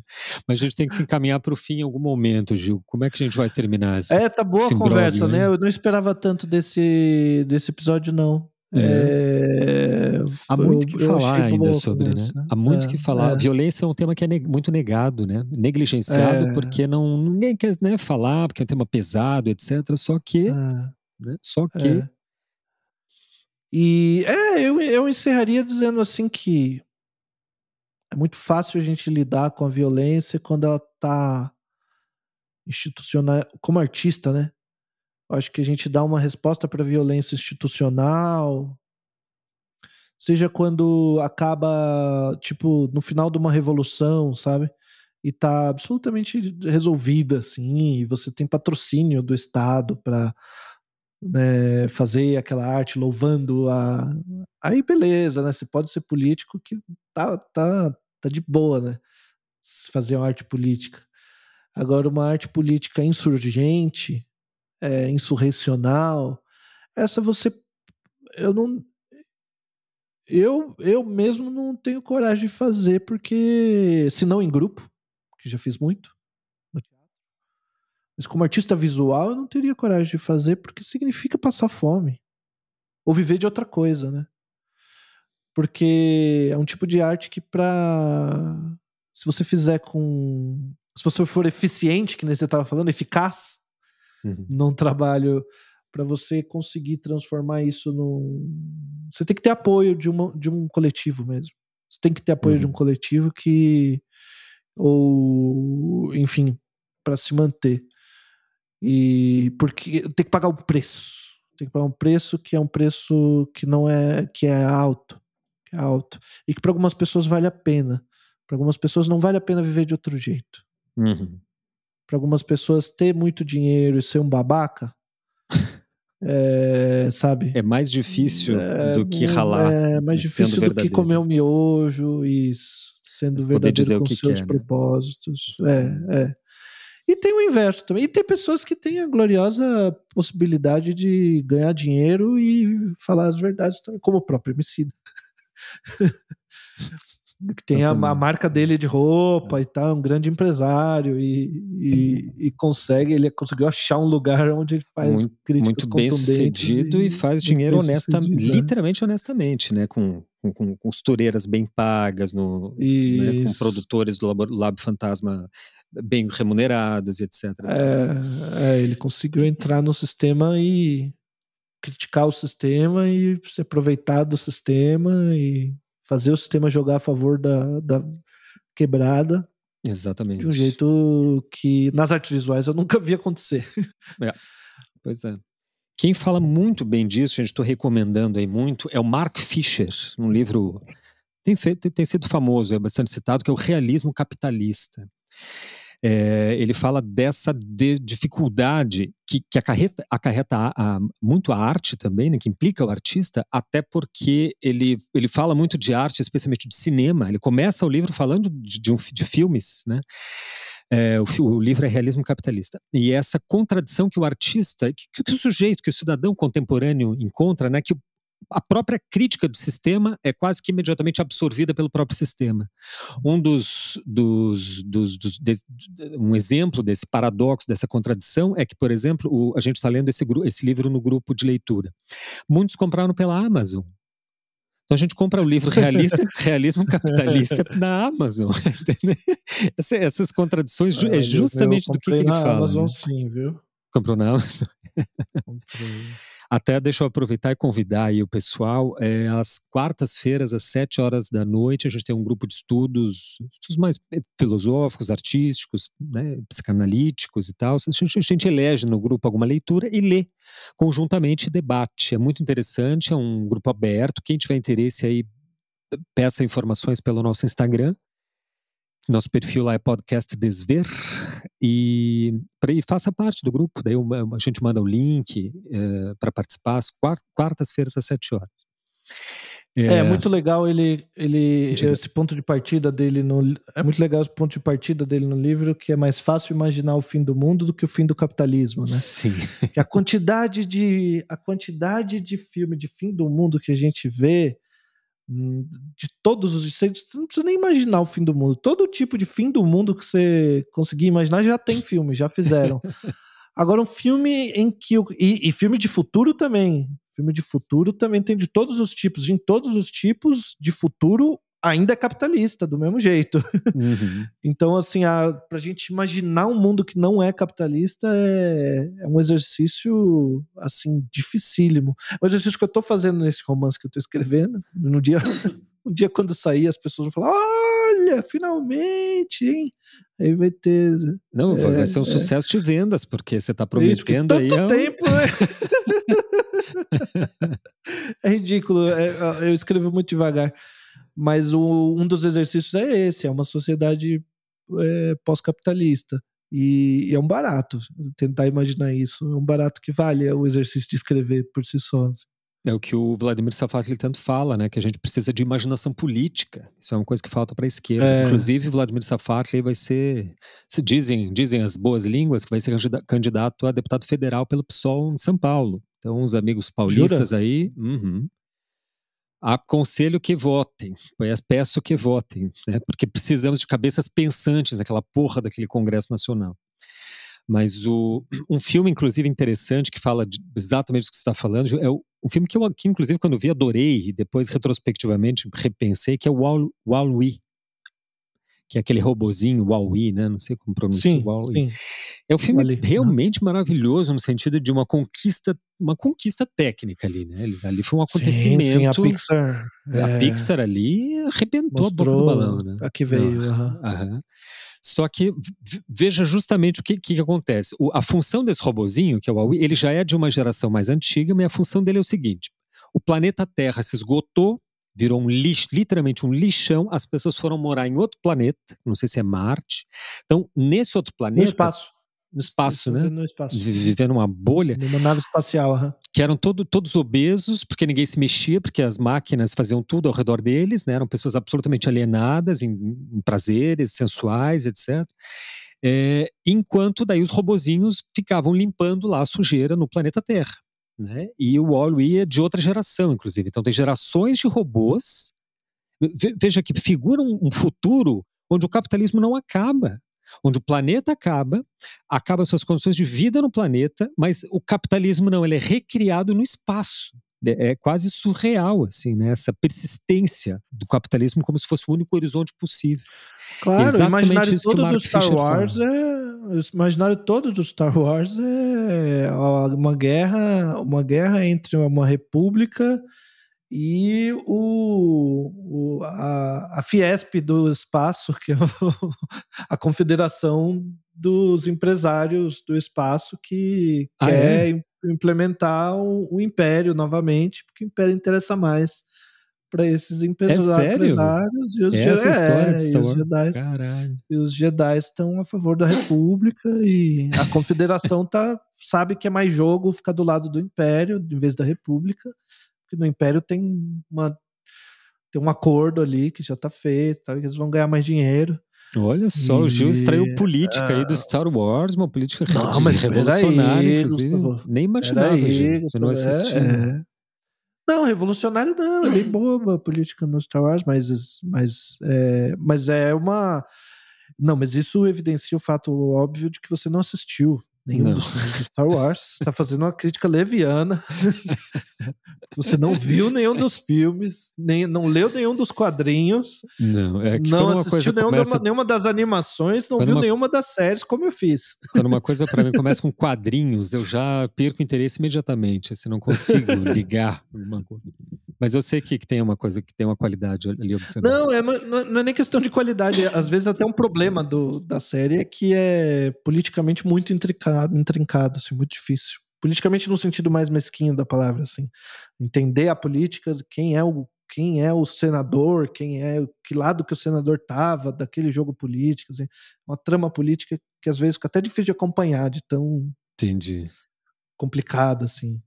Mas a gente tem que se encaminhar para o fim em algum momento, Gil. Como é que a gente vai terminar É, tá boa a conversa, né? Eu não esperava tanto desse, desse episódio, não. É. É, Há muito que falar ainda sobre, né? Há muito é, que falar. É. Violência é um tema que é ne muito negado, né? Negligenciado é. porque não ninguém quer né, falar, porque é um tema pesado, etc. Só que, é. né? Só que. E é, eu, eu encerraria dizendo assim que é muito fácil a gente lidar com a violência quando ela está institucional, como artista, né? Acho que a gente dá uma resposta para a violência institucional, seja quando acaba, tipo, no final de uma revolução, sabe? E tá absolutamente resolvida, assim, e você tem patrocínio do Estado para né, fazer aquela arte louvando a. Aí beleza, né? Você pode ser político que tá, tá, tá de boa, né? Fazer uma arte política. Agora, uma arte política insurgente, é, insurrecional, essa você. Eu não. Eu, eu mesmo não tenho coragem de fazer, porque. Se não em grupo, que já fiz muito. Mas como artista visual, eu não teria coragem de fazer, porque significa passar fome. Ou viver de outra coisa, né? Porque é um tipo de arte que, pra. Se você fizer com. Se você for eficiente, que nem você estava falando, eficaz, uhum. num trabalho para você conseguir transformar isso num. Você tem que ter apoio de, uma, de um coletivo mesmo. Você tem que ter apoio uhum. de um coletivo que. Ou. Enfim, para se manter. E. Porque tem que pagar um preço. Tem que pagar um preço que é um preço que não é. que é alto. Que é alto. E que para algumas pessoas vale a pena. Para algumas pessoas não vale a pena viver de outro jeito. Uhum para algumas pessoas ter muito dinheiro e ser um babaca, [laughs] é, sabe? É mais difícil é, do que ralar. É mais difícil do que comer um miojo e sendo verdadeiro com seus quer, né? propósitos. Né? É, é. E tem o inverso também. E tem pessoas que têm a gloriosa possibilidade de ganhar dinheiro e falar as verdades também, como o próprio homicida. [laughs] que tem a, a, marca dele de roupa é. e tal, é um grande empresário e, e, e, consegue, ele conseguiu achar um lugar onde ele faz muito, críticas muito bem sucedido e, e faz dinheiro honestamente, né? literalmente honestamente, né, com, com, com costureiras bem pagas, no, né, com produtores do Lab, Lab Fantasma bem remunerados, etc. etc. É, é, ele conseguiu entrar no sistema e criticar o sistema e se aproveitar do sistema e fazer o sistema jogar a favor da, da quebrada. Exatamente. De um jeito que nas artes visuais eu nunca vi acontecer. [laughs] É. Pois é. Quem fala muito bem disso, gente estou recomendando aí muito, é o Mark Fisher, um livro tem, feito, tem sido famoso, é bastante citado, que é o Realismo Capitalista. É, ele fala dessa de dificuldade que, que acarreta, acarreta a, a, muito a arte também, né, que implica o artista, até porque ele, ele fala muito de arte, especialmente de cinema. Ele começa o livro falando de, de, um, de filmes, né? É, o, o, livro é realismo capitalista. E essa contradição que o artista, que, que, o sujeito, que o cidadão contemporâneo encontra, né, que a própria crítica do sistema é quase que imediatamente absorvida pelo próprio sistema. Um dos, dos, dos, dos de, um exemplo desse paradoxo, dessa contradição é que, por exemplo, o, a gente está lendo esse, esse livro no grupo de leitura. Muitos compraram pela Amazon. Então a gente compra o livro realista, [laughs] Realismo Capitalista [laughs] na Amazon. [laughs] Essa, essas contradições ah, é justamente do que, que ele fala. Amazon, né? sim, viu? Comprou na Amazon? Comprei. Até deixa eu aproveitar e convidar aí o pessoal. É, às quartas-feiras, às sete horas da noite, a gente tem um grupo de estudos, estudos mais eh, filosóficos, artísticos, né, psicanalíticos e tal. A gente, a gente elege no grupo alguma leitura e lê conjuntamente e debate. É muito interessante, é um grupo aberto. Quem tiver interesse aí, peça informações pelo nosso Instagram. Nosso perfil lá é podcast Desver e, e faça parte do grupo. Daí uma, a gente manda o link é, para participar às quartas-feiras às sete horas. É, é, muito legal ele, ele esse ponto de partida dele no é muito legal esse ponto de partida dele no livro que é mais fácil imaginar o fim do mundo do que o fim do capitalismo, né? Sim. Que a quantidade de a quantidade de filme de fim do mundo que a gente vê de todos os. Você não precisa nem imaginar o fim do mundo. Todo tipo de fim do mundo que você conseguir imaginar já tem filme, já fizeram. [laughs] Agora, um filme em que. E, e, filme de futuro também. Filme de futuro também tem de todos os tipos. Em todos os tipos de futuro, ainda é capitalista, do mesmo jeito. Uhum. [laughs] então, assim, a, pra gente imaginar um mundo que não é capitalista é, é um exercício, assim, dificílimo. O exercício que eu tô fazendo nesse romance que eu tô escrevendo, no dia, [laughs] um dia quando sair, as pessoas vão falar: olha, finalmente, hein? Aí vai ter. Não, é, vai ser um é, sucesso de vendas, porque você tá prometendo aí. Tanto tempo, né? [laughs] é ridículo. É, eu escrevo muito devagar. Mas o, um dos exercícios é esse: é uma sociedade é, pós-capitalista. E, e, é um barato tentar imaginar isso. É um barato que vale o exercício de escrever por si só. Assim. É o que o Vladimir Safatli tanto fala, né? Que a gente precisa de imaginação política. Isso é uma coisa que falta para a esquerda. É. Inclusive, Vladimir Safatli vai ser, se dizem, dizem as boas línguas, que vai ser candidato a deputado federal pelo PSOL em São Paulo. Então, os amigos paulistas Jura? aí, uhum, aconselho que votem, peço que votem, né? porque precisamos de cabeças pensantes naquela porra daquele Congresso Nacional. Mas o, um filme, inclusive, interessante, que fala de, exatamente do que você está falando, é o, um filme que eu, que, inclusive, quando vi, adorei, e depois, retrospectivamente, repensei, que é o Wall-E. Que é aquele robozinho, Huawei, né? Não sei como pronuncia sim, Huawei. Sim. É um filme ali, realmente maravilhoso no sentido de uma conquista, uma conquista técnica ali, né? Eles ali foi um acontecimento. Sim, sim a Pixar. A é, Pixar ali arrebentou mostrou, a boca do balão, né? Aqui veio. Uhum. Só que veja justamente o que, que, que acontece. O, a função desse robozinho, que é o Huawei, ele já é de uma geração mais antiga, mas a função dele é o seguinte: o planeta Terra se esgotou virou um lixo, literalmente um lixão. As pessoas foram morar em outro planeta, não sei se é Marte. Então, nesse outro planeta. No espaço. No espaço, né? No espaço. Vivendo uma bolha. Numa nave espacial, uhum. Que eram todo, todos obesos, porque ninguém se mexia, porque as máquinas faziam tudo ao redor deles, né? Eram pessoas absolutamente alienadas em, em prazeres sensuais, etc. É, enquanto daí os robozinhos ficavam limpando lá a sujeira no planeta Terra. Né? E o Wall-E é de outra geração, inclusive. Então tem gerações de robôs. Veja que figura um futuro onde o capitalismo não acaba, onde o planeta acaba, acaba suas condições de vida no planeta, mas o capitalismo não, ele é recriado no espaço. É, é quase surreal, assim, né? Essa persistência do capitalismo como se fosse o único horizonte possível. Claro, o imaginário todo do Star Fischer Wars fala. é o imaginário todo do Star Wars é uma guerra, uma guerra entre uma república e o, o a, a, Fiesp do espaço, que é a confederação dos empresários do espaço que ah, quer é? Implementar o, o, império novamente, porque o império interessa mais para esses empresários e os, é de Star Wars? Jedi. E os Jedi estão a favor da República e a Confederação tá, sabe que é mais jogo ficar do lado do Império em vez da República, porque no Império tem uma tem um acordo ali que já tá feito, tá, que eles vão ganhar mais dinheiro. Olha só, e... o Gil extraiu política aí do Star Wars, uma política não, mas revolucionária, inclusive. Gustavo. Nem imaginava, aí, Gil. Eu não assisti. É, é. Não, revolucionário não, é bem boa a política no Star Wars, mas, mas, é, mas é uma. Não, mas isso evidencia o fato óbvio de que você não assistiu nenhum não. dos filmes do Star Wars. Está fazendo uma crítica leviana. [laughs] Você não viu nenhum dos filmes, nem, não leu nenhum dos quadrinhos. Não, é que não assistiu nenhuma, começa... nenhuma, das animações, não quando viu uma... nenhuma das séries, como eu fiz. Quando uma coisa para mim começa com quadrinhos, eu já perco interesse imediatamente. Assim, não consigo [laughs] ligar uma coisa. Mas eu sei que, que tem uma coisa que tem uma qualidade ali. Não, é, não é nem questão de qualidade. Às vezes até um problema do, da série é que é politicamente muito intricado, intrincado assim, muito difícil. Politicamente no sentido mais mesquinho da palavra, assim. Entender a política, quem é o quem é o senador, quem é que lado que o senador tava daquele jogo político, assim, uma trama política que às vezes fica até difícil de acompanhar, de tão Entendi. complicada assim.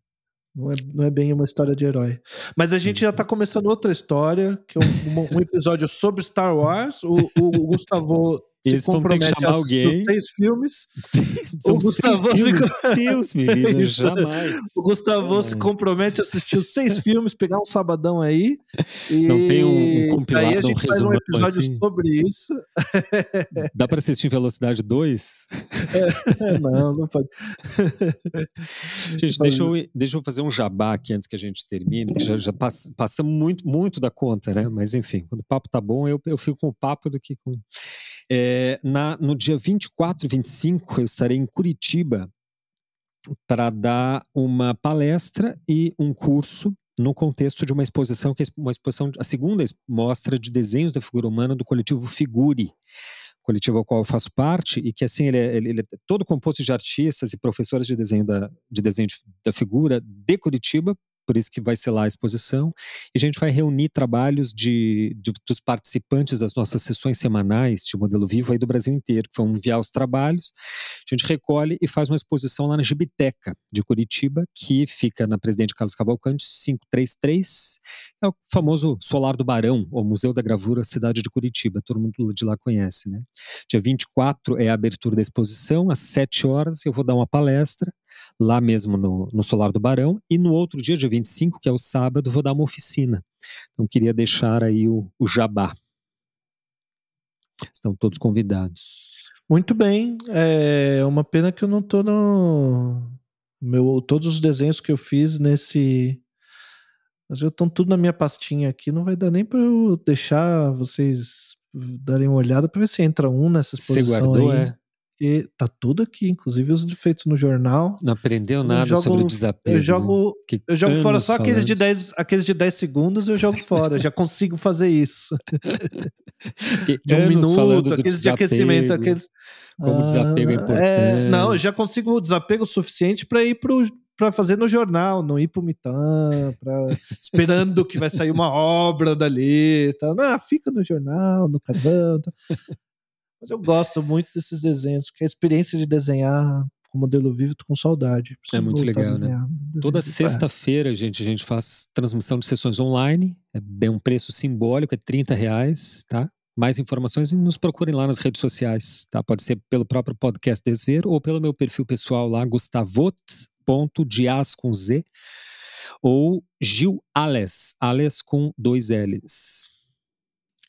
Não é, não é bem uma história de herói. Mas a gente já está começando outra história, que é um, um, episódio sobre Star Wars. O, o Gustavo eles vão ter que chamar alguém. seis filmes. [laughs] O Gustavo seis filmes. Deus me [laughs] livre, jamais. O Gustavo é. se compromete a assistir os seis filmes, pegar um sabadão aí. E... Não tem um, um compilado, aí a gente um faz um episódio assim. sobre isso. [laughs] Dá para assistir em velocidade 2? É, não, não pode. Gente, deixa eu, deixa eu fazer um jabá aqui antes que a gente termine, que já, já passa, passamos muito, muito da conta, né? Mas enfim, quando o papo tá bom, eu, eu fico com o papo do que com. É, na, no dia 24 e 25, eu estarei em Curitiba para dar uma palestra e um curso no contexto de uma exposição que é uma exposição a segunda mostra de desenhos da figura humana do coletivo Figure coletivo ao qual eu faço parte e que assim ele é, ele é todo composto de artistas e professores de desenho da, de desenho de, da figura de Curitiba por isso que vai ser lá a exposição. E a gente vai reunir trabalhos de, de, dos participantes das nossas sessões semanais de modelo vivo aí do Brasil inteiro, que vão enviar os trabalhos. A gente recolhe e faz uma exposição lá na Gibiteca de Curitiba, que fica na Presidente Carlos Cavalcante 533. É o famoso Solar do Barão, o Museu da Gravura Cidade de Curitiba. Todo mundo de lá conhece, né? Dia 24 é a abertura da exposição, às 7 horas eu vou dar uma palestra lá mesmo no, no Solar do Barão, e no outro dia, dia 25, que é o sábado, vou dar uma oficina. Então queria deixar aí o, o jabá. Estão todos convidados. Muito bem. É uma pena que eu não estou no. Meu, todos os desenhos que eu fiz nesse. Mas eu estão tudo na minha pastinha aqui. Não vai dar nem para eu deixar vocês darem uma olhada para ver se entra um nessa exposição. Você guardou, aí. é? Porque tá tudo aqui, inclusive os defeitos no jornal. Não aprendeu nada jogo, sobre o desapego. Eu jogo, eu jogo fora só aqueles de, 10, aqueles de 10 segundos, eu jogo fora. já consigo fazer isso. [laughs] de um minuto, aqueles de aquecimento, aqueles. Como o desapego é ah, importante. É, não, eu já consigo o desapego suficiente para ir pro para fazer no jornal, não ir pro Mitan, pra, [laughs] esperando que vai sair uma obra dali. Tá? Não, fica no jornal, no carvão. Tá. Mas eu gosto muito desses desenhos, porque a experiência de desenhar com modelo vivo, tô com saudade. É muito legal, né? Toda sexta-feira, gente, a gente faz transmissão de sessões online. É bem um preço simbólico, é 30 reais, tá? Mais informações nos procurem lá nas redes sociais, tá? Pode ser pelo próprio podcast Desver ou pelo meu perfil pessoal lá, gustavot.dias com Z ou Gil Ales, Ales com dois L's.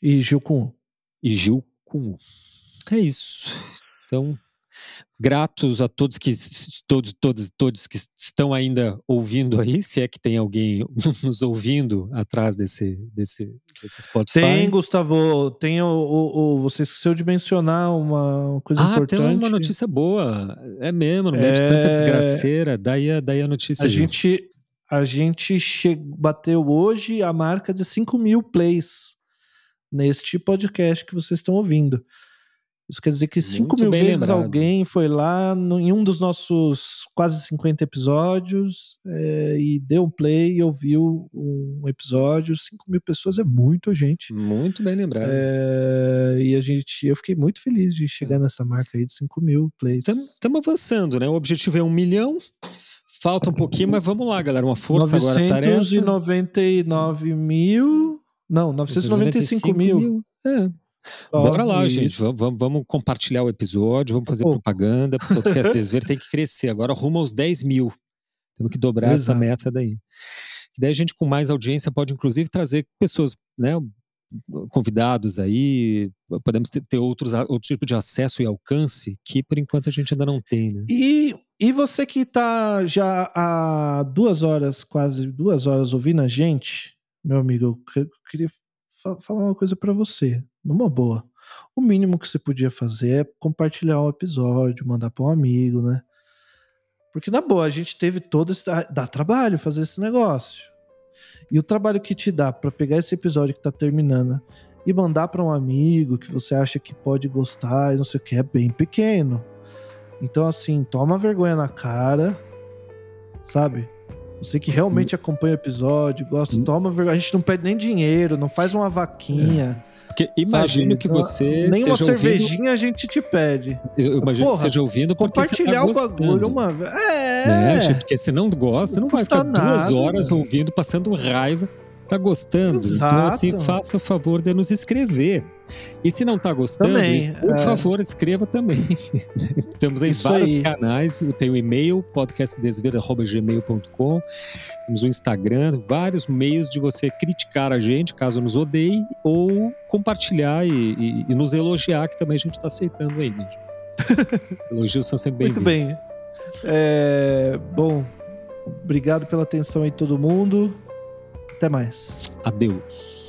E Gil com U. E Gil com U. É isso. Então, gratos a todos que todos todos todos que estão ainda ouvindo aí, se é que tem alguém [laughs] nos ouvindo atrás desse desse, desse Spotify. Tem, Gustavo, tem o, o, o você esqueceu de mencionar uma coisa ah, importante. Ah, tem uma notícia boa. É mesmo, no meio é... de tanta desgraceira, daí a, daí a notícia. A gente a gente che... bateu hoje a marca de 5 mil plays neste podcast que vocês estão ouvindo. Isso quer dizer que 5 mil vezes lembrado. alguém foi lá no, em um dos nossos quase 50 episódios é, e deu um play e ouviu um episódio. 5 mil pessoas é muita gente. Muito bem lembrado. É, e a gente, eu fiquei muito feliz de chegar nessa marca aí de 5 mil plays. Estamos avançando, né? O objetivo é um milhão. Falta um pouquinho, mas vamos lá, galera. Uma força 999 agora. mil. Não, 995 mil. mil. É. Bora lá, isso. gente. Vamos, vamos, compartilhar o episódio, vamos fazer propaganda. O podcast [laughs] Desver tem que crescer. Agora rumo aos 10 mil. Temos que dobrar Exato. essa meta daí. E daí a gente, com mais audiência, pode inclusive trazer pessoas, né? Convidados aí, podemos ter, ter outros, outro tipo de acesso e alcance que por enquanto a gente ainda não tem, né? E, e você que está já há duas horas, quase duas horas ouvindo a gente, meu amigo, eu queria falar uma coisa para você numa boa. O mínimo que você podia fazer é compartilhar o um episódio, mandar para um amigo, né? Porque na boa, a gente teve todo esse. dá trabalho fazer esse negócio. E o trabalho que te dá para pegar esse episódio que tá terminando e mandar para um amigo que você acha que pode gostar e não sei o que é bem pequeno. Então, assim, toma vergonha na cara, sabe? Você que realmente hum. acompanha o episódio, gosta, hum. toma vergonha. A gente não pede nem dinheiro, não faz uma vaquinha. É. Porque imagino que então, você. Nem uma cervejinha ouvindo... a gente te pede. Eu imagino Porra, que esteja ouvindo porque compartilhar você tá o bagulho uma vez. É. Né? Porque se não gosta, não, não vai ficar nada, duas horas ouvindo, passando raiva. Está gostando? Exato. Então, assim, faça o favor de nos escrever. E se não está gostando, também, por é... favor, escreva também. [laughs] Estamos em Isso vários aí. canais. Tem o e-mail, podcastdesveda.gmail.com. Temos o Instagram, vários meios de você criticar a gente, caso nos odeie, ou compartilhar e, e, e nos elogiar, que também a gente está aceitando aí, né? [laughs] Elogios são sempre bem-vindos. Muito bem. É, bom, obrigado pela atenção aí todo mundo. Até mais. Adeus.